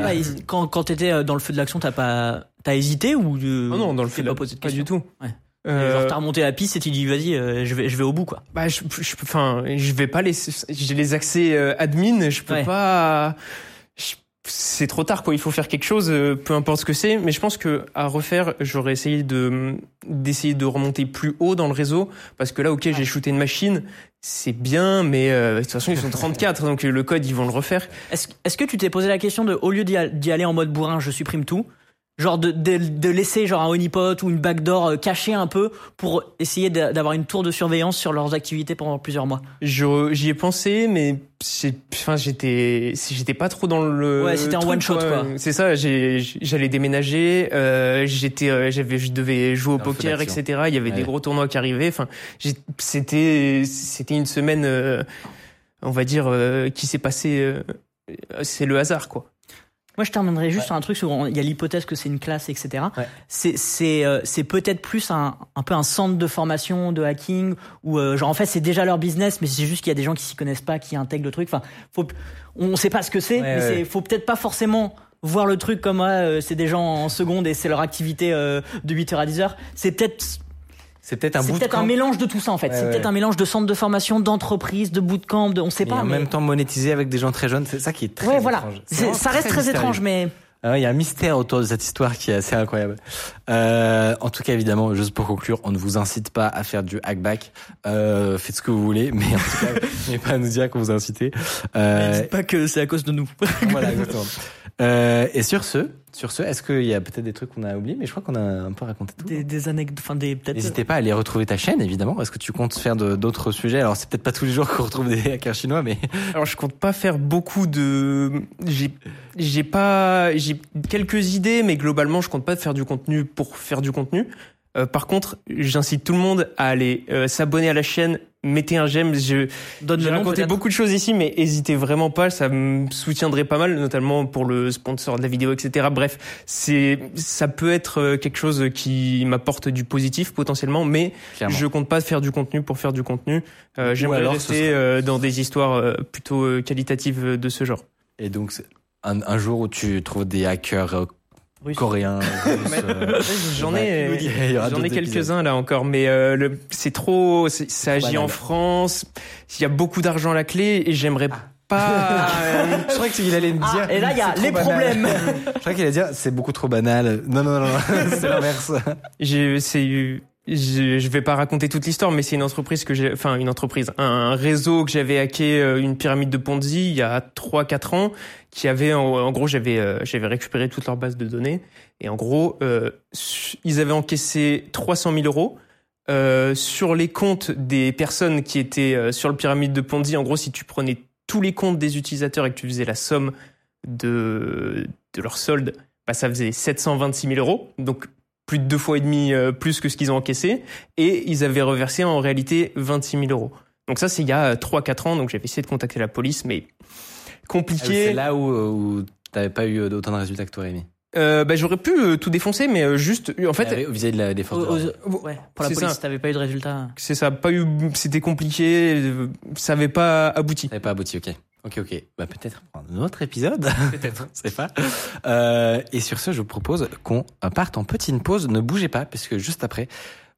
quand, quand t'étais euh, dans le feu de l'action, t'as pas, t'as hésité ou euh, Oh non, dans le t'es fait pas de- posé de pas questions du tout. Ouais. Euh, Genre t'as remonté la piste et tu dis vas-y, euh, je vais, je vais au bout quoi. bah, je, je, enfin, je vais pas laisser. J'ai les accès euh, admin, je peux Ouais. pas. C'est trop tard, quoi. Il faut faire quelque chose, euh, peu importe ce que c'est. Mais je pense que à refaire, j'aurais essayé de d'essayer de remonter plus haut dans le réseau, parce que là, ok, j'ai shooté une machine, c'est bien, mais euh, de toute façon, ils sont 34, donc le code, ils vont le refaire. Est-ce est-ce que tu t'es posé la question de, au lieu d'y aller en mode bourrin, je supprime tout, genre de, de, de laisser genre un honeypot ou une backdoor euh, cachée un peu pour essayer d'a- d'avoir une tour de surveillance sur leurs activités pendant plusieurs mois J'y ai pensé, mais enfin, j'étais, j'étais pas trop dans le. Ouais, c'était en one shot, quoi. C'est ça. J'allais déménager. Euh, j'étais, euh, j'avais, je devais jouer au poker, etc. Il y avait Ouais. des gros tournois qui arrivaient. Enfin, c'était, c'était une semaine, euh, on va dire, euh, qui s'est passée. euh, c'est le hasard, quoi. Moi, je terminerai juste sur un truc sur il y a l'hypothèse que c'est une classe, etc. Ouais. C'est c'est euh, c'est peut-être plus un un peu un centre de formation de hacking où euh, genre en fait c'est déjà leur business, mais c'est juste qu'il y a des gens qui s'y connaissent pas, qui intègrent le truc. Enfin, faut on sait pas ce que c'est, Ouais, mais c'est faut peut-être pas forcément voir le truc comme ah, euh, c'est des gens en seconde et c'est leur activité euh, de 8h à 10h. C'est peut-être C'est peut-être un c'est peut-être bootcamp, un mélange de tout ça en fait. Ouais, c'est ouais. peut-être un mélange de centre de formation, d'entreprise, de bootcamp, de on sait mais pas. en mais... même temps monétisé avec des gens très jeunes. C'est ça qui est très ouais, voilà. étrange. Ça reste très étrange, mais Ah ouais, Il y a un mystère autour de cette histoire qui est assez incroyable. Euh, en tout cas, évidemment, juste pour conclure, on ne vous incite pas à faire du hackback. Euh, faites ce que vous voulez, mais en tout cas, n'ayez pas à nous dire qu'on vous a incité. Euh, dites pas que c'est à cause de nous. voilà, exactement. Euh, et sur ce, sur ce, est-ce qu'il y a peut-être des trucs qu'on a oubliés? Mais je crois qu'on a un peu raconté tout. des, des anecdotes, enfin des peut-être. N'hésitez pas à aller retrouver ta chaîne, évidemment. Est-ce que tu comptes faire de- d'autres sujets Alors, c'est peut-être pas tous les jours qu'on retrouve des hackers chinois, mais Alors je compte pas faire beaucoup de j'ai j'ai pas j'ai quelques idées mais globalement je compte pas faire du contenu pour faire du contenu. Euh, par contre, j'incite tout le monde à aller euh, s'abonner à la chaîne, mettez un j'aime, je Donne j'ai raconté beaucoup de choses ici mais hésitez vraiment pas, ça me soutiendrait pas mal notamment pour le sponsor de la vidéo etc. Bref, c'est ça peut être euh, quelque chose qui m'apporte du positif potentiellement mais clairement. je compte pas faire du contenu pour faire du contenu. Euh, J'aimerais rester sera- euh, dans des histoires euh, plutôt qualitatives de ce genre. Et donc, un, un jour où tu trouves des hackers euh, Russe. russes, euh, J'en ai, j'en ai quelques-uns là encore, mais euh, le, c'est trop, ça agit banal. en France. Il y a beaucoup d'argent à la clé et j'aimerais Ah. pas. euh, Je crois qu'il allait me Ah, dire. et là il y a les problèmes. Je crois qu'il allait dire c'est beaucoup trop banal. Non, non, non, non, c'est l'inverse. j'ai, c'est, je, je vais pas raconter toute l'histoire, mais c'est une entreprise que j'ai, enfin une entreprise, un réseau que j'avais hacké, euh, une pyramide de Ponzi il y a 3-4 ans, qui avait, en, gros, j'avais, euh, j'avais récupéré toute leur base de données, et en gros, euh, ils avaient encaissé 300 000 euros. Sur les comptes des personnes qui étaient sur le pyramide de Ponzi, en gros, si tu prenais tous les comptes des utilisateurs et que tu faisais la somme de, de leur solde, bah, ça faisait 726 000 euros. Donc, plus de deux fois et demi euh, plus que ce qu'ils ont encaissé. Et ils avaient reversé en réalité 26 000 euros. Donc ça, c'est il y a 3-4 ans. Donc j'avais essayé de contacter la police, mais Ah oui, compliqué. C'est là où, où t'avais pas eu autant de résultats que toi, Rémi. Euh, bah, j'aurais pu euh, tout défoncer, mais euh, juste, en fait, vis-à-vis de la aux- ouais, pour la police, t'avais pas eu de résultat. c'est ça, pas eu, c'était compliqué, euh, ça avait pas abouti. Ça n'avait pas abouti, ok. Ok, ok. Bah, peut-être prendre un autre épisode. Peut-être. C'est pas. Euh, et sur ce, je vous propose qu'on parte en petite pause. Ne bougez pas, puisque juste après,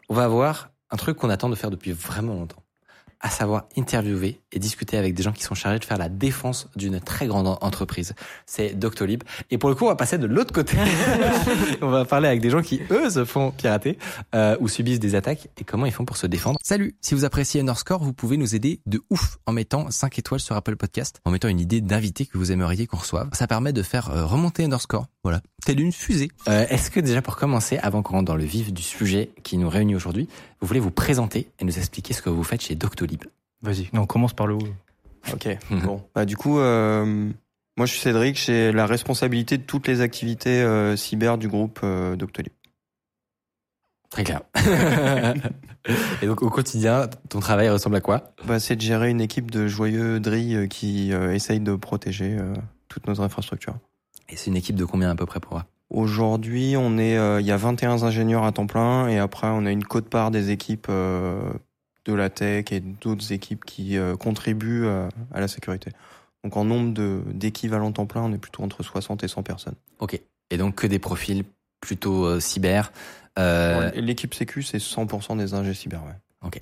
on va avoir un truc qu'on attend de faire depuis vraiment longtemps. À savoir interviewer et discuter avec des gens qui sont chargés de faire la défense d'une très grande en- entreprise. C'est Doctolib. Et pour le coup, on va passer de l'autre côté. on va parler avec des gens qui, eux, se font pirater euh, ou subissent des attaques et comment ils font pour se défendre? Salut Si vous appréciez Underscore, vous pouvez nous aider de ouf en mettant 5 étoiles sur Apple Podcast, en mettant une idée d'invité que vous aimeriez qu'on reçoive. Ça permet de faire euh, remonter Underscore. Voilà. Telle une fusée. Euh, Est-ce que déjà pour commencer, avant qu'on rentre dans le vif du sujet qui nous réunit aujourd'hui, vous voulez vous présenter et nous expliquer ce que vous faites chez Doctolib Vas-y, on commence par le haut. Ok. bon. Bah, du coup, euh, moi, je suis Cédric. J'ai la responsabilité de toutes les activités euh, cyber du groupe euh, Doctolib. Très clair. et donc au quotidien, ton travail ressemble à quoi? Bah, c'est de gérer une équipe de joyeux drilles qui euh, essaye de protéger euh, toute notre infrastructure. Et c'est une équipe de combien à peu près pour moi Aujourd'hui, on est, euh, il y a 21 ingénieurs à temps plein et après, on a une cote-part des équipes euh, de la tech et d'autres équipes qui euh, contribuent à la sécurité. Donc, en nombre d'équivalents temps plein, on est plutôt entre 60 et 100 personnes. Ok. Et donc que des profils plutôt euh, cyber. Euh, L'équipe sécu, c'est 100% des ingés cyber. Ouais.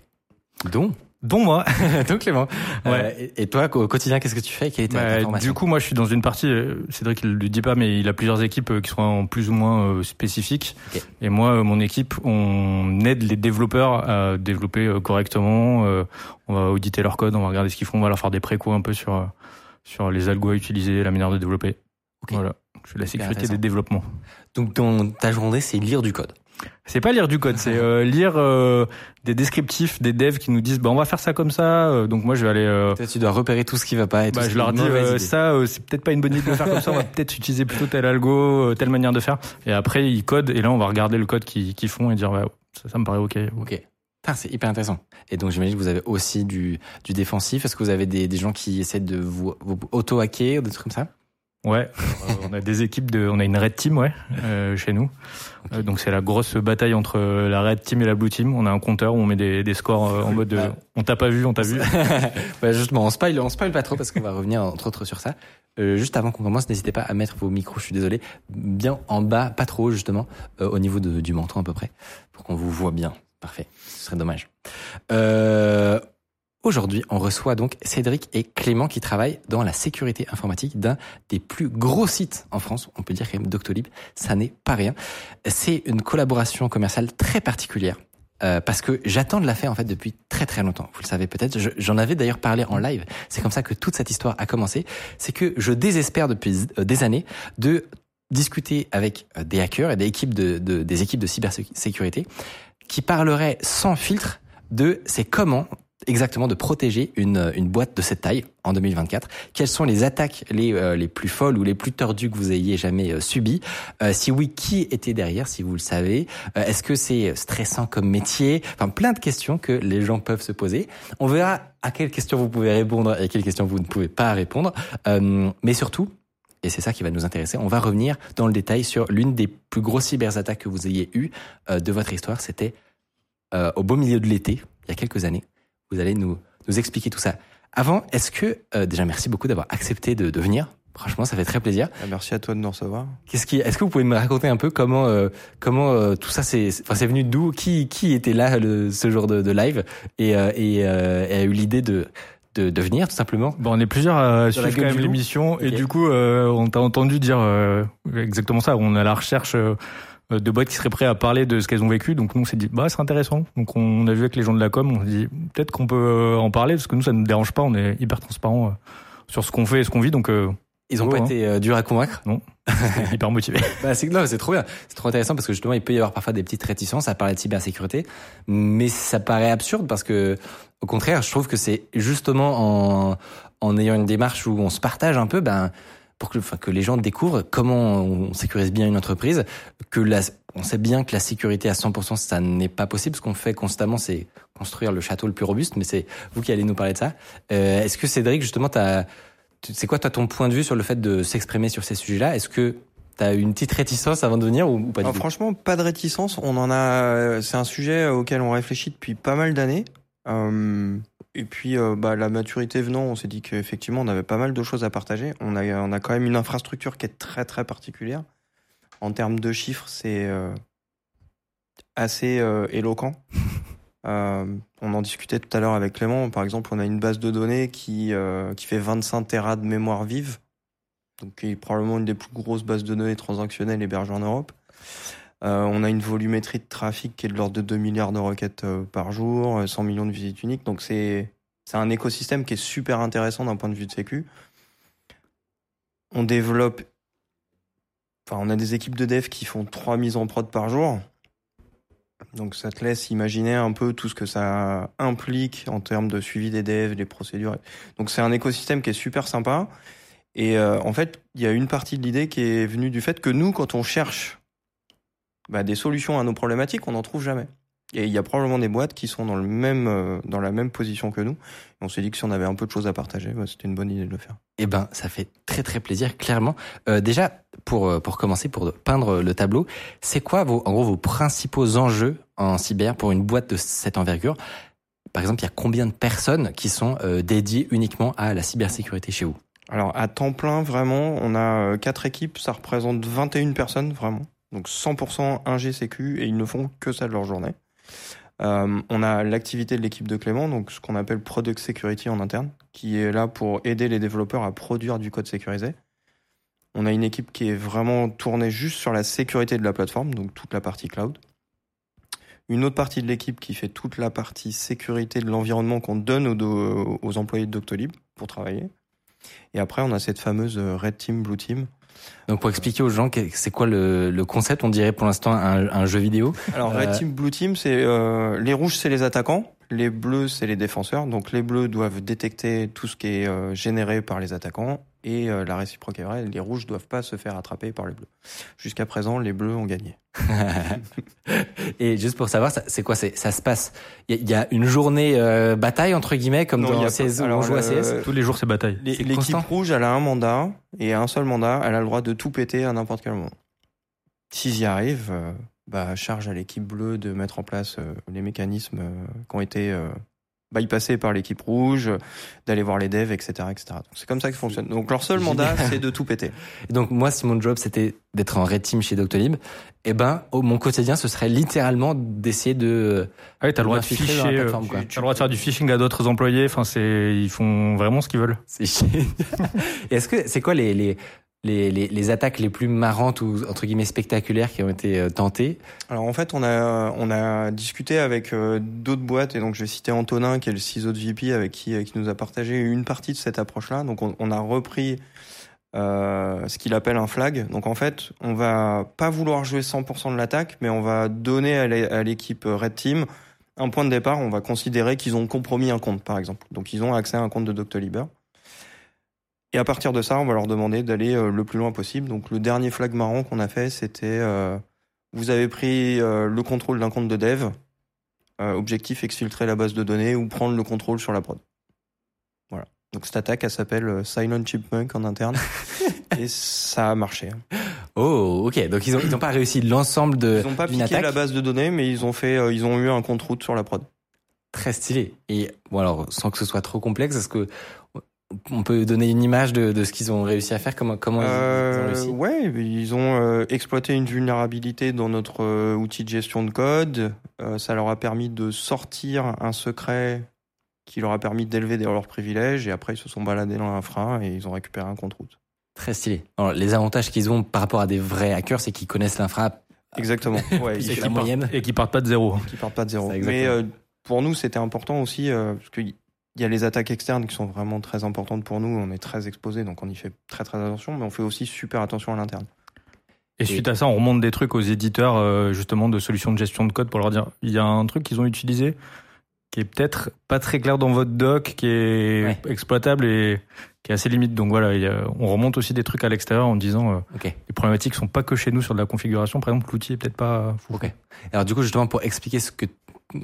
dont Dont moi. donc Clément. Ouais. Euh, et, et toi, au quotidien, qu'est-ce que tu fais? Quelle est ta, ta Bah, formation? du coup, moi, je suis dans une partie. euh, Cédric, il le dit pas, mais il a plusieurs équipes euh, qui sont en plus ou moins spécifiques. Et moi, mon équipe, on aide les développeurs à développer correctement. on va auditer leur code, on va regarder ce qu'ils font, on va leur faire des précos un peu sur sur les algos à utiliser, la manière de développer. Ok. Voilà. Je fais la sécurité des développements. Donc ton, ta journée, c'est lire du code. C'est pas lire du code, c'est euh, lire euh, des descriptifs des devs qui nous disent bah on va faire ça comme ça. Euh, donc moi je vais aller euh, Toi, tu dois repérer tout ce qui va pas. Et tout Bah, ce je qui leur dis mauvaise euh, idée. ça, euh, c'est peut-être pas une bonne idée de le faire comme ça. On va peut-être utiliser plutôt tel algo, euh, telle manière de faire. Et après ils codent et là on va regarder le code qu'ils qu'ils font et dire ouais, ça, ça me paraît ok. Ok. Putain, c'est hyper intéressant. Et donc j'imagine que vous avez aussi du, du défensif. Est-ce que vous avez des, des gens qui essaient de vous, vous auto-hacker ou des trucs comme ça? Ouais. Euh, on a des équipes de, on a une red team ouais euh, chez nous. Euh, donc c'est la grosse bataille entre la red team et la blue team. On a un compteur où on met des, des scores euh, en mode de, Ah. on t'a pas vu, on t'a vu. bah justement, on spoil, on spoil pas trop parce qu'on va revenir entre autres sur ça. Euh, juste avant qu'on commence, n'hésitez pas à mettre vos micros, je suis désolé, bien en bas, pas trop justement, euh, au niveau de- du menton à peu près, pour qu'on vous voit bien. Parfait, ce serait dommage. Euh, Aujourd'hui, on reçoit donc Cédric et Clément qui travaillent dans la sécurité informatique d'un des plus gros sites en France. On peut dire même Doctolib, ça n'est pas rien. C'est une collaboration commerciale très particulière. Euh, parce que j'attends de la faire en fait depuis très très longtemps. Vous le savez peut-être. Je- J'en avais d'ailleurs parlé en live. C'est comme ça que toute cette histoire a commencé. C'est que je désespère depuis euh, des années de discuter avec euh, des hackers et des équipes de, de- des équipes de cybersécurité qui parleraient sans filtre de c'est comment exactement de protéger une, une boîte de cette taille en 2024 Quelles sont les attaques les, euh, les plus folles ou les plus tordues que vous ayez jamais euh, subies? Euh, Si oui, qui était derrière, si vous le savez? Euh, Est-ce que c'est stressant comme métier? Enfin, plein de questions que les gens peuvent se poser. On verra à quelles questions vous pouvez répondre et à quelles questions vous ne pouvez pas répondre. Euh, mais surtout, et c'est ça qui va nous intéresser, on va revenir dans le détail sur l'une des plus grosses cyberattaques que vous ayez eues euh, de votre histoire. C'était euh, au beau milieu de l'été, il y a quelques années. Vous allez nous, nous expliquer tout ça. Avant, est-ce que, euh, déjà merci beaucoup d'avoir accepté de, de venir. Franchement, ça fait très plaisir. Ah, Merci à toi de nous recevoir. Qu'est-ce qui, est-ce que vous pouvez me raconter un peu comment, euh, comment euh, tout ça c'est, enfin, c'est venu d'où? Qui, qui était là le, ce jour de, de live? Et, euh, et, euh, et a eu l'idée de, de, de venir tout simplement? Bon, on est plusieurs à Sur suivre quand même l'émission et du coup, euh, on t'a entendu dire euh, exactement ça. On est à la recherche euh, de boîtes qui seraient prêtes à parler de ce qu'elles ont vécu. Donc nous, on s'est dit, bah, c'est intéressant. Donc on a vu avec les gens de la com, on s'est dit, peut-être qu'on peut euh, en parler parce que nous, ça ne nous dérange pas. On est hyper transparent euh, sur ce qu'on fait et ce qu'on vit. Donc euh, Ils ont Oh, pas hein. été euh, durs à convaincre? Hyper motivé. Bah, c'est non, c'est trop bien. C'est trop intéressant parce que justement, il peut y avoir parfois des petites réticences à parler de cybersécurité, mais ça paraît absurde parce que, au contraire, je trouve que c'est justement en, en ayant une démarche où on se partage un peu, ben, pour que, enfin, que les gens découvrent comment on sécurise bien une entreprise, que la, on sait bien que la sécurité à 100%, ça n'est pas possible. Ce qu'on fait constamment, c'est construire le château le plus robuste, mais c'est vous qui allez nous parler de ça. Euh, Est-ce que Cédric, justement, t'as, tu- c'est quoi toi ton point de vue sur le fait de s'exprimer sur ces sujets-là? Est-ce que T'as eu une petite réticence avant de venir ou, pas du Alors, tout? franchement, pas de réticence. On en a. C'est un sujet auquel on réfléchit depuis pas mal d'années. Euh, et puis, euh, bah, la maturité venant, on s'est dit qu'effectivement, on avait pas mal de choses à partager. On a, on a quand même une infrastructure qui est très très particulière. En termes de chiffres, c'est euh, assez euh, éloquent. On en discutait tout à l'heure avec Clément. Par exemple, on a une base de données qui, qui fait 25 téras de mémoire vive, donc qui est probablement une des plus grosses bases de données transactionnelles hébergées en Europe. Euh, on a une volumétrie de trafic qui est de l'ordre de 2 milliards de requêtes euh, par jour, euh, 100 millions de visites uniques. Donc c'est un écosystème qui est super intéressant d'un point de vue de sécu. On développe, enfin on a des équipes de dev qui font trois mises en prod par jour. Donc ça te laisse imaginer un peu tout ce que ça implique en termes de suivi des devs, des procédures. Donc c'est un écosystème qui est super sympa. Et euh, en fait, il y a une partie de l'idée qui est venue du fait que nous, quand on cherche bah, des solutions à nos problématiques, on n'en trouve jamais. Et il y a probablement des boîtes qui sont dans, le même, euh, dans la même position que nous. Et on s'est dit que si on avait un peu de choses à partager, bah, c'était une bonne idée de le faire. Eh ben, ça fait très très plaisir, clairement. Euh, déjà, pour euh, pour commencer, pour peindre le tableau, c'est quoi vos, en gros, vos principaux enjeux en cyber pour une boîte de cette envergure? Par exemple, il y a combien de personnes qui sont euh, dédiées uniquement à la cybersécurité chez vous? Alors à temps plein, vraiment, on a euh, quatre équipes, ça représente 21 personnes, vraiment. Donc 100% ingé sécu et ils ne font que ça de leur journée. Euh, on a l'activité de l'équipe de Clément, donc ce qu'on appelle Product Security en interne, qui est là pour aider les développeurs à produire du code sécurisé. On a une équipe qui est vraiment tournée juste sur la sécurité de la plateforme, donc toute la partie cloud. Une autre partie de l'équipe qui fait toute la partie sécurité de l'environnement qu'on donne aux, aux employés de Doctolib pour travailler. Et après, on a cette fameuse euh, Red Team, Blue Team. Donc, pour expliquer aux gens, c'est quoi le, le concept On dirait pour l'instant un, un jeu vidéo. Alors Euh, Red Team, Blue Team, c'est euh, les rouges, c'est les attaquants, les bleus, c'est les défenseurs. Donc les bleus doivent détecter tout ce qui est euh, généré par les attaquants et euh, la réciproque est vraie. Les rouges doivent pas se faire attraper par les bleus. Jusqu'à présent, les bleus ont gagné. Et juste pour savoir, ça- c'est quoi Ça se passe? Il y, a- il y a une journée euh, bataille entre guillemets, comme Non, dans CS on joue à CS. Tous les jours, c'est bataille. L'équipe rouge, elle a un mandat et un seul mandat. Elle a le droit de tout péter à n'importe quel moment. S'ils y arrivent, euh, bah, charge à l'équipe bleue de mettre en place euh, les mécanismes euh, qui ont été euh, bypassés par l'équipe rouge, d'aller voir les devs, etc., etc. Donc, c'est comme ça que ça fonctionne. Donc leur seul mandat, c'est de tout péter. Et donc moi, si mon job c'était d'être en red team chez Doctolib, eh ben, mon quotidien, ce serait littéralement d'essayer de. Ah oui, t'as le droit de M'infiltrer dans la ficher, euh, quoi. t'as le droit de faire du phishing à d'autres employés. Enfin, c'est, ils font vraiment ce qu'ils veulent. C'est génial. Est-ce que c'est quoi les, les les, attaques les plus marrantes ou entre guillemets spectaculaires qui ont été euh, tentées Alors en fait, on a discuté avec euh, d'autres boîtes et donc je vais citer Antonin qui est le CISO de VP avec qui euh, qui nous a partagé une partie de cette approche-là. Donc on, a repris ce qu'il appelle un flag. Donc en fait, on va pas vouloir jouer 100% de l'attaque, mais on va donner à l'é- à l'équipe Red Team un point de départ. On va considérer qu'ils ont compromis un compte, par exemple. Donc ils ont accès à un compte de Doctolib. Et à partir de ça, on va leur demander d'aller euh, le plus loin possible. Donc le dernier flag marrant qu'on a fait, c'était euh, vous avez pris euh, le contrôle d'un compte de dev. Objectif exfiltrer la base de données ou prendre le contrôle sur la prod. Voilà. Donc cette attaque, elle s'appelle Silent Chipmunk en interne. et ça a marché. hein. Oh, ok. Donc ils ont ils ont pas réussi l'ensemble de Ils n'ont pas piqué attaque. la base de données, mais ils ont fait, ils ont eu un compte route sur la prod. Très stylé. Et bon alors, sans que ce soit trop complexe, est-ce que on peut donner une image de, de ce qu'ils ont réussi à faire Comment comment ils- ils, ont Euh, réussi ouais, ils ont euh, exploité une vulnérabilité dans notre euh, outil de gestion de code. Euh, ça leur a permis de sortir un secret qui leur a permis d'élever leurs privilèges. Et après, ils se sont baladés dans l'infra et ils ont récupéré un compte route. Très stylé. Alors, les avantages qu'ils ont par rapport à des vrais hackers, c'est qu'ils connaissent l'infra Exactement. Ouais, il- la moyenne. Et qui partent pas de zéro. qui partent pas de zéro. Mais euh, pour nous, c'était important aussi euh, parce qu'il y a les attaques externes qui sont vraiment très importantes pour nous. On est très exposés, donc on y fait très très attention, mais on fait aussi super attention à l'interne. Et suite à ça, on remonte des trucs aux éditeurs euh, justement de solutions de gestion de code pour leur dire il y a un truc qu'ils ont utilisé qui est peut-être pas très clair dans votre doc, qui est Ouais. exploitable et qui est assez limite. Donc voilà, il a- on remonte aussi des trucs à l'extérieur en disant euh, les problématiques sont pas que chez nous sur de la configuration. Par exemple, l'outil est peut-être pas. fou. Ok. Alors du coup, justement, pour expliquer ce que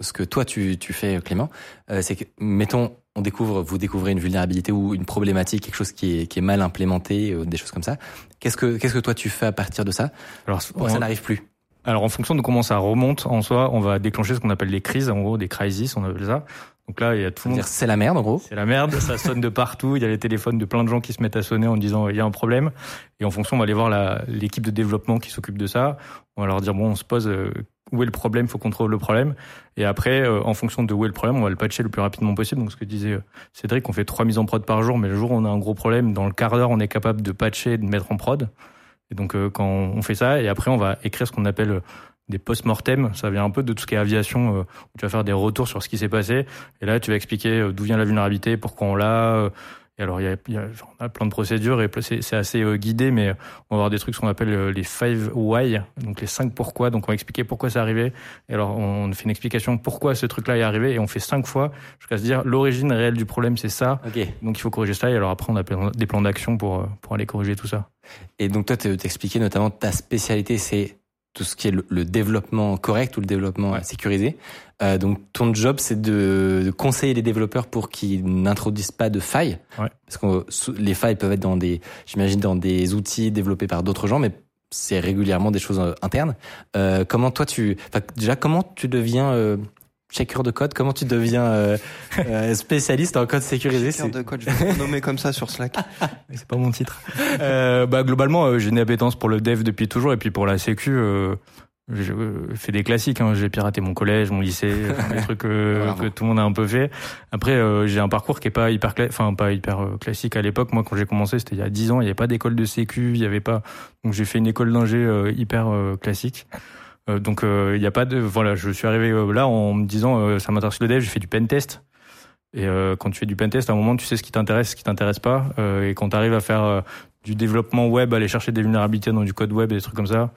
ce que toi tu, tu fais, Clément, euh, c'est que mettons, on découvre, vous découvrez une vulnérabilité ou une problématique, quelque chose qui est, qui est mal implémenté, euh, des choses comme ça. Qu'est-ce que qu'est-ce que toi tu fais à partir de ça Alors, ça n'arrive plus Alors en fonction de comment ça remonte en soi, on va déclencher ce qu'on appelle des crises, en gros des crises, on appelle ça. Donc là, il y a tout le monde. C'est la merde en gros. C'est la merde, ça sonne de partout. Il y a les téléphones de plein de gens qui se mettent à sonner en disant il y a un problème. Et en fonction, on va aller voir l'équipe de développement qui s'occupe de ça. On va leur dire bon, on se pose euh, où est le problème, faut qu'on trouve le problème. Et après, euh, en fonction de où est le problème, on va le patcher le plus rapidement possible. Donc ce que disait euh, Cédric, on fait trois mises en prod par jour, mais le jour où on a un gros problème, dans le quart d'heure, on est capable de patcher, de mettre en prod. Et donc euh, quand on fait ça, et après on va écrire ce qu'on appelle euh, des post-mortem, ça vient un peu de tout ce qui est aviation, euh, où tu vas faire des retours sur ce qui s'est passé, et là tu vas expliquer d'où vient la vulnérabilité, pourquoi on l'a, et alors il y a, il y a- on a plein de procédures, et c'est assez euh, guidé, mais on va avoir des trucs qu'on appelle euh, les 5 why, donc les 5 pourquoi, donc on va expliquer pourquoi c'est arrivé, et alors on fait une explication pourquoi ce truc-là est arrivé, et on fait 5 fois, jusqu'à se dire l'origine réelle du problème c'est ça, Ok. donc il faut corriger ça, et alors après on a des plans d'action pour, euh, pour aller corriger tout ça. Et donc toi, t'expliquais notamment ta spécialité, c'est tout ce qui est le, le développement correct ou le développement Ouais. sécurisé. Euh, donc ton job, c'est de, de conseiller les développeurs pour qu'ils n'introduisent pas de failles. Ouais. Parce que les failles peuvent être dans des, j'imagine, dans des outils développés par d'autres gens, mais c'est régulièrement des choses euh, internes. Euh, comment toi tu, déjà comment tu deviens euh, checker de code Comment tu deviens euh, euh, spécialiste en code sécurisé Checker de code, je vais nommer comme ça sur Slack. C'est pas mon titre. euh, bah, globalement, euh, j'ai une appétence pour le dev depuis toujours et puis pour la sécu. Euh, j'ai euh, fait des classiques. Hein. J'ai piraté mon collège, mon lycée, des trucs que tout le monde a un peu fait. Après, j'ai un parcours qui est pas hyper, enfin pas hyper classique à l'époque. Moi, quand j'ai commencé, c'était il y a 10 ans. Il n'y avait pas d'école de sécu, il y avait pas. Donc j'ai fait une école d'ingé hyper classique. Euh, donc euh, il n'y a pas de. Voilà, je suis arrivé euh, là en me disant euh, ça m'intéresse le dev. J'ai fait du pen test. Et euh, quand tu fais du pentest, à un moment, tu sais ce qui t'intéresse, ce qui t'intéresse pas. Euh, et quand tu arrives à faire euh, du développement web, aller chercher des vulnérabilités dans du code web et des trucs comme ça,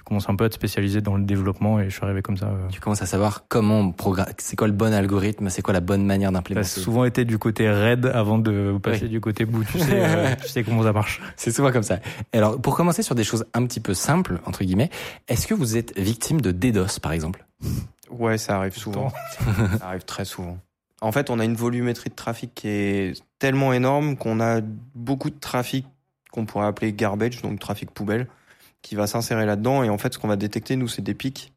tu commences un peu à te spécialiser dans le développement. Et je suis arrivé comme ça. euh. Tu commences à savoir comment programmer, c'est quoi le bon algorithme, c'est quoi la bonne manière Ça a d'implémenter. souvent été du côté raid avant de passer Oui. du côté bout. Tu sais, euh, tu sais comment ça marche. C'est souvent comme ça. Alors, pour commencer sur des choses un petit peu simples, entre guillemets, est-ce que vous êtes victime de DDoS, par exemple? Ouais, ça arrive souvent. ça arrive très souvent. En fait, on a une volumétrie de trafic qui est tellement énorme qu'on a beaucoup de trafic qu'on pourrait appeler garbage, donc trafic poubelle, qui va s'insérer là-dedans. Et en fait, ce qu'on va détecter, nous, c'est des pics.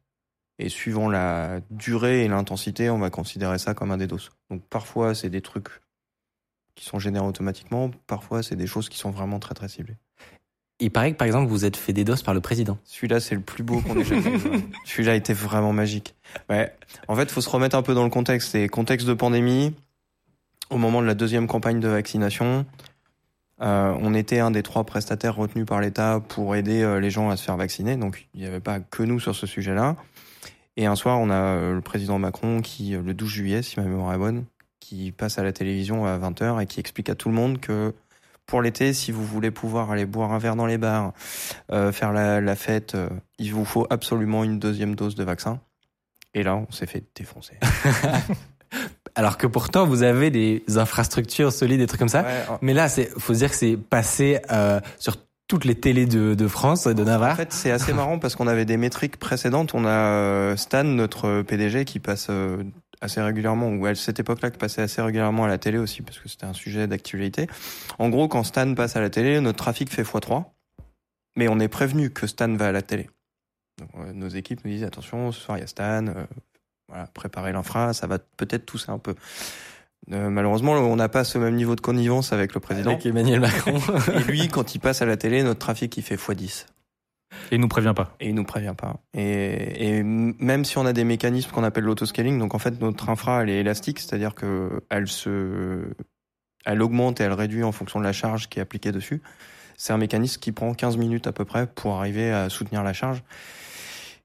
Et suivant la durée et l'intensité, on va considérer ça comme un DDoS. Donc parfois, c'est des trucs qui sont générés automatiquement. Parfois, c'est des choses qui sont vraiment très très ciblées. Il paraît que, par exemple, vous êtes fait DDoS par le président. Celui-là, c'est le plus beau qu'on ait jamais vu. Celui-là était vraiment magique. Ouais. En fait, faut se remettre un peu dans le contexte. C'est contexte de pandémie. Au moment de la deuxième campagne de vaccination, euh, on était un des trois prestataires retenus par l'État pour aider euh, les gens à se faire vacciner. Donc, il n'y avait pas que nous sur ce sujet-là. Et un soir, on a euh, le président Macron qui, le 12 juillet, si ma mémoire est bonne, qui passe à la télévision à 20h et qui explique à tout le monde que pour l'été, si vous voulez pouvoir aller boire un verre dans les bars, faire la, fête, il vous faut absolument une deuxième dose de vaccin. Et là, on s'est fait défoncer. Alors que pourtant, vous avez des infrastructures solides, des trucs comme ça. Ouais, en- Mais là, c'est, faut dire que c'est passé euh, sur toutes les télés de, de France, de En Navarre. fait, c'est assez marrant parce qu'on avait des métriques précédentes. On a euh, Stan, notre PDG, qui passe euh, assez régulièrement, ou à cette époque-là, qui passait assez régulièrement à la télé aussi, parce que c'était un sujet d'actualité. En gros, quand Stan passe à la télé, notre trafic fait x3, mais on est prévenu que Stan va à la télé. Donc, euh, nos équipes nous disent attention, ce soir il y a Stan, voilà, préparez l'infra, ça va peut-être tousser un peu. Euh, malheureusement, on n'a pas ce même niveau de connivence avec le président. Avec Emmanuel Macron. Et lui, quand il passe à la télé, notre trafic il fait x10 Et il nous prévient pas. et il nous prévient pas. Et, et même si on a des mécanismes qu'on appelle l'autoscaling, donc en fait notre infra elle est élastique, c'est-à-dire que elle se, elle augmente et elle réduit en fonction de la charge qui est appliquée dessus. C'est un mécanisme qui prend 15 minutes à peu près pour arriver à soutenir la charge.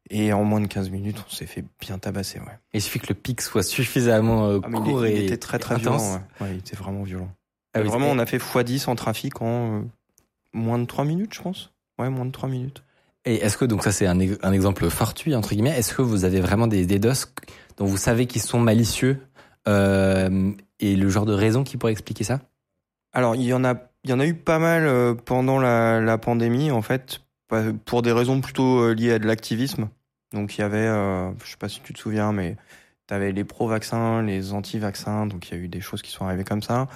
Et en moins de 15 minutes, on s'est fait bien tabasser, ouais. Il suffit que le pic soit suffisamment euh, Ah, il, court et il était très très intense. violent. Ouais. Ouais, il était vraiment violent. Ah oui, vraiment, on a fait x10 en trafic en euh, moins de 3 minutes, je pense. Ouais, moins de 3 minutes. Et est-ce que, donc ça c'est un, ex- un exemple fortuit, entre guillemets, est-ce que vous avez vraiment des DDoS dont vous savez qu'ils sont malicieux euh, et le genre de raison qui pourrait expliquer ça? Alors, il y en a, il y en a eu pas mal euh, pendant la, la pandémie, en fait, pour des raisons plutôt euh, liées à de l'activisme. Donc, il y avait, euh, je sais pas si tu te souviens, mais tu avais les pro-vaccins, les anti-vaccins, donc il y a eu des choses qui sont arrivées comme ça.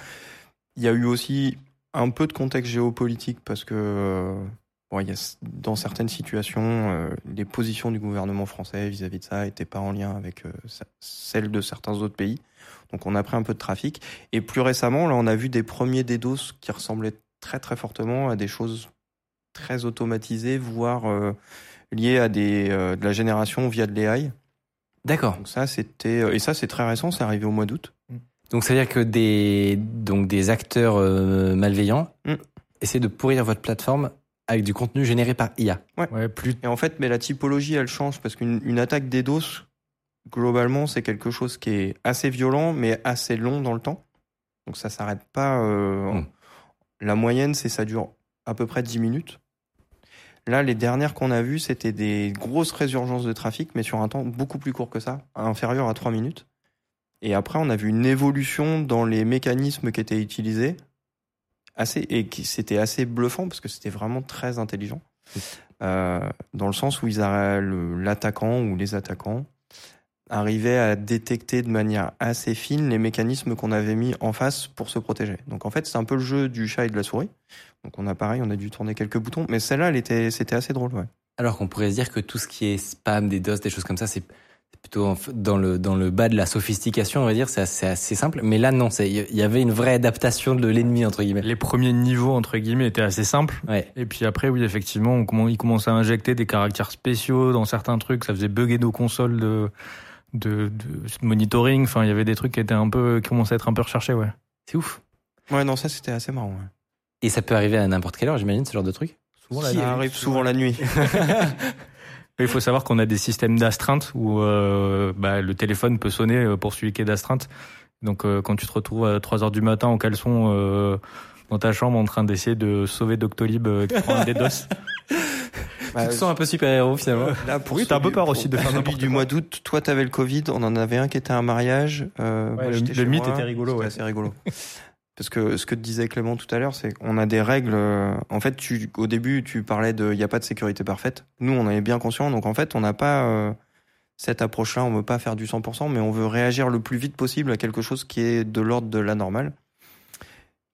Il y a eu aussi un peu de contexte géopolitique parce que, euh, bon, y a, dans certaines situations, euh, les positions du gouvernement français vis-à-vis de ça n'étaient pas en lien avec celles de certains autres pays. Donc, on a pris un peu de trafic. Et plus récemment, là, on a vu des premiers DDoS qui ressemblaient très très fortement à des choses très automatisées, voire euh, liées à des, euh, de la génération via de l'AI. D'accord. Donc ça, c'était et ça, c'est très récent, c'est arrivé au mois d'août. Donc ça veut dire que des, donc des acteurs euh, malveillants Mm. essaient de pourrir votre plateforme avec du contenu généré par IA. Ouais, plus Et en fait, mais la typologie, elle change parce qu'une une attaque DDoS, globalement, c'est quelque chose qui est assez violent, mais assez long dans le temps. Donc ça s'arrête pas. euh, Mm. La moyenne, c'est ça dure à peu près 10 minutes. Là, les dernières qu'on a vues, c'était des grosses résurgences de trafic, mais sur un temps beaucoup plus court que ça, inférieur à 3 minutes. Et après, on a vu une évolution dans les mécanismes qui étaient utilisés, assez, et c'était assez bluffant parce que c'était vraiment très intelligent. Euh, dans le sens où ils l'attaquant ou les attaquants arrivaient à détecter de manière assez fine les mécanismes qu'on avait mis en face pour se protéger. Donc en fait, c'est un peu le jeu du chat et de la souris. Donc on a pareil, on a dû tourner quelques boutons, mais celle-là, elle était, c'était assez drôle, ouais. Alors qu'on pourrait se dire que tout ce qui est spam, des DOS, des choses comme ça, c'est plutôt dans le, dans le bas de la sophistication, on va dire, c'est assez, assez simple. Mais là, non, c'est- il y avait une vraie adaptation de l'ennemi, entre guillemets. les premiers niveaux entre guillemets étaient assez simples. Ouais. Et puis après, oui, effectivement, on ils commençaient à injecter des caractères spéciaux dans certains trucs. Ça faisait bugger nos consoles de, de, de monitoring. Enfin, il y avait des trucs qui étaient un peu, qui commençaient à être un peu recherchés, ouais. C'est ouf. Ouais, non, ça c'était assez marrant. ouais. Et ça peut arriver à n'importe quelle heure, j'imagine, ce genre de truc. Souvent, Ça la- arrive souvent la nuit. Il faut savoir qu'on a des systèmes d'astreinte où euh, bah, le téléphone peut sonner euh, pour celui qui est d'astreinte. Donc euh, quand tu te retrouves à 3 heures du matin en caleçon euh, dans ta chambre en train d'essayer de sauver Doctolib euh, qui prend un DDoS, Bah, tu te sens un peu super-héros, finalement. Là, pour Oui, t'as un peu peur pour- aussi de faire celui n'importe du quoi. mois d'août. Toi, t'avais le Covid. On en avait un qui était un mariage. Euh, Ouais, moi, le- le mythe moi. était rigolo, C'était ouais. assez rigolo. Parce que ce que disait Clément tout à l'heure, c'est qu'on a des règles. euh, En fait, tu, au début, tu parlais de, il n'y a pas de sécurité parfaite. Nous, on est bien conscient. Donc, en fait, on n'a pas euh, cette approche-là. On veut pas faire du 100%, mais on veut réagir le plus vite possible à quelque chose qui est de l'ordre de la normale.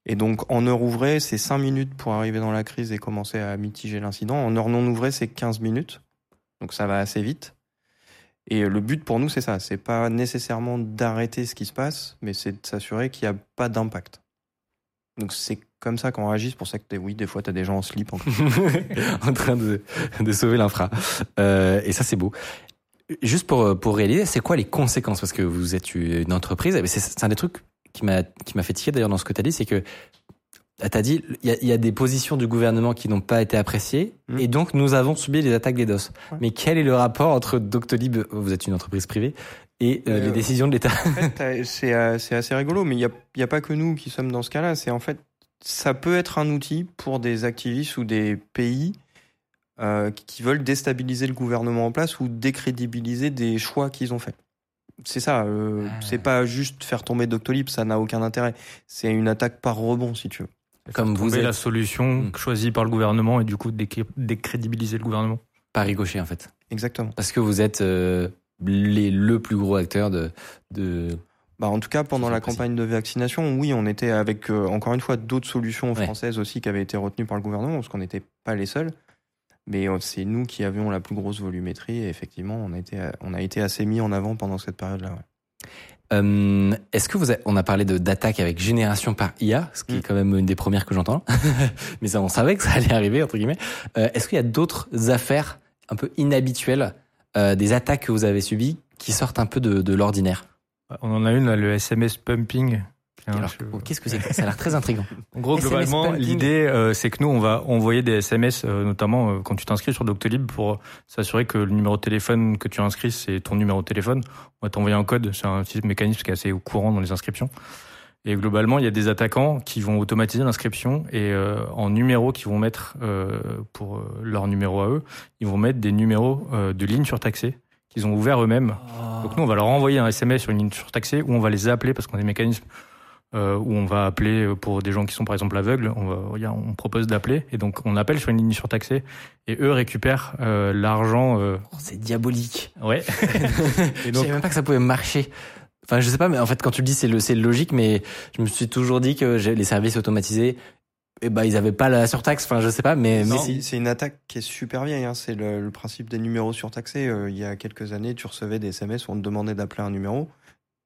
Et donc, en heure ouvrée, c'est 5 minutes pour arriver dans la crise et commencer à mitiger l'incident. En heure non ouvrée, c'est 15 minutes. Donc, ça va assez vite. Et le but pour nous, c'est ça. C'est pas nécessairement d'arrêter ce qui se passe, mais c'est de s'assurer qu'il n'y a pas d'impact. Donc, c'est comme ça qu'on réagit. C'est pour ça que, oui, des fois, tu as des gens en slip. En... en train de, de sauver l'infra. Euh, et ça, c'est beau. Juste pour, pour réaliser, c'est quoi les conséquences? Parce que vous êtes une entreprise, c'est un des trucs qui m'a qui m'a fait tiquer d'ailleurs dans ce que tu as dit, c'est que tu as dit, il y a, il y a des positions du gouvernement qui n'ont pas été appréciées, Mm. et donc nous avons subi les attaques des DOS. Ouais. Mais quel est le rapport entre Doctolib, vous êtes une entreprise privée, et euh, Euh, les décisions de l'État En fait, c'est euh, c'est assez rigolo, mais il n'y a, il y a pas que nous qui sommes dans ce cas-là. C'est en fait, ça peut être un outil pour des activistes ou des pays euh, qui veulent déstabiliser le gouvernement en place ou décrédibiliser des choix qu'ils ont faits. C'est ça. euh, Ah. C'est pas juste faire tomber Doctolib, ça n'a aucun intérêt. C'est une attaque par rebond, si tu veux. Comme vous êtes la solution Mm. choisie par le gouvernement et du coup décré- décrédibiliser le gouvernement. pas ricochet en fait, Exactement. parce que vous êtes euh, les, le plus gros acteur de, de Bah, en tout cas, pendant la campagne de vaccination, oui, on était avec, euh, encore une fois, d'autres solutions Ouais. françaises aussi qui avaient été retenues par le gouvernement, parce qu'on n'était pas les seuls. Mais euh, c'est nous qui avions la plus grosse volumétrie, et effectivement, on a été, on a été assez mis en avant pendant cette période-là. ouais. Euh, Est-ce que vous avez, on a parlé de d'attaque avec génération par IA, ce qui est Mm. quand même une des premières que j'entends, mais ça, on savait que ça allait arriver entre guillemets. Euh, Est-ce qu'il y a d'autres affaires un peu inhabituelles, euh, des attaques que vous avez subies qui sortent un peu de, de l'ordinaire On en a une là, le SMS pumping. Oh, qu'est-ce que c'est ça? A l'air très intriguant. En gros, SMS globalement, l'idée, euh, c'est que nous, on va envoyer des SMS, euh, notamment euh, quand tu t'inscris sur Doctolib, pour s'assurer que le numéro de téléphone que tu inscris, c'est ton numéro de téléphone. On va t'envoyer un code. C'est un petit mécanisme qui est assez courant dans les inscriptions. Et globalement, il y a des attaquants qui vont automatiser l'inscription et euh, en numéros qu'ils vont mettre euh, pour euh, leur numéro à eux, ils vont mettre des numéros euh, de lignes surtaxées qu'ils ont ouverts eux-mêmes. Donc nous, on va leur envoyer un SMS sur une ligne surtaxée ou on va les appeler parce qu'on a des mécanismes euh, où on va appeler euh, pour des gens qui sont par exemple aveugles. On, va, on propose d'appeler et donc on appelle sur une ligne surtaxée et eux récupèrent euh, l'argent. euh, Oh, c'est diabolique. ouais. Je et donc savais même pas que ça pouvait marcher. Enfin, je sais pas, mais en fait, quand tu le dis, c'est le, c'est logique, mais je me suis toujours dit que les services automatisés, eh ben, ils avaient pas la surtaxe. Enfin, je sais pas, mais, mais c'est une attaque qui est super vieille. Hein. C'est le, le principe des numéros surtaxés. Euh, il y a quelques années, tu recevais des SMS où on te demandait d'appeler un numéro.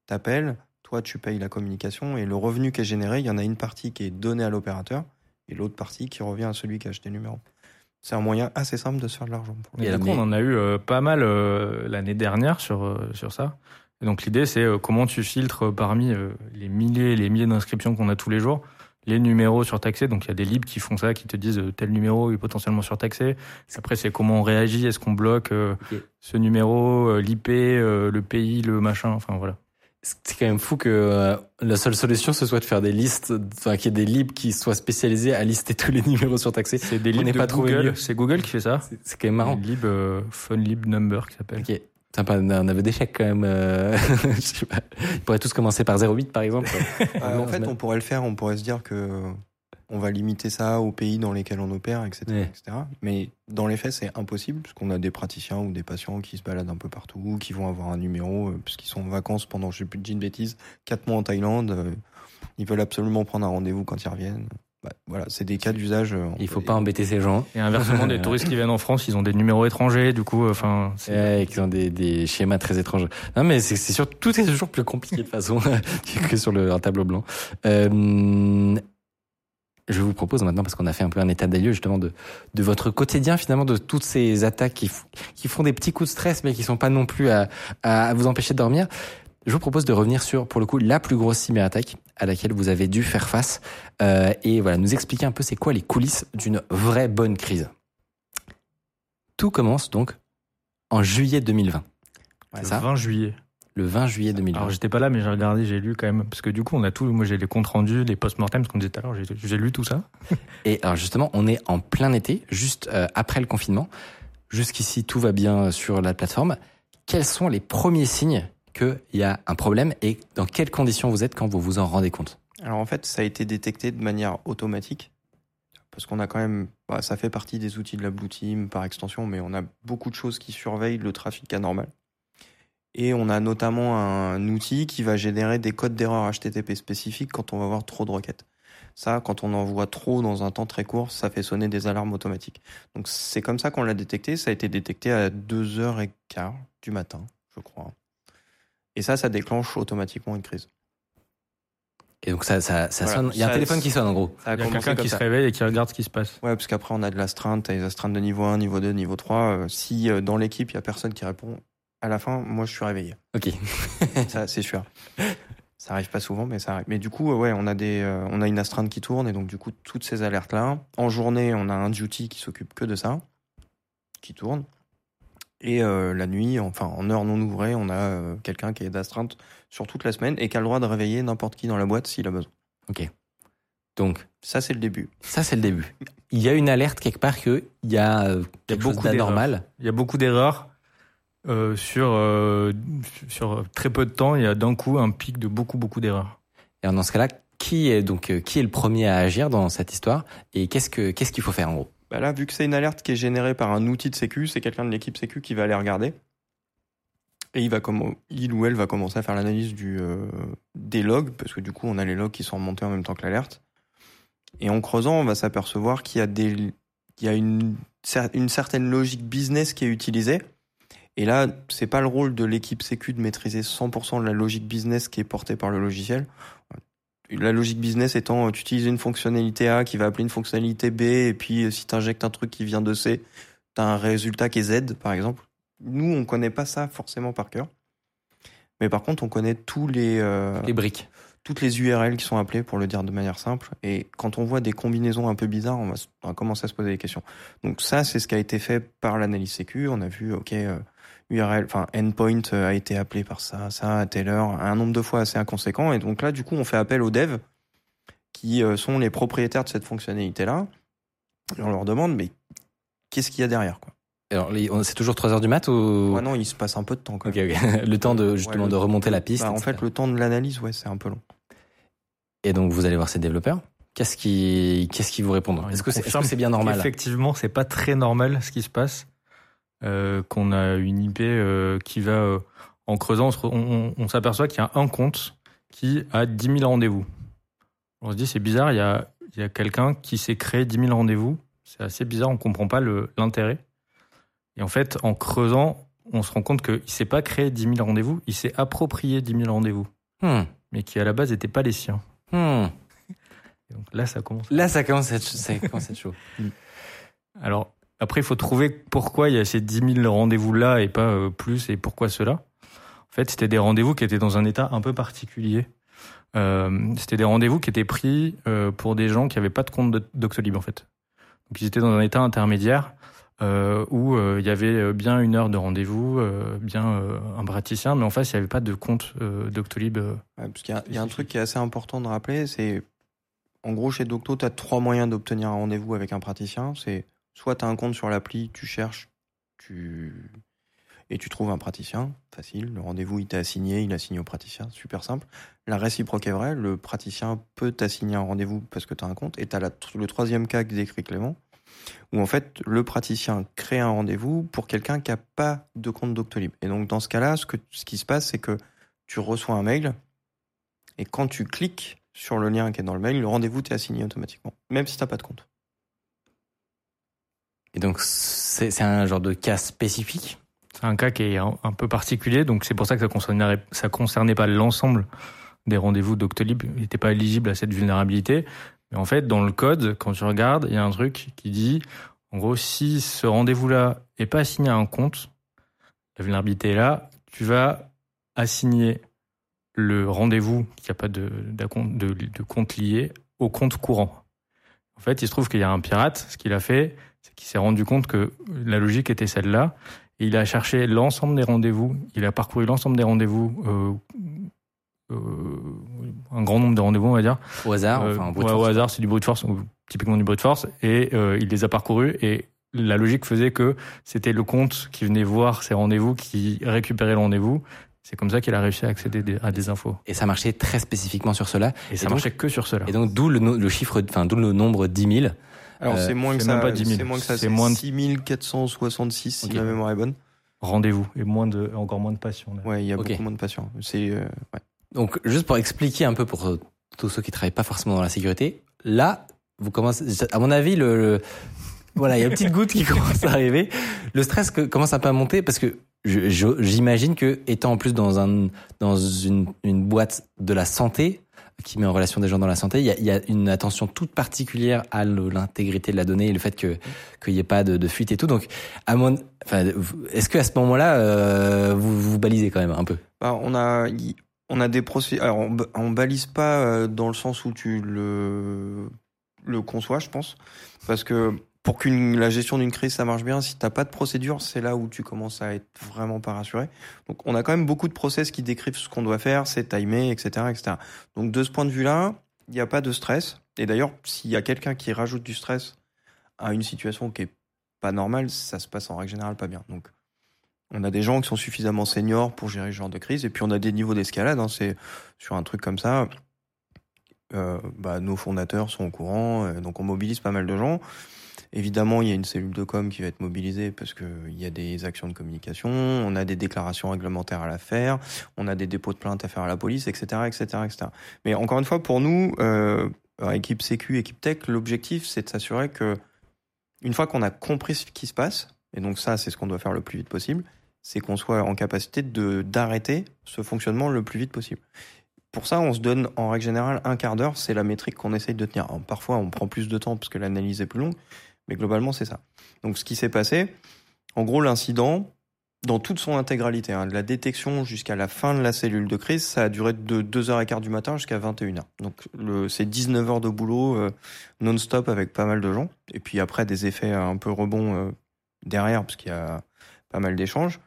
T'appelles, toi, tu payes la communication et le revenu qui est généré, il y en a une partie qui est donnée à l'opérateur et l'autre partie qui revient à celui qui a acheté le numéro. C'est un moyen assez simple de se faire de l'argent. Et du coup, on en a eu euh, pas mal euh, l'année dernière sur euh, sur ça. Et donc l'idée, c'est euh, comment tu filtres parmi euh, les milliers et les milliers d'inscriptions qu'on a tous les jours les numéros surtaxés. Donc il y a des libres qui font ça, qui te disent euh, tel numéro est potentiellement surtaxé. Après, c'est comment on réagit. Est-ce qu'on bloque euh, ce numéro, euh, l'IP, euh, le pays, le machin? Enfin voilà. C'est quand même fou que euh, la seule solution ce soit de faire des listes, enfin qu'il y ait des libres qui soient spécialisés à lister tous les numéros surtaxés. C'est des libres de pas Google. C'est Google qui fait ça. C'est- quand même marrant. Lib euh, Fun Lib Number qui s'appelle. Ok. Sympa, un aveu d'échec quand même. euh, je sais pas. Ils pourraient tous commencer par 08 par exemple. Euh, en fait, on pourrait le faire, on pourrait se dire que on va limiter ça aux pays dans lesquels on opère, etc. Ouais. etc. Mais dans les faits, c'est impossible, puisqu'on a des praticiens ou des patients qui se baladent un peu partout, qui vont avoir un numéro, euh, puisqu'ils sont en vacances pendant, je sais plus de une bêtise, quatre mois en Thaïlande. Ils veulent absolument prendre un rendez-vous quand ils reviennent. Bah, voilà, c'est des cas d'usage. euh, Il faut pas embêter ces gens. Et inversement, des touristes qui viennent en France, ils ont des numéros étrangers. Du coup, enfin, c'est- Ouais, qui ont des, des schémas très étranges. Non, mais c'est c'est sûr, tout est toujours plus compliqué de façon que sur le un tableau blanc. Euh, je vous propose maintenant, parce qu'on a fait un peu un état des lieux justement de, de votre quotidien finalement, de toutes ces attaques qui, qui font des petits coups de stress, mais qui sont pas non plus à, à vous empêcher de dormir. Je vous propose de revenir sur, pour le coup, la plus grosse cyberattaque à laquelle vous avez dû faire face, euh, et voilà, nous expliquer un peu c'est quoi les coulisses d'une vraie bonne crise. Tout commence donc en juillet 2020. le C'est ça? 20 juillet. Le 20 juillet 2020. Alors j'étais pas là, mais j'ai regardé, j'ai lu quand même, parce que du coup on a tout. Moi j'ai les comptes rendus, les post-mortem, ce qu'on disait tout à l'heure. J'ai j'ai lu tout ça. Et alors justement, on est en plein été, juste euh, après le confinement. Jusqu'ici, tout va bien sur la plateforme. Quels sont les premiers signes qu'il y a un problème et dans quelles conditions vous êtes quand vous vous en rendez compte Alors en fait, ça a été détecté de manière automatique. Parce qu'on a quand même, bah, ça fait partie des outils de la Blue Team par extension, mais on a beaucoup de choses qui surveillent le trafic anormal. Et on a notamment un outil qui va générer des codes d'erreur HTTP spécifiques quand on va avoir trop de requêtes. Ça, quand on en voit trop dans un temps très court, ça fait sonner des alarmes automatiques. Donc c'est comme ça qu'on l'a détecté. Ça a été détecté à 2h15 du matin, je crois. Et ça, ça déclenche automatiquement une crise. Et donc ça, ça, ça Voilà. sonne. Il y a un Ça- téléphone qui sonne en gros. Il y a quelqu'un qui ça. se réveille et qui regarde ce qui se passe. Ouais, parce qu'après, on a de l'astreinte, t'as les astreintes de niveau 1, niveau 2, niveau 3. Euh, si euh, dans l'équipe, il y a personne qui répond, à la fin, moi, je suis réveillé. Ok. ça, c'est sûr. Ça arrive pas souvent, mais ça arrive. Mais du coup, ouais, on a des, euh, on a une astreinte qui tourne, et donc, du coup, toutes ces alertes-là. En journée, on a un duty qui s'occupe que de ça, qui tourne. Et euh, la nuit, enfin, en heure non ouvrée, on a euh, quelqu'un qui est d'astreinte sur toute la semaine et qui a le droit de réveiller n'importe qui dans la boîte s'il a besoin. Donc Ça, c'est le début. ça c'est le début. Il y a une alerte quelque part qu'il y a euh, quelque chose beaucoup d'anormal. Il y a beaucoup d'erreurs. Euh, sur, euh, sur très peu de temps, il y a d'un coup un pic de beaucoup, beaucoup d'erreurs. Et alors, dans ce cas-là, qui est donc qui est le premier à agir dans cette histoire et qu'est-ce que qu'est-ce qu'il faut faire en gros? Bah là, vu que c'est une alerte qui est générée par un outil de sécu, c'est quelqu'un de l'équipe sécu qui va aller regarder. Et il, va ou elle va commencer à faire l'analyse euh, des logs, parce que du coup, on a les logs qui sont remontés en même temps que l'alerte. Et en creusant, on va s'apercevoir qu'il y a, une certaine logique business qui est utilisée. Et là, c'est pas le rôle de l'équipe sécu de maîtriser 100% de la logique business qui est portée par le logiciel. La logique business étant, tu utilises une fonctionnalité A qui va appeler une fonctionnalité B, et puis euh, si tu injectes un truc qui vient de C, tu as un résultat qui est Z, par exemple. Nous, on connaît pas ça forcément par cœur. Mais par contre, on connaît tous les, euh, Les briques. toutes les URL qui sont appelées, pour le dire de manière simple. Et quand on voit des combinaisons un peu bizarres, on va, s- on va commencer à se poser des questions. Donc ça, c'est ce qui a été fait par l'analyse sécu. On a vu, ok, euh, URL, enfin endpoint euh, a été appelé par ça, ça à telle heure, un nombre de fois assez inconséquent. Et donc là, du coup, on fait appel aux devs qui euh, sont les propriétaires de cette fonctionnalité-là. Et on leur demande, mais qu'est-ce qu'il y a derrière, quoi? Alors, c'est toujours 3 heures du mat ou? Ouais, non, il se passe un peu de temps, quand. Le temps de justement Ouais, de remonter la piste. Bah, en fait, le temps de l'analyse, ouais, c'est un peu long. Et donc vous allez voir ces développeurs. Qu'est-ce qui, qu'est-ce qui vous répondent Est-ce c'est, que c'est bien normal? Effectivement, c'est pas très normal ce qui se passe. Euh, qu'on a une IP euh, qui va euh, en creusant, on s'aperçoit qu'il y a un compte qui a 10 000 rendez-vous. On se dit c'est bizarre, il y a, y a quelqu'un qui s'est créé 10 000 rendez-vous. C'est assez bizarre, on comprend pas l'intérêt. Et en fait, en creusant, on se rend compte qu'il s'est pas créé 10 000 rendez-vous, il s'est approprié 10 000 rendez-vous, Hmm. mais qui à la base n'étaient pas les siens. Hmm. Et donc là, ça commence. Là, ça commence à être, ça commence à être chaud. Alors, après, il faut trouver pourquoi il y a ces 10 000 rendez-vous-là et pas euh, plus, et pourquoi cela. En fait, c'était des rendez-vous qui étaient dans un état un peu particulier. Euh, c'était des rendez-vous qui étaient pris euh, pour des gens qui n'avaient pas de compte de- Doctolib, en fait. Donc, ils étaient dans un état intermédiaire où il y avait bien une heure de rendez-vous, bien un praticien, mais en face, il n'y avait pas de compte Doctolib. Ouais, parce qu'il y a, il y a un truc qui est assez important de rappeler, c'est en gros chez Docto, tu as trois moyens d'obtenir un rendez-vous avec un praticien. C'est soit tu as un compte sur l'appli, tu cherches, tu et tu trouves un praticien, facile. Le rendez-vous il t'est assigné, il assigné au praticien, super simple. La réciproque est vraie, le praticien peut t'assigner un rendez-vous parce que tu as un compte. Et tu as le troisième cas que décrit Clément, où en fait le praticien crée un rendez-vous pour quelqu'un qui n'a pas de compte Doctolib. Et donc dans ce cas-là, ce, que, ce qui se passe, c'est que tu reçois un mail et quand tu cliques sur le lien qui est dans le mail, le rendez-vous t'est assigné automatiquement, même si t'as pas de compte. Et donc c'est, un genre de cas spécifique? C'est un cas qui est un, peu particulier, donc c'est pour ça que ça concernait, concernait pas l'ensemble des rendez-vous Doctolib. Il n'était pas éligible à cette vulnérabilité. Mais en fait, dans le code, quand tu regardes, il y a un truc qui dit, en gros, si ce rendez-vous-là est pas assigné à un compte, la vulnérabilité est là, tu vas assigner le rendez-vous qui n'a pas de compte lié au compte courant. En fait, il se trouve qu'il y a un pirate, ce qu'il a fait, c'est qu'il s'est rendu compte que la logique était celle-là, il a cherché l'ensemble des rendez-vous, il a parcouru l'ensemble des rendez-vous, euh, euh, un grand nombre de rendez-vous, on va dire. Au hasard, Euh, enfin, brute ouais, force. au hasard, c'est du brute force, ou typiquement du brute force, et euh, il les a parcourus, et la logique faisait que c'était le compte qui venait voir ces rendez-vous, qui récupérait le rendez-vous. C'est comme ça qu'il a réussi à accéder à des infos. Et ça marchait très spécifiquement sur cela. Et ça donc- marchait que sur cela. Et donc d'où le chiffre, enfin d'où le nombre 10 000. Alors Euh, c'est moins que ça, pas 10 000. c'est moins que ça, C'est moins de- 6466 si Ok. ma mémoire est bonne. Rendez-vous, et moins de, encore moins de passion. là. Ouais, il y a beaucoup moins de patients. C'est euh, ouais. Donc juste pour expliquer un peu pour euh, tous ceux qui travaillent pas forcément dans la sécurité, là vous commencez, à mon avis le, le- voilà il y a une petite goutte qui commence à arriver, le stress que, commence un peu à monter parce que j'imagine que étant en plus dans un dans une, une boîte de la santé qui met en relation des gens dans la santé, il y a, une attention toute particulière à l'intégrité de la donnée et le fait que qu'il n'y ait pas de, fuite et tout. Donc, est-ce que à ce moment-là, euh, vous vous balisez quand même un peu? Bah, on a on a des procédures. Alors on, on balise pas euh, dans le sens où tu le le conçois, je pense, parce que pour qu'une la gestion d'une crise ça marche bien, si t'as pas de procédure, c'est là où tu commences à être vraiment pas rassuré. Donc on a quand même beaucoup de process qui décrivent ce qu'on doit faire, c'est timer, etc., etc. Donc de ce point de vue-là, il n'y a pas de stress. Et d'ailleurs, s'il y a quelqu'un qui rajoute du stress à une situation qui est pas normale, ça se passe en règle générale pas bien. Donc on a des gens qui sont suffisamment seniors pour gérer ce genre de crise, et puis on a des niveaux d'escalade. hein. c'est sur un truc comme ça. euh, bah, nos fondateurs sont au courant, euh, donc on mobilise pas mal de gens. Évidemment, il y a une cellule de com qui va être mobilisée parce que il y a des actions de communication, on a des déclarations réglementaires à la faire, on a des dépôts de plaintes à faire à la police, etc., etc., etc. Mais encore une fois, pour nous, euh, équipe Sécu, équipe Tech, l'objectif, c'est de s'assurer que une fois qu'on a compris ce qui se passe, et donc ça, c'est ce qu'on doit faire le plus vite possible, c'est qu'on soit en capacité de d'arrêter ce fonctionnement le plus vite possible. Pour ça, on se donne en règle générale un quart d'heure, c'est la métrique qu'on essaye de tenir. Parfois, on prend plus de temps parce que l'analyse est plus longue, mais globalement, c'est ça. Donc, ce qui s'est passé, en gros, l'incident, dans toute son intégralité, hein, de la détection jusqu'à la fin de la cellule de crise, ça a duré de 2h15 du matin jusqu'à 21h. Donc c'est 19 heures de boulot euh, non-stop avec pas mal de gens. Et puis après des effets un peu rebonds euh, derrière parce qu'il y a pas mal d'échanges.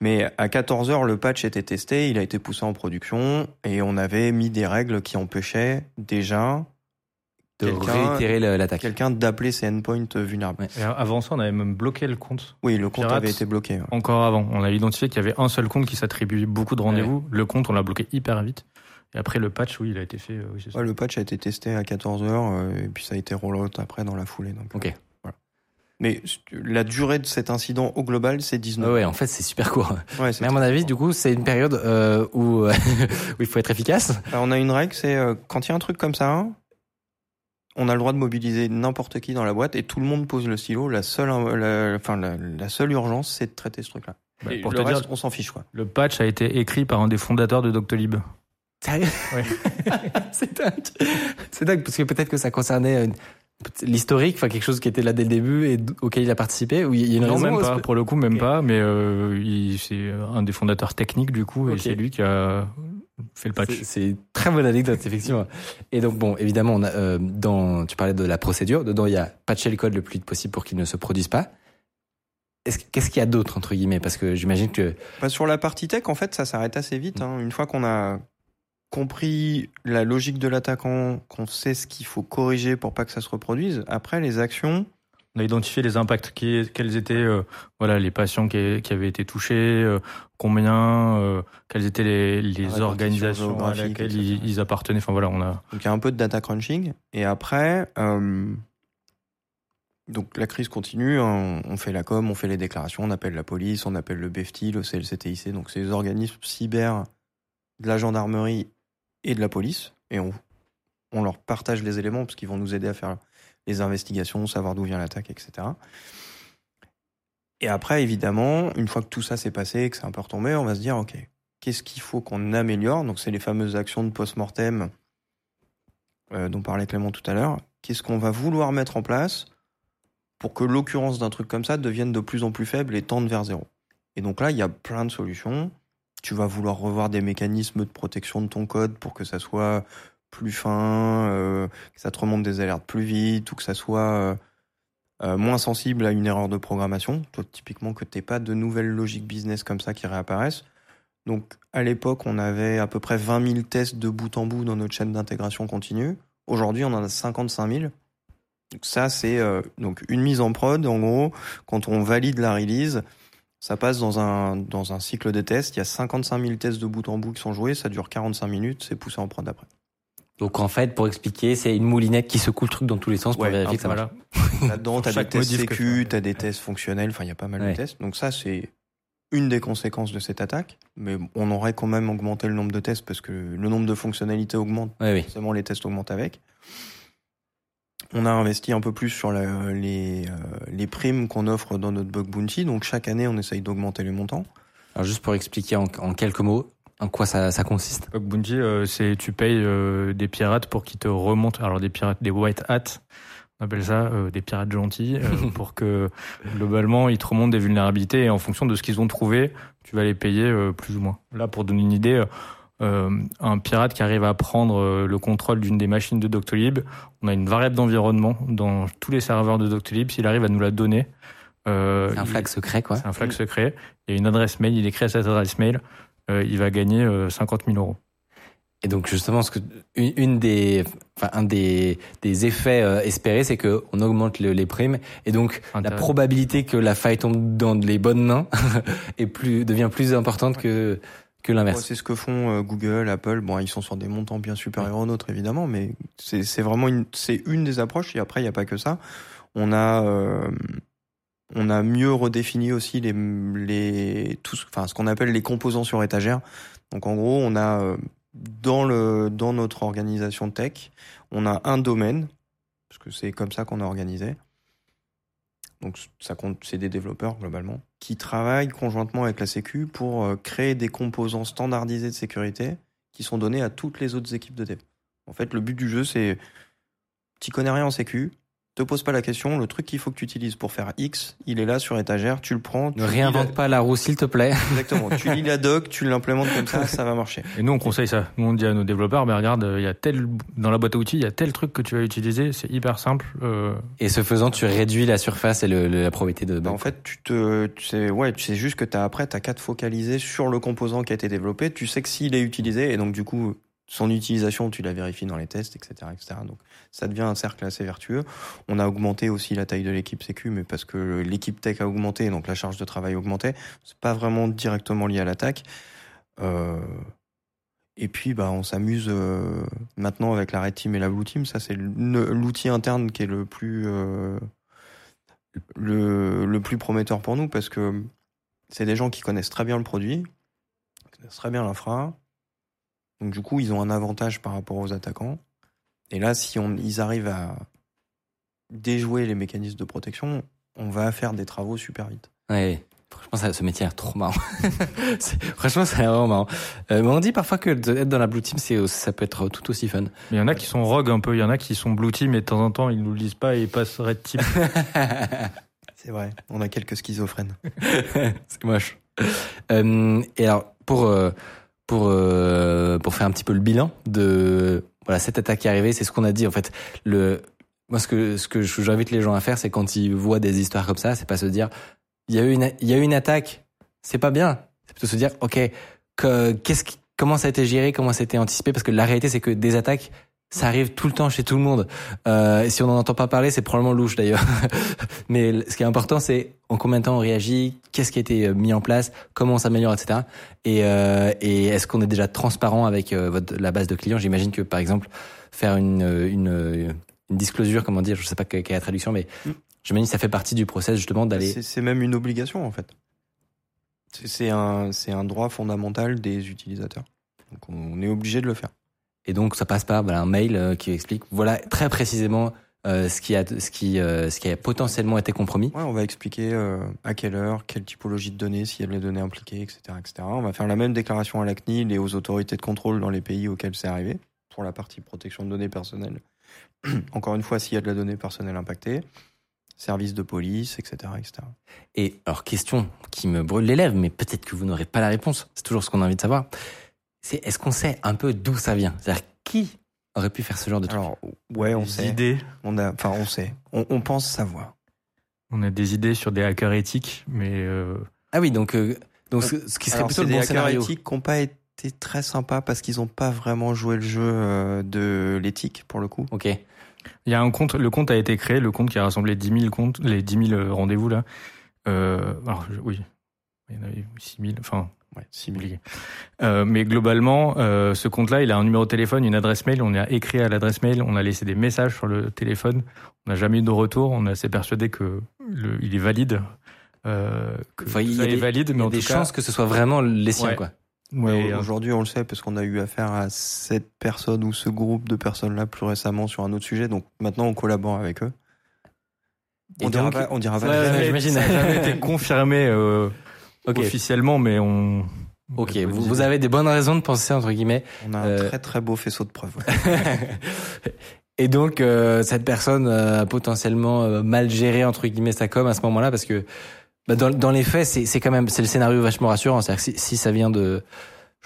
Mais à 14 heures, le patch était testé, il a été poussé en production et on avait mis des règles qui empêchaient déjà De réitérer l'attaque. quelqu'un d'appeler ses endpoints vulnérables. Ouais. Avant ça, on avait même bloqué le compte. Oui, le compte avait été bloqué. ouais. Encore avant, on a identifié qu'il y avait un seul compte qui s'attribuait beaucoup de rendez-vous. Le compte, on l'a bloqué hyper vite. Et après, le patch, oui, il a été fait. euh, oui, c'est ça. Ouais, le patch a été testé à 14 heures euh, et puis ça a été rollout après dans la foulée. Donc, Ok. euh, voilà. Mais la durée de cet incident au global, c'est 19 Ouais, ouais, en fait, c'est super court. Mais à mon avis, court. du coup, c'est une période euh, où, où il faut être efficace. Alors, on a une règle, c'est euh, quand il y a un truc comme ça, on a le droit de mobiliser n'importe qui dans la boîte et tout le monde pose le stylo. La seule, euh, la, enfin, la, la seule urgence, c'est de traiter ce truc-là. Bah, pour le te reste, dire, on s'en fiche, quoi. le patch a été écrit par un des fondateurs de Doctolib. Sérieux Ouais. C'est dingue. C'est dingue parce que peut-être que ça concernait une- l'historique, enfin quelque chose qui était là dès le début et auquel il a participé. Ou il y a une non, raison même pas. Pour le coup, même pas. Mais euh, il- c'est un des fondateurs techniques du coup, et c'est lui qui a fait le patch. C'est- une très bonne anecdote, effectivement. Et donc, bon, évidemment, on a, euh, dans, tu parlais de la procédure. Dedans, il y a patcher le code le plus vite possible pour qu'il ne se produise pas. Est-ce que- Qu'est-ce qu'il y a d'autre, entre guillemets? Parce que j'imagine que. Bah, sur la partie tech, en fait, ça s'arrête assez vite. hein. Une fois qu'on a compris la logique de l'attaquant, qu'on sait ce qu'il faut corriger pour pas que ça se reproduise, après, les actions, On a identifié les impacts, qui, quels étaient euh, voilà les patients qui, qui avaient été touchés, euh, combien, euh, quelles étaient les, organisations à laquelle ils, ils appartenaient. Enfin voilà, on a donc il y a un peu de data crunching. Et après, euh, donc la crise continue, hein. on fait la com, on fait les déclarations, on appelle la police, on appelle le BFT, le CLCTIC, donc c'est les organismes cyber de la gendarmerie et de la police. Et on, on leur partage les éléments parce qu'ils vont nous aider à faire les investigations, savoir d'où vient l'attaque, etc. Et après, évidemment, une fois que tout ça s'est passé, que c'est un peu retombé, on va se dire, OK, qu'est-ce qu'il faut qu'on améliore? Donc, c'est les fameuses actions de post-mortem euh, dont parlait Clément tout à l'heure. Qu'est-ce qu'on va vouloir mettre en place pour que l'occurrence d'un truc comme ça devienne de plus en plus faible et tende vers zéro? Et donc là, il y a plein de solutions. Tu vas vouloir revoir des mécanismes de protection de ton code pour que ça soit plus fin, euh, que ça te remonte des alertes plus vite ou que ça soit euh, euh, moins sensible à une erreur de programmation. Typiquement, que tu pas de nouvelles logiques business comme ça qui réapparaissent. Donc, à l'époque, on avait à peu près 20 000 tests de bout en bout dans notre chaîne d'intégration continue. Aujourd'hui, on en a 55 000. Donc ça, c'est euh, donc une mise en prod. En gros, quand on valide la release, ça passe dans un, dans un cycle de tests. Il y a 55 000 tests de bout en bout qui sont joués. Ça dure 45 minutes. C'est poussé en prod après. Donc, en fait, pour expliquer, c'est une moulinette qui secoue le truc dans tous les sens pour Ouais, vérifier que ça marche. Là-dedans, t'as des tests sécu, tu t'as des tests fonctionnels. Enfin, il y a pas mal Ouais. de tests. Donc ça, c'est une des conséquences de cette attaque. Mais on aurait quand même augmenté le nombre de tests parce que le nombre de fonctionnalités augmente. Oui, oui. Forcément, les tests augmentent avec. On a investi un peu plus sur la- les, euh, les primes qu'on offre dans notre bug bounty. Donc chaque année, on essaye d'augmenter les montants. Alors, juste pour expliquer en, en quelques mots en quoi ça, ça consiste? Bug Bounty, euh, c'est tu payes euh, des pirates pour qu'ils te remontent. Alors des pirates, des white hats, on appelle ça euh, des pirates gentils, euh, pour que globalement ils te remontent des vulnérabilités et en fonction de ce qu'ils ont trouvé, tu vas les payer euh, plus ou moins. Là, pour donner une idée, euh, un pirate qui arrive à prendre euh, le contrôle d'une des machines de Doctolib, on a une variable d'environnement dans tous les serveurs de Doctolib. S'il arrive à nous la donner, euh, C'est un flag secret, quoi. c'est un flag secret. Il y a une adresse mail, il écrit à cette adresse mail, euh, il va gagner euh, 50 000 euros. Et donc justement, ce que une, une des, enfin un des, des effets euh, espérés, c'est que on augmente le- les primes et donc la probabilité que la faille tombe dans les bonnes mains est plus devient plus importante que que l'inverse. c'est ce que font euh, Google, Apple. Bon, ils sont sur des montants bien supérieurs aux nôtres, évidemment, mais c'est c'est vraiment une, c'est une des approches. Et après, il n'y a pas que ça. On a, euh, on a mieux redéfini aussi les, les, ce- qu'on appelle les composants sur étagère. Donc, en gros, on a euh, dans le, dans notre organisation tech, on a un domaine, parce que c'est comme ça qu'on est organisé. Donc ça compte, c'est des développeurs globalement qui travaillent conjointement avec la Sécu pour euh, créer des composants standardisés de sécurité qui sont donnés à toutes les autres équipes de dev. En fait, le but du jeu, c'est tu connais rien en Sécu, te pose pas la question, le truc qu'il faut que tu utilises pour faire X, il est là sur étagère, tu le prends. Tu Ne réinvente la- pas la roue, s'il te plaît. Exactement. tu lis la doc, tu l'implémentes comme ça, ça va marcher. Et nous, on conseille ça. Nous, on dit à nos développeurs, ben regarde, il y a tel, dans la boîte à outils, il y a tel truc que tu vas utiliser, c'est hyper simple. Euh, Et ce faisant, tu réduis la surface et le, le- la probabilité de Bah, en fait, tu te, tu sais, ouais, tu sais juste que t'as après, t'as qu'à te focaliser sur le composant qui a été développé. Tu sais que s'il est utilisé, et donc du coup, son utilisation, tu la vérifies dans les tests, etc., etc. Donc, ça devient un cercle assez vertueux. On a augmenté aussi la taille de l'équipe Sécu, mais parce que l'équipe tech a augmenté, donc la charge de travail a augmenté. C'est pas vraiment directement lié à l'attaque. Euh, et puis, bah, on s'amuse euh, maintenant avec la Red Team et la Blue Team. Ça, c'est l'outil interne qui est le plus euh, le, le plus prometteur pour nous parce que c'est des gens qui connaissent très bien le produit, connaissent très bien l'infra. Donc du coup, ils ont un avantage par rapport aux attaquants. Et là, si on, ils arrivent à déjouer les mécanismes de protection, on va faire des travaux super vite. Ouais. Franchement, ça, ce métier a l'air trop marrant. C'est- Franchement, ça a l'air vraiment marrant. Euh, mais on dit parfois que d'être dans la blue team, c'est, ça peut être tout aussi fun. mais il y en a qui sont rogue un peu, il y en a qui sont blue team et de temps en temps, ils nous le disent pas et ils passent red team. C'est vrai, on a quelques schizophrènes. c'est moche. Euh, et alors, pour, euh, pour, pour faire un petit peu le bilan de voilà, cette attaque est arrivée, c'est ce qu'on a dit en fait. Le, moi, ce que, ce que j'invite les gens à faire, c'est quand ils voient des histoires comme ça, c'est pas se dire il y a eu une, il y a eu une attaque, c'est pas bien. C'est plutôt se dire ok, que, qu'est-ce qui, comment ça a été géré, comment ça a été anticipé, parce que la réalité, c'est que des attaques, ça arrive tout le temps chez tout le monde. Euh, et si on n'en entend pas parler, c'est probablement louche d'ailleurs. Mais ce qui est important, c'est en combien de temps on réagit, qu'est-ce qui a été mis en place, comment on s'améliore, etc. Et, euh, et est-ce qu'on est déjà transparent avec euh, votre, la base de clients? J'imagine que par exemple faire une, une, une disclosure, comment dire, je sais pas quelle est la traduction, mais Mm. j'imagine que ça fait partie du process justement d'aller. C'est même une obligation en fait. C'est- un, un droit fondamental des utilisateurs. Donc on est obligé de le faire. Et donc ça passe par voilà, un mail euh, qui explique voilà très précisément euh, ce qui a ce qui euh, ce qui a potentiellement été compromis. Ouais, on va expliquer euh, à quelle heure, quelle typologie de données, s'il y a les données impliquées, etc., etc. On va faire la même déclaration à la CNIL et aux autorités de contrôle dans les pays auxquels c'est arrivé pour la partie protection de données personnelles. Encore une fois, s'il y a de la donnée personnelle impactée, service de police, etc., etc. Et alors question qui me brûle les lèvres, mais peut-être que vous n'aurez pas la réponse. C'est toujours ce qu'on a envie de savoir. C'est est-ce qu'on sait un peu d'où ça vient? C'est-à-dire qui aurait pu faire ce genre de truc? Alors, ouais, on des sait. idées. On a, enfin, on sait. On, on pense savoir. On a des idées sur des hackers éthiques, mais euh, Ah oui, donc euh, donc ce, ce qui serait Alors, plutôt c'est le des bon hackers scénario. éthiques qui n'ont pas été très sympas parce qu'ils n'ont pas vraiment joué le jeu euh, de l'éthique pour le coup. Ok. il y a un compte, le compte a été créé, le compte qui a rassemblé 10 000 comptes, les 10 000 rendez-vous là. Euh, alors je- oui, il y en avait 6 000, enfin Ouais. Euh, mais globalement, euh, ce compte-là, il a un numéro de téléphone, une adresse mail. On a écrit à l'adresse mail, on a laissé des messages sur le téléphone. On n'a jamais eu de retour. On est assez persuadé que le, il est valide. Euh, que Enfin, il y ça est des- valide, Il y mais a en des tout cas, chances que ce soit vraiment les siens, Ouais. quoi. mais, Ouais, euh, Aujourd'hui, on le sait parce qu'on a eu affaire à cette personne ou ce groupe de personnes-là plus récemment sur un autre sujet. Donc maintenant, on collabore avec eux. Et On dira donc- pas, on dira pas j'imagine. ça n'a jamais été confirmé euh, Ok. officiellement, mais on. Ok. Vous, avez des bonnes raisons de penser entre guillemets. On a un Euh, très très beau faisceau de preuves. ouais. Et donc euh, cette personne euh, a potentiellement euh, mal géré entre guillemets sa com à ce moment-là parce que bah, dans, dans les faits c'est c'est quand même c'est le scénario vachement rassurant c'est-à-dire que si, si ça vient de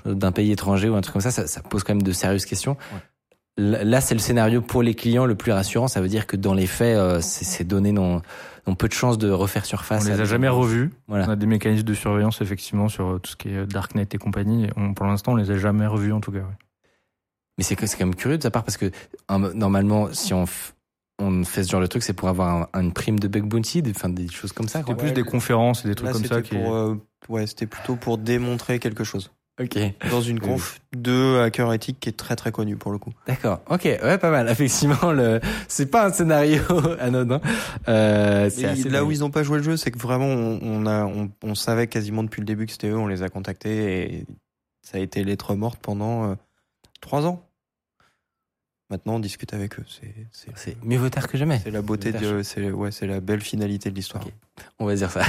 d'un pays étranger ou un truc comme ça ça, ça pose quand même de sérieuses questions. Là là, c'est le scénario pour les clients le plus rassurant ça veut dire que dans les faits euh, ces, données n'ont n'ont peu de chances de refaire surface. On les a des- jamais revus. Voilà. On a des mécanismes de surveillance effectivement sur euh, tout ce qui est Darknet et compagnie. On- pour l'instant, on les a jamais revus en tout cas. Mais c'est quand même curieux de sa part parce que un- normalement, si on, f- on fait ce genre de truc, c'est pour avoir un- une prime de bug bounty, des, enfin, des choses comme ça. C'était Quoi. plus des conférences et des trucs Là, comme ça. c'était Qui... pour, euh, ouais, c'était plutôt pour démontrer quelque chose. Ok, Dans une conf de hacker éthique qui est très très connu pour le coup. d'accord. Ok, ouais, pas mal. Effectivement, le, c'est pas un scénario anodin. Euh, c'est Et assez là où ils n'ont pas joué le jeu, c'est que vraiment on, on a, on, on savait quasiment depuis le début que c'était eux. On les a contactés et ça a été lettre morte pendant euh, trois ans. Maintenant, on discute avec eux. C'est, mieux vaut tard que jamais. c'est la beauté de, c'est, ouais, c'est la belle finalité de l'histoire. Ok. On va dire ça.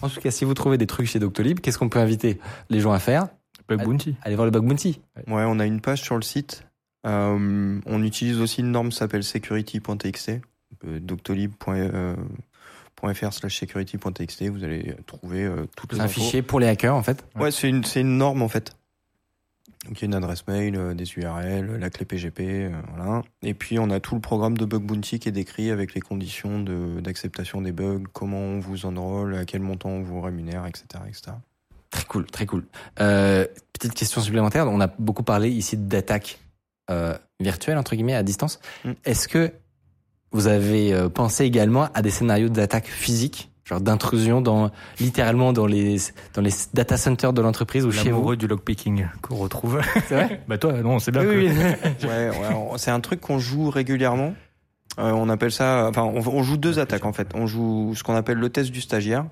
en tout cas, si vous trouvez des trucs chez Doctolib, qu'est-ce qu'on peut inviter les gens à faire? Bug Bounty. Allez voir le bug bounty. Ouais, on a une page sur le site. Euh, on utilise aussi une norme qui s'appelle security.txt euh, doctolib.fr slash security.txt, vous allez trouver euh, toutes les C'est un infos. fichier pour les hackers en fait. Ouais, c'est une, c'est une norme en fait. Donc il y a une adresse mail, euh, des URL, la clé PGP, euh, voilà. Et puis on a tout le programme de bug bounty qui est décrit avec les conditions de, d'acceptation des bugs, comment on vous enrôle, à quel montant on vous rémunère, etc., etc. Très cool, très cool. Euh, petite question supplémentaire. On a beaucoup parlé ici d'attaques euh, virtuelles entre guillemets à distance. Mm. Est-ce que vous avez euh, pensé également à des scénarios d'attaque physique, genre d'intrusion dans littéralement dans les dans les data centers de l'entreprise ou chez vous? L'amoureux du lockpicking qu'on retrouve. C'est vrai? Bah toi, non, c'est bien. Oui, que- oui. Ouais, c'est un truc qu'on joue régulièrement. Euh, on appelle ça, enfin, on, on joue deux attaques en fait. On joue ce qu'on appelle le test du stagiaire.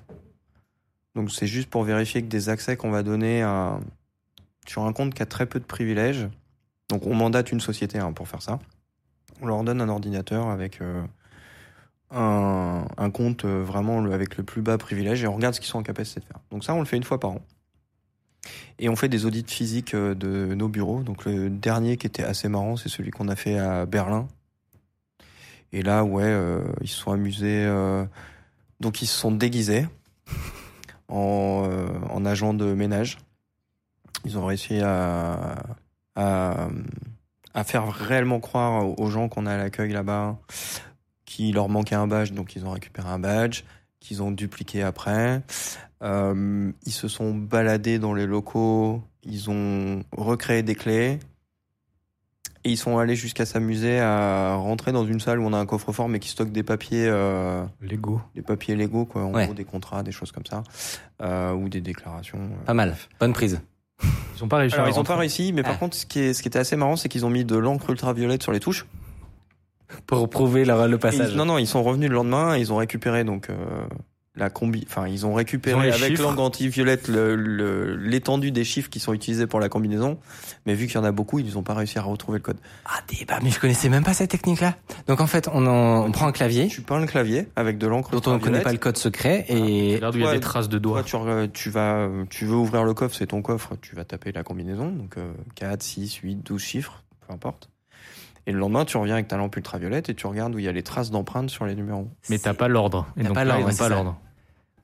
Donc c'est juste pour vérifier que des accès qu'on va donner sur un compte qui a très peu de privilèges. Donc on mandate une société hein, pour faire ça. On leur donne un ordinateur avec euh, un, compte euh, vraiment avec le plus bas privilège et on regarde ce qu'ils sont en capacité de faire. Donc ça, on le fait une fois par an. Et on fait des audits physiques euh, de nos bureaux. Donc le dernier qui était assez marrant, c'est celui qu'on a fait à Berlin. Et là, ouais, ils se sont amusés. donc ils se sont déguisés en, euh, en agents de ménage. Ils ont réussi à, à, faire réellement croire aux- aux gens qu'on a à l'accueil là-bas qu'il leur manquait un badge, donc ils ont récupéré un badge qu'ils ont dupliqué après. Euh, ils se sont baladés dans les locaux, ils ont recréé des clés. Et ils sont allés jusqu'à s'amuser à rentrer dans une salle où on a un coffre-fort mais qui stocke des papiers, euh, Lego. des papiers légaux quoi, en Ouais. gros des contrats, des choses comme ça, euh, ou des déclarations. euh. Pas mal. Bonne prise. Ils ont pas réussi. Alors ils ont pas réussi, mais par Ah. contre ce qui, est, ce qui était assez marrant, c'est qu'ils ont mis de l'encre ultraviolette sur les touches. Pour prouver leur, le passage. ils- non non, ils sont revenus le lendemain, et ils ont récupéré donc euh, la combi, enfin ils ont récupéré Ils ont les avec chiffres. l'encre anti-violette le- le- l'étendue des chiffres qui sont utilisés pour la combinaison, mais vu qu'il y en a beaucoup, ils n'ont pas réussi à retrouver le code. Ah débat, mais je connaissais même pas cette technique-là. Donc en fait, on, en, on prend un clavier Tu peins le clavier avec de l'encre dont on ne connaît pas le code secret et Regarde où il y a des traces de Toi, doigts. tu, vas, tu veux ouvrir le coffre, c'est ton coffre, tu vas taper la combinaison, donc euh, 4, 6, 8, 12 chiffres, peu importe. Et le lendemain, tu reviens avec ta lampe ultraviolette et tu regardes où il y a les traces d'empreintes sur les numéros. Mais t'as pas l'ordre. T'as pas l'ordre,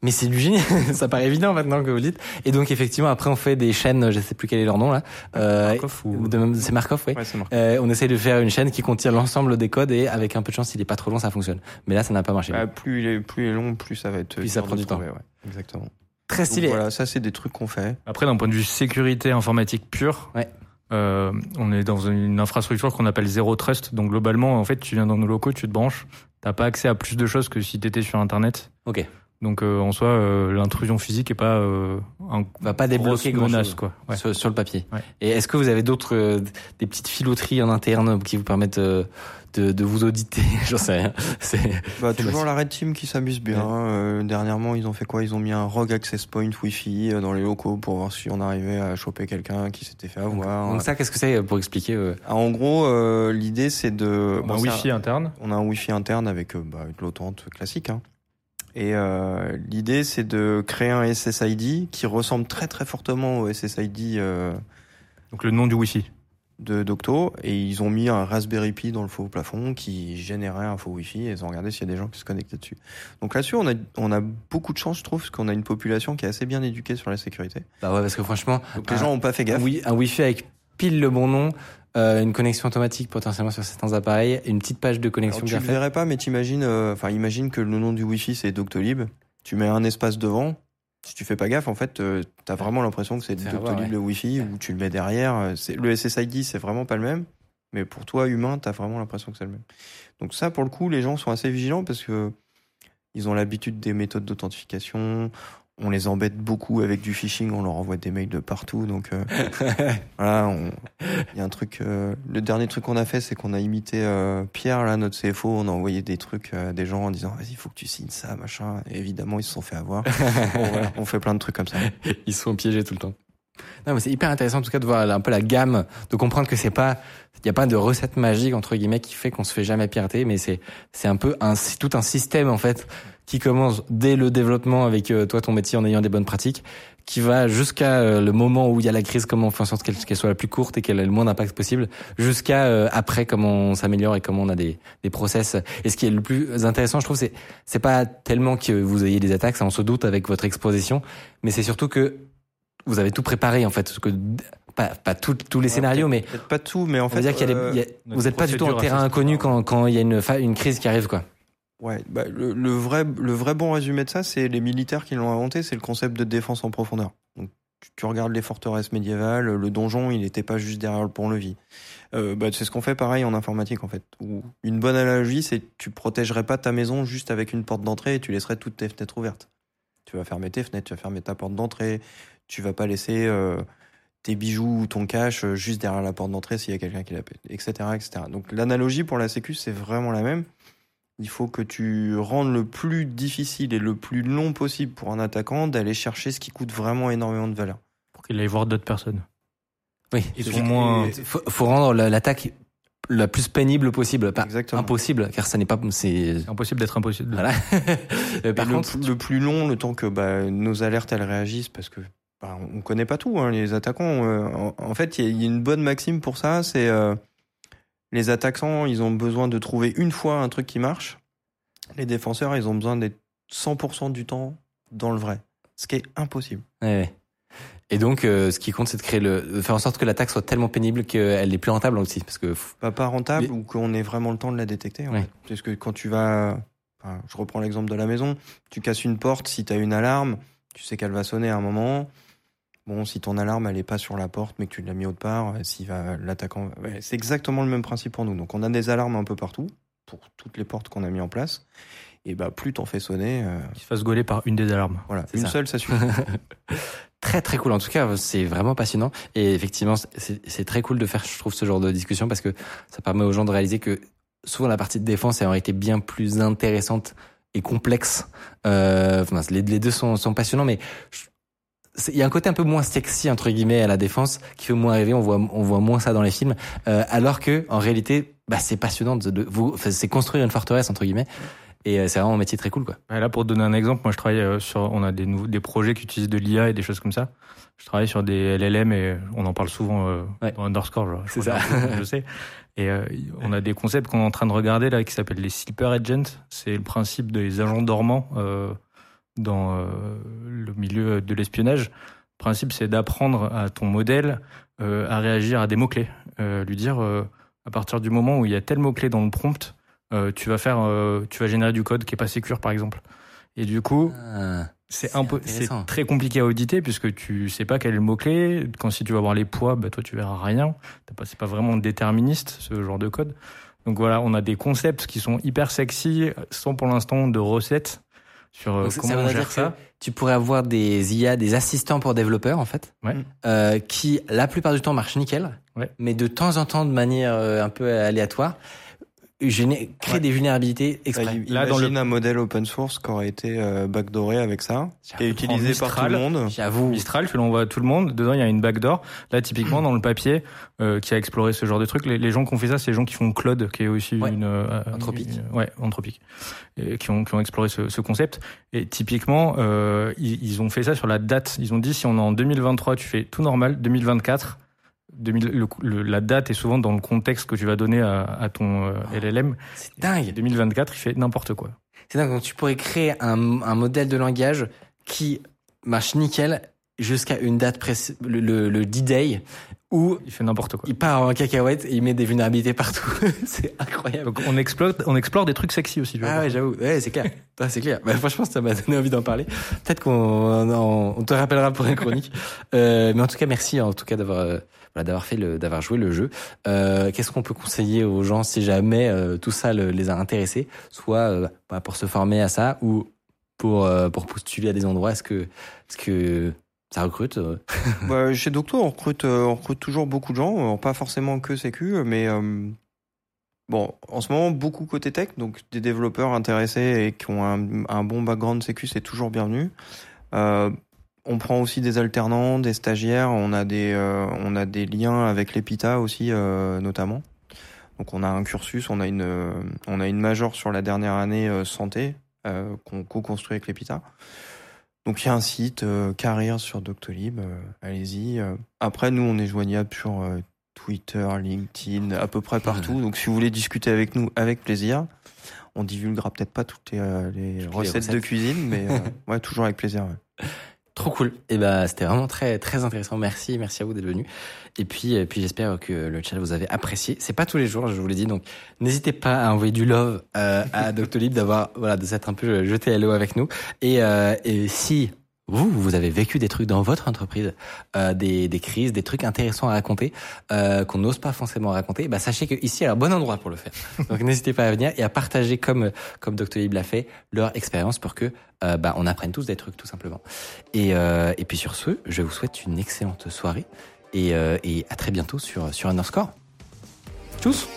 Mais c'est du génie, ça paraît évident maintenant que vous le dites. Et donc effectivement, après on fait des chaînes, je sais plus quel est leur nom là. Euh, Markov ou- C'est Markov, oui. Ouais. Euh, on essaie de faire une chaîne qui contient l'ensemble des codes et avec un peu de chance, s'il est pas trop long, ça fonctionne. Mais là, ça n'a pas marché. Bah, plus, il est, plus il est long, plus ça va être. Plus ça prend du temps. trouver, ouais. Exactement. Très Donc stylé. voilà, ça c'est des trucs qu'on fait. Après, d'un point de vue sécurité informatique pure, Ouais. euh, on est dans une infrastructure qu'on appelle zéro trust. Donc globalement, en fait, tu viens dans nos locaux, tu te branches, t'as pas accès à plus de choses que si t'étais sur Internet. Ok. Donc euh, en soi, euh, l'intrusion physique est pas euh, un Va pas débloquer grosse menace chose quoi. Ouais. sur, sur le papier. Ouais. Et est-ce que vous avez d'autres, euh, des petites filouteries en interne qui vous permettent euh, de, de vous auditer J'en sais rien. C'est Bah, toujours la Red Team qui s'amuse bien. Euh, dernièrement, ils ont fait quoi? Ils ont mis un rogue access point Wi-Fi dans les locaux pour voir si on arrivait à choper quelqu'un qui s'était fait avoir. donc ça, qu'est-ce que c'est pour expliquer euh, Ah, en gros, euh, l'idée c'est de. Un bon, Wi-Fi interne. On a un Wi-Fi interne avec, euh, bah, avec l'autante classique. Hein. Et euh, l'idée, c'est de créer un SSID qui ressemble très très fortement au SSID euh, Donc le nom du Wi-Fi. de Docto. Et ils ont mis un Raspberry Pi dans le faux plafond qui générait un faux Wi-Fi. Et ils ont regardé s'il y a des gens qui se connectaient dessus. Donc là-dessus, on a, on a beaucoup de chance, je trouve, parce qu'on a une population qui est assez bien éduquée sur la sécurité. Bah ouais, parce que franchement, Donc les un- gens ont pas fait gaffe. Oui, un Wi-Fi avec pile le bon nom, euh, une connexion automatique potentiellement sur certains appareils, une petite page de Alors, connexion tu bien le faite. verrais pas, mais t'imagines, euh, enfin, imagine que le nom du Wi-Fi c'est Doctolib. Tu mets un espace devant. Si tu fais pas gaffe, en fait, euh, t'as vraiment l'impression que c'est Doctolib ouais. le Wi-Fi ou tu le mets derrière. C'est le SSID, c'est vraiment pas le même. Mais pour toi, humain, t'as vraiment l'impression que c'est le même. Donc ça, pour le coup, les gens sont assez vigilants parce que ils ont l'habitude des méthodes d'authentification. On les embête beaucoup avec du phishing. On leur envoie des mails de partout. Donc euh, voilà, il y a un truc. euh, le dernier truc qu'on a fait, c'est qu'on a imité euh, Pierre, là, notre CFO. On a envoyé des trucs à des gens en disant vas-y, il faut que tu signes ça, machin. Et évidemment, ils se sont fait avoir. Bon, voilà, on fait plein de trucs comme ça. Ils sont piégés tout le temps. Non, mais c'est hyper intéressant en tout cas de voir un peu la gamme, de comprendre que c'est pas, il y a pas de recette magique entre guillemets qui fait qu'on se fait jamais pirater, mais c'est c'est un peu un c'est tout un système en fait qui commence dès le développement avec euh, toi ton métier en ayant des bonnes pratiques, qui va jusqu'à euh, le moment où il y a la crise, comment on fait en sorte qu'elle soit la plus courte et qu'elle ait le moins d'impact possible, jusqu'à euh, après comment on s'améliore et comment on a des, des process. Et ce qui est le plus intéressant, je trouve, c'est c'est pas tellement que vous ayez des attaques, ça on se doute avec votre exposition, mais c'est surtout que vous avez tout préparé en fait, que pas pas tout- tous les scénarios, mais pas tout, mais en fait, dire qu'il y a euh, y a- a vous n'êtes pas du tout en terrain inconnu quand quand il y a une une crise qui arrive quoi. Ouais, bah, le, vrai, le vrai bon résumé de ça, c'est les militaires qui l'ont inventé, c'est le concept de défense en profondeur. Donc, tu, regardes les forteresses médiévales, le donjon, il n'était pas juste derrière le pont-levis. Euh, bah, c'est ce qu'on fait pareil en informatique, en fait. Où une bonne analogie, c'est tu protégerais pas ta maison juste avec une porte d'entrée et tu laisserais toutes tes fenêtres ouvertes. Tu vas fermer tes fenêtres, tu vas fermer ta porte d'entrée, tu vas pas laisser euh, tes bijoux ou ton cash euh, juste derrière la porte d'entrée s'il y a quelqu'un qui l'appelle, etc., etc. Donc, l'analogie pour la sécu, c'est vraiment la même. Il faut que tu rendes le plus difficile et le plus long possible pour un attaquant d'aller chercher ce qui coûte vraiment énormément de valeur. Pour qu'il aille voir d'autres personnes. Oui, c'est- sont moins- faut, faut rendre la- l'attaque la plus pénible possible, pas Exactement. impossible, car ça n'est pas c'est impossible d'être impossible. voilà. Par le, contre, le plus long, le temps que bah, nos alertes elles réagissent, parce que bah, on connaît pas tout, hein, les attaquants. euh, en, en fait, il y, a- il y a une bonne maxime pour ça, c'est euh, les attaquants, ils ont besoin de trouver une fois un truc qui marche. Les défenseurs, ils ont besoin d'être 100% du temps dans le vrai, ce qui est impossible. Ouais. Et donc, euh, ce qui compte, c'est de créer le, de faire en sorte que l'attaque soit tellement pénible qu'elle est plus rentable aussi, parce que f- Pas, pas rentable Mais- ou qu'on ait vraiment le temps de la détecter. En Ouais. fait. Parce que quand tu vas, enfin, je reprends l'exemple de la maison, tu casses une porte, si tu as une alarme, tu sais qu'elle va sonner à un moment. Bon, si ton alarme elle est pas sur la porte, mais que tu l'as mis autre part, euh, s'il va l'attaquant, ouais, c'est exactement le même principe pour nous. Donc on a des alarmes un peu partout pour toutes les portes qu'on a mis en place. Et bah plus t'en fais sonner, euh, Qu'il se fasse gauler par une des alarmes. voilà, C'est une ça. seule ça suffit. très très cool. En tout cas, c'est vraiment passionnant. Et effectivement, c'est très cool de faire, je trouve, ce genre de discussion parce que ça permet aux gens de réaliser que souvent la partie de défense en réalité bien plus intéressante et complexe. Euh, enfin, les, les deux sont, sont passionnants, mais je- il y a un côté un peu moins sexy entre guillemets à la défense qui fait moins rêver. On voit, on voit moins ça dans les films, euh, alors que en réalité, bah, c'est passionnant de, de vous, c'est construire une forteresse entre guillemets. Et euh, c'est vraiment un métier très cool, quoi. Là, pour te donner un exemple, moi, je travaille euh, sur, on a des, nouveaux, des projets qui utilisent de l'IA et des choses comme ça. Je travaille sur des LLM et on en parle souvent euh, Ouais. dans Underscore, genre, je ça. je sais. Et euh, on a des concepts qu'on est en train de regarder là qui s'appellent les sleeper agents. C'est le principe des agents dormants euh, dans euh, le milieu de l'espionnage. Le principe, c'est d'apprendre à ton modèle euh, à réagir à des mots-clés. Euh, lui dire, euh, à partir du moment où il y a tel mot-clé dans le prompt, euh, tu vas faire, euh, tu vas générer du code qui est pas sécure, par exemple. Et du coup, Ah. c'est C'est un peu, c'est intéressant. très compliqué à auditer puisque tu sais pas quel est le mot clé. Quand si tu vas voir les poids, bah toi tu verras rien. C'est pas vraiment déterministe ce genre de code. Donc voilà, on a des concepts qui sont hyper sexy, sans pour l'instant de recettes sur Donc, ça on gère ça. Tu pourrais avoir des IA, des assistants pour développeurs en fait, Ouais. euh, qui la plupart du temps marchent nickel, Ouais. mais de temps en temps de manière euh, un peu aléatoire, géné- créer Ouais. des vulnérabilités exprès. Là, dans imagine un modèle open source qui aurait été euh, backdooré avec ça, qui est utilisé par tout le monde. J'avoue. Mistral, tu l'envoies à tout le monde. Dedans, il y a une backdoor. Là, typiquement, dans le papier euh, qui a exploré ce genre de truc, les, les gens qui ont fait ça, c'est les gens qui font Claude, qui est aussi Ouais. une euh, Anthropique. une- ouais, anthropique, et qui ont qui ont exploré ce, ce concept. Et typiquement, euh, ils, ils ont fait ça sur la date. Ils ont dit si on est en 2023, tu fais tout normal. 2024. 2000, le- le- la date est souvent dans le contexte que tu vas donner à, à ton euh, LLM. C'est dingue. 2024, il fait n'importe quoi. C'est dingue. Donc tu pourrais créer un, un modèle de langage qui marche nickel jusqu'à une date précise, le, le, le D-Day, où Il fait n'importe quoi. il part en cacahuète et il met des vulnérabilités partout. c'est incroyable. Donc on explore, on explore des trucs sexy aussi. Ah ouais, j'avoue. Ouais, c'est clair. C'est clair. Bah, franchement, ça m'a donné envie d'en parler. Peut-être qu'on on, on te rappellera pour une chronique. Euh, mais en tout cas, merci en tout cas d'avoir euh, voilà, d'avoir fait le d'avoir joué le jeu. Euh, Qu'est-ce qu'on peut conseiller aux gens si jamais euh, tout ça le- les a intéressés, soit euh, bah, pour se former à ça ou pour euh, pour postuler à des endroits? Est-ce que est-ce que ça recrute Bah, chez Docto, on recrute, on recrute toujours beaucoup de gens, pas forcément que Sécu, mais bon, en ce moment, beaucoup côté tech, donc des développeurs intéressés et qui ont un, un bon background Sécu, c'est toujours bienvenu. Euh, on prend aussi des alternants, des stagiaires, on a des, euh, on a des liens avec l'EPITA aussi, euh, notamment. Donc on a un cursus, on a une, euh, on a une major sur la dernière année euh, santé euh, qu'on co-construit avec l'EPITA. Donc il y a un site euh, Carrière sur Doctolib, euh, allez-y. Après nous on est joignable sur Twitter, LinkedIn, à peu près partout. Donc si vous voulez discuter avec nous, avec plaisir. On divulguera peut-être pas toutes les, euh, les les recettes, de recettes. cuisine, mais euh, ouais toujours avec plaisir. ouais. Trop cool. Et ben c'était vraiment très très intéressant. Merci, merci à vous d'être venu. Et puis et puis j'espère que le chat vous avez apprécié. C'est pas tous les jours, je vous l'ai dit, donc n'hésitez pas à envoyer du love euh, à Doctolib, d'avoir voilà de s'être un peu jeté à l'eau avec nous. Et euh, et si vous, vous avez vécu des trucs dans votre entreprise, euh, des, des crises, des trucs intéressants à raconter, euh, qu'on n'ose pas forcément raconter, bah sachez que ici un bon endroit pour le faire. Donc n'hésitez pas à venir et à partager comme comme Doctolib l'a fait leur expérience pour que euh, bah, on apprenne tous des trucs tout simplement. Et, euh, et puis sur ce, je vous souhaite une excellente soirée et, euh, et à très bientôt sur, sur Underscore. Tchuss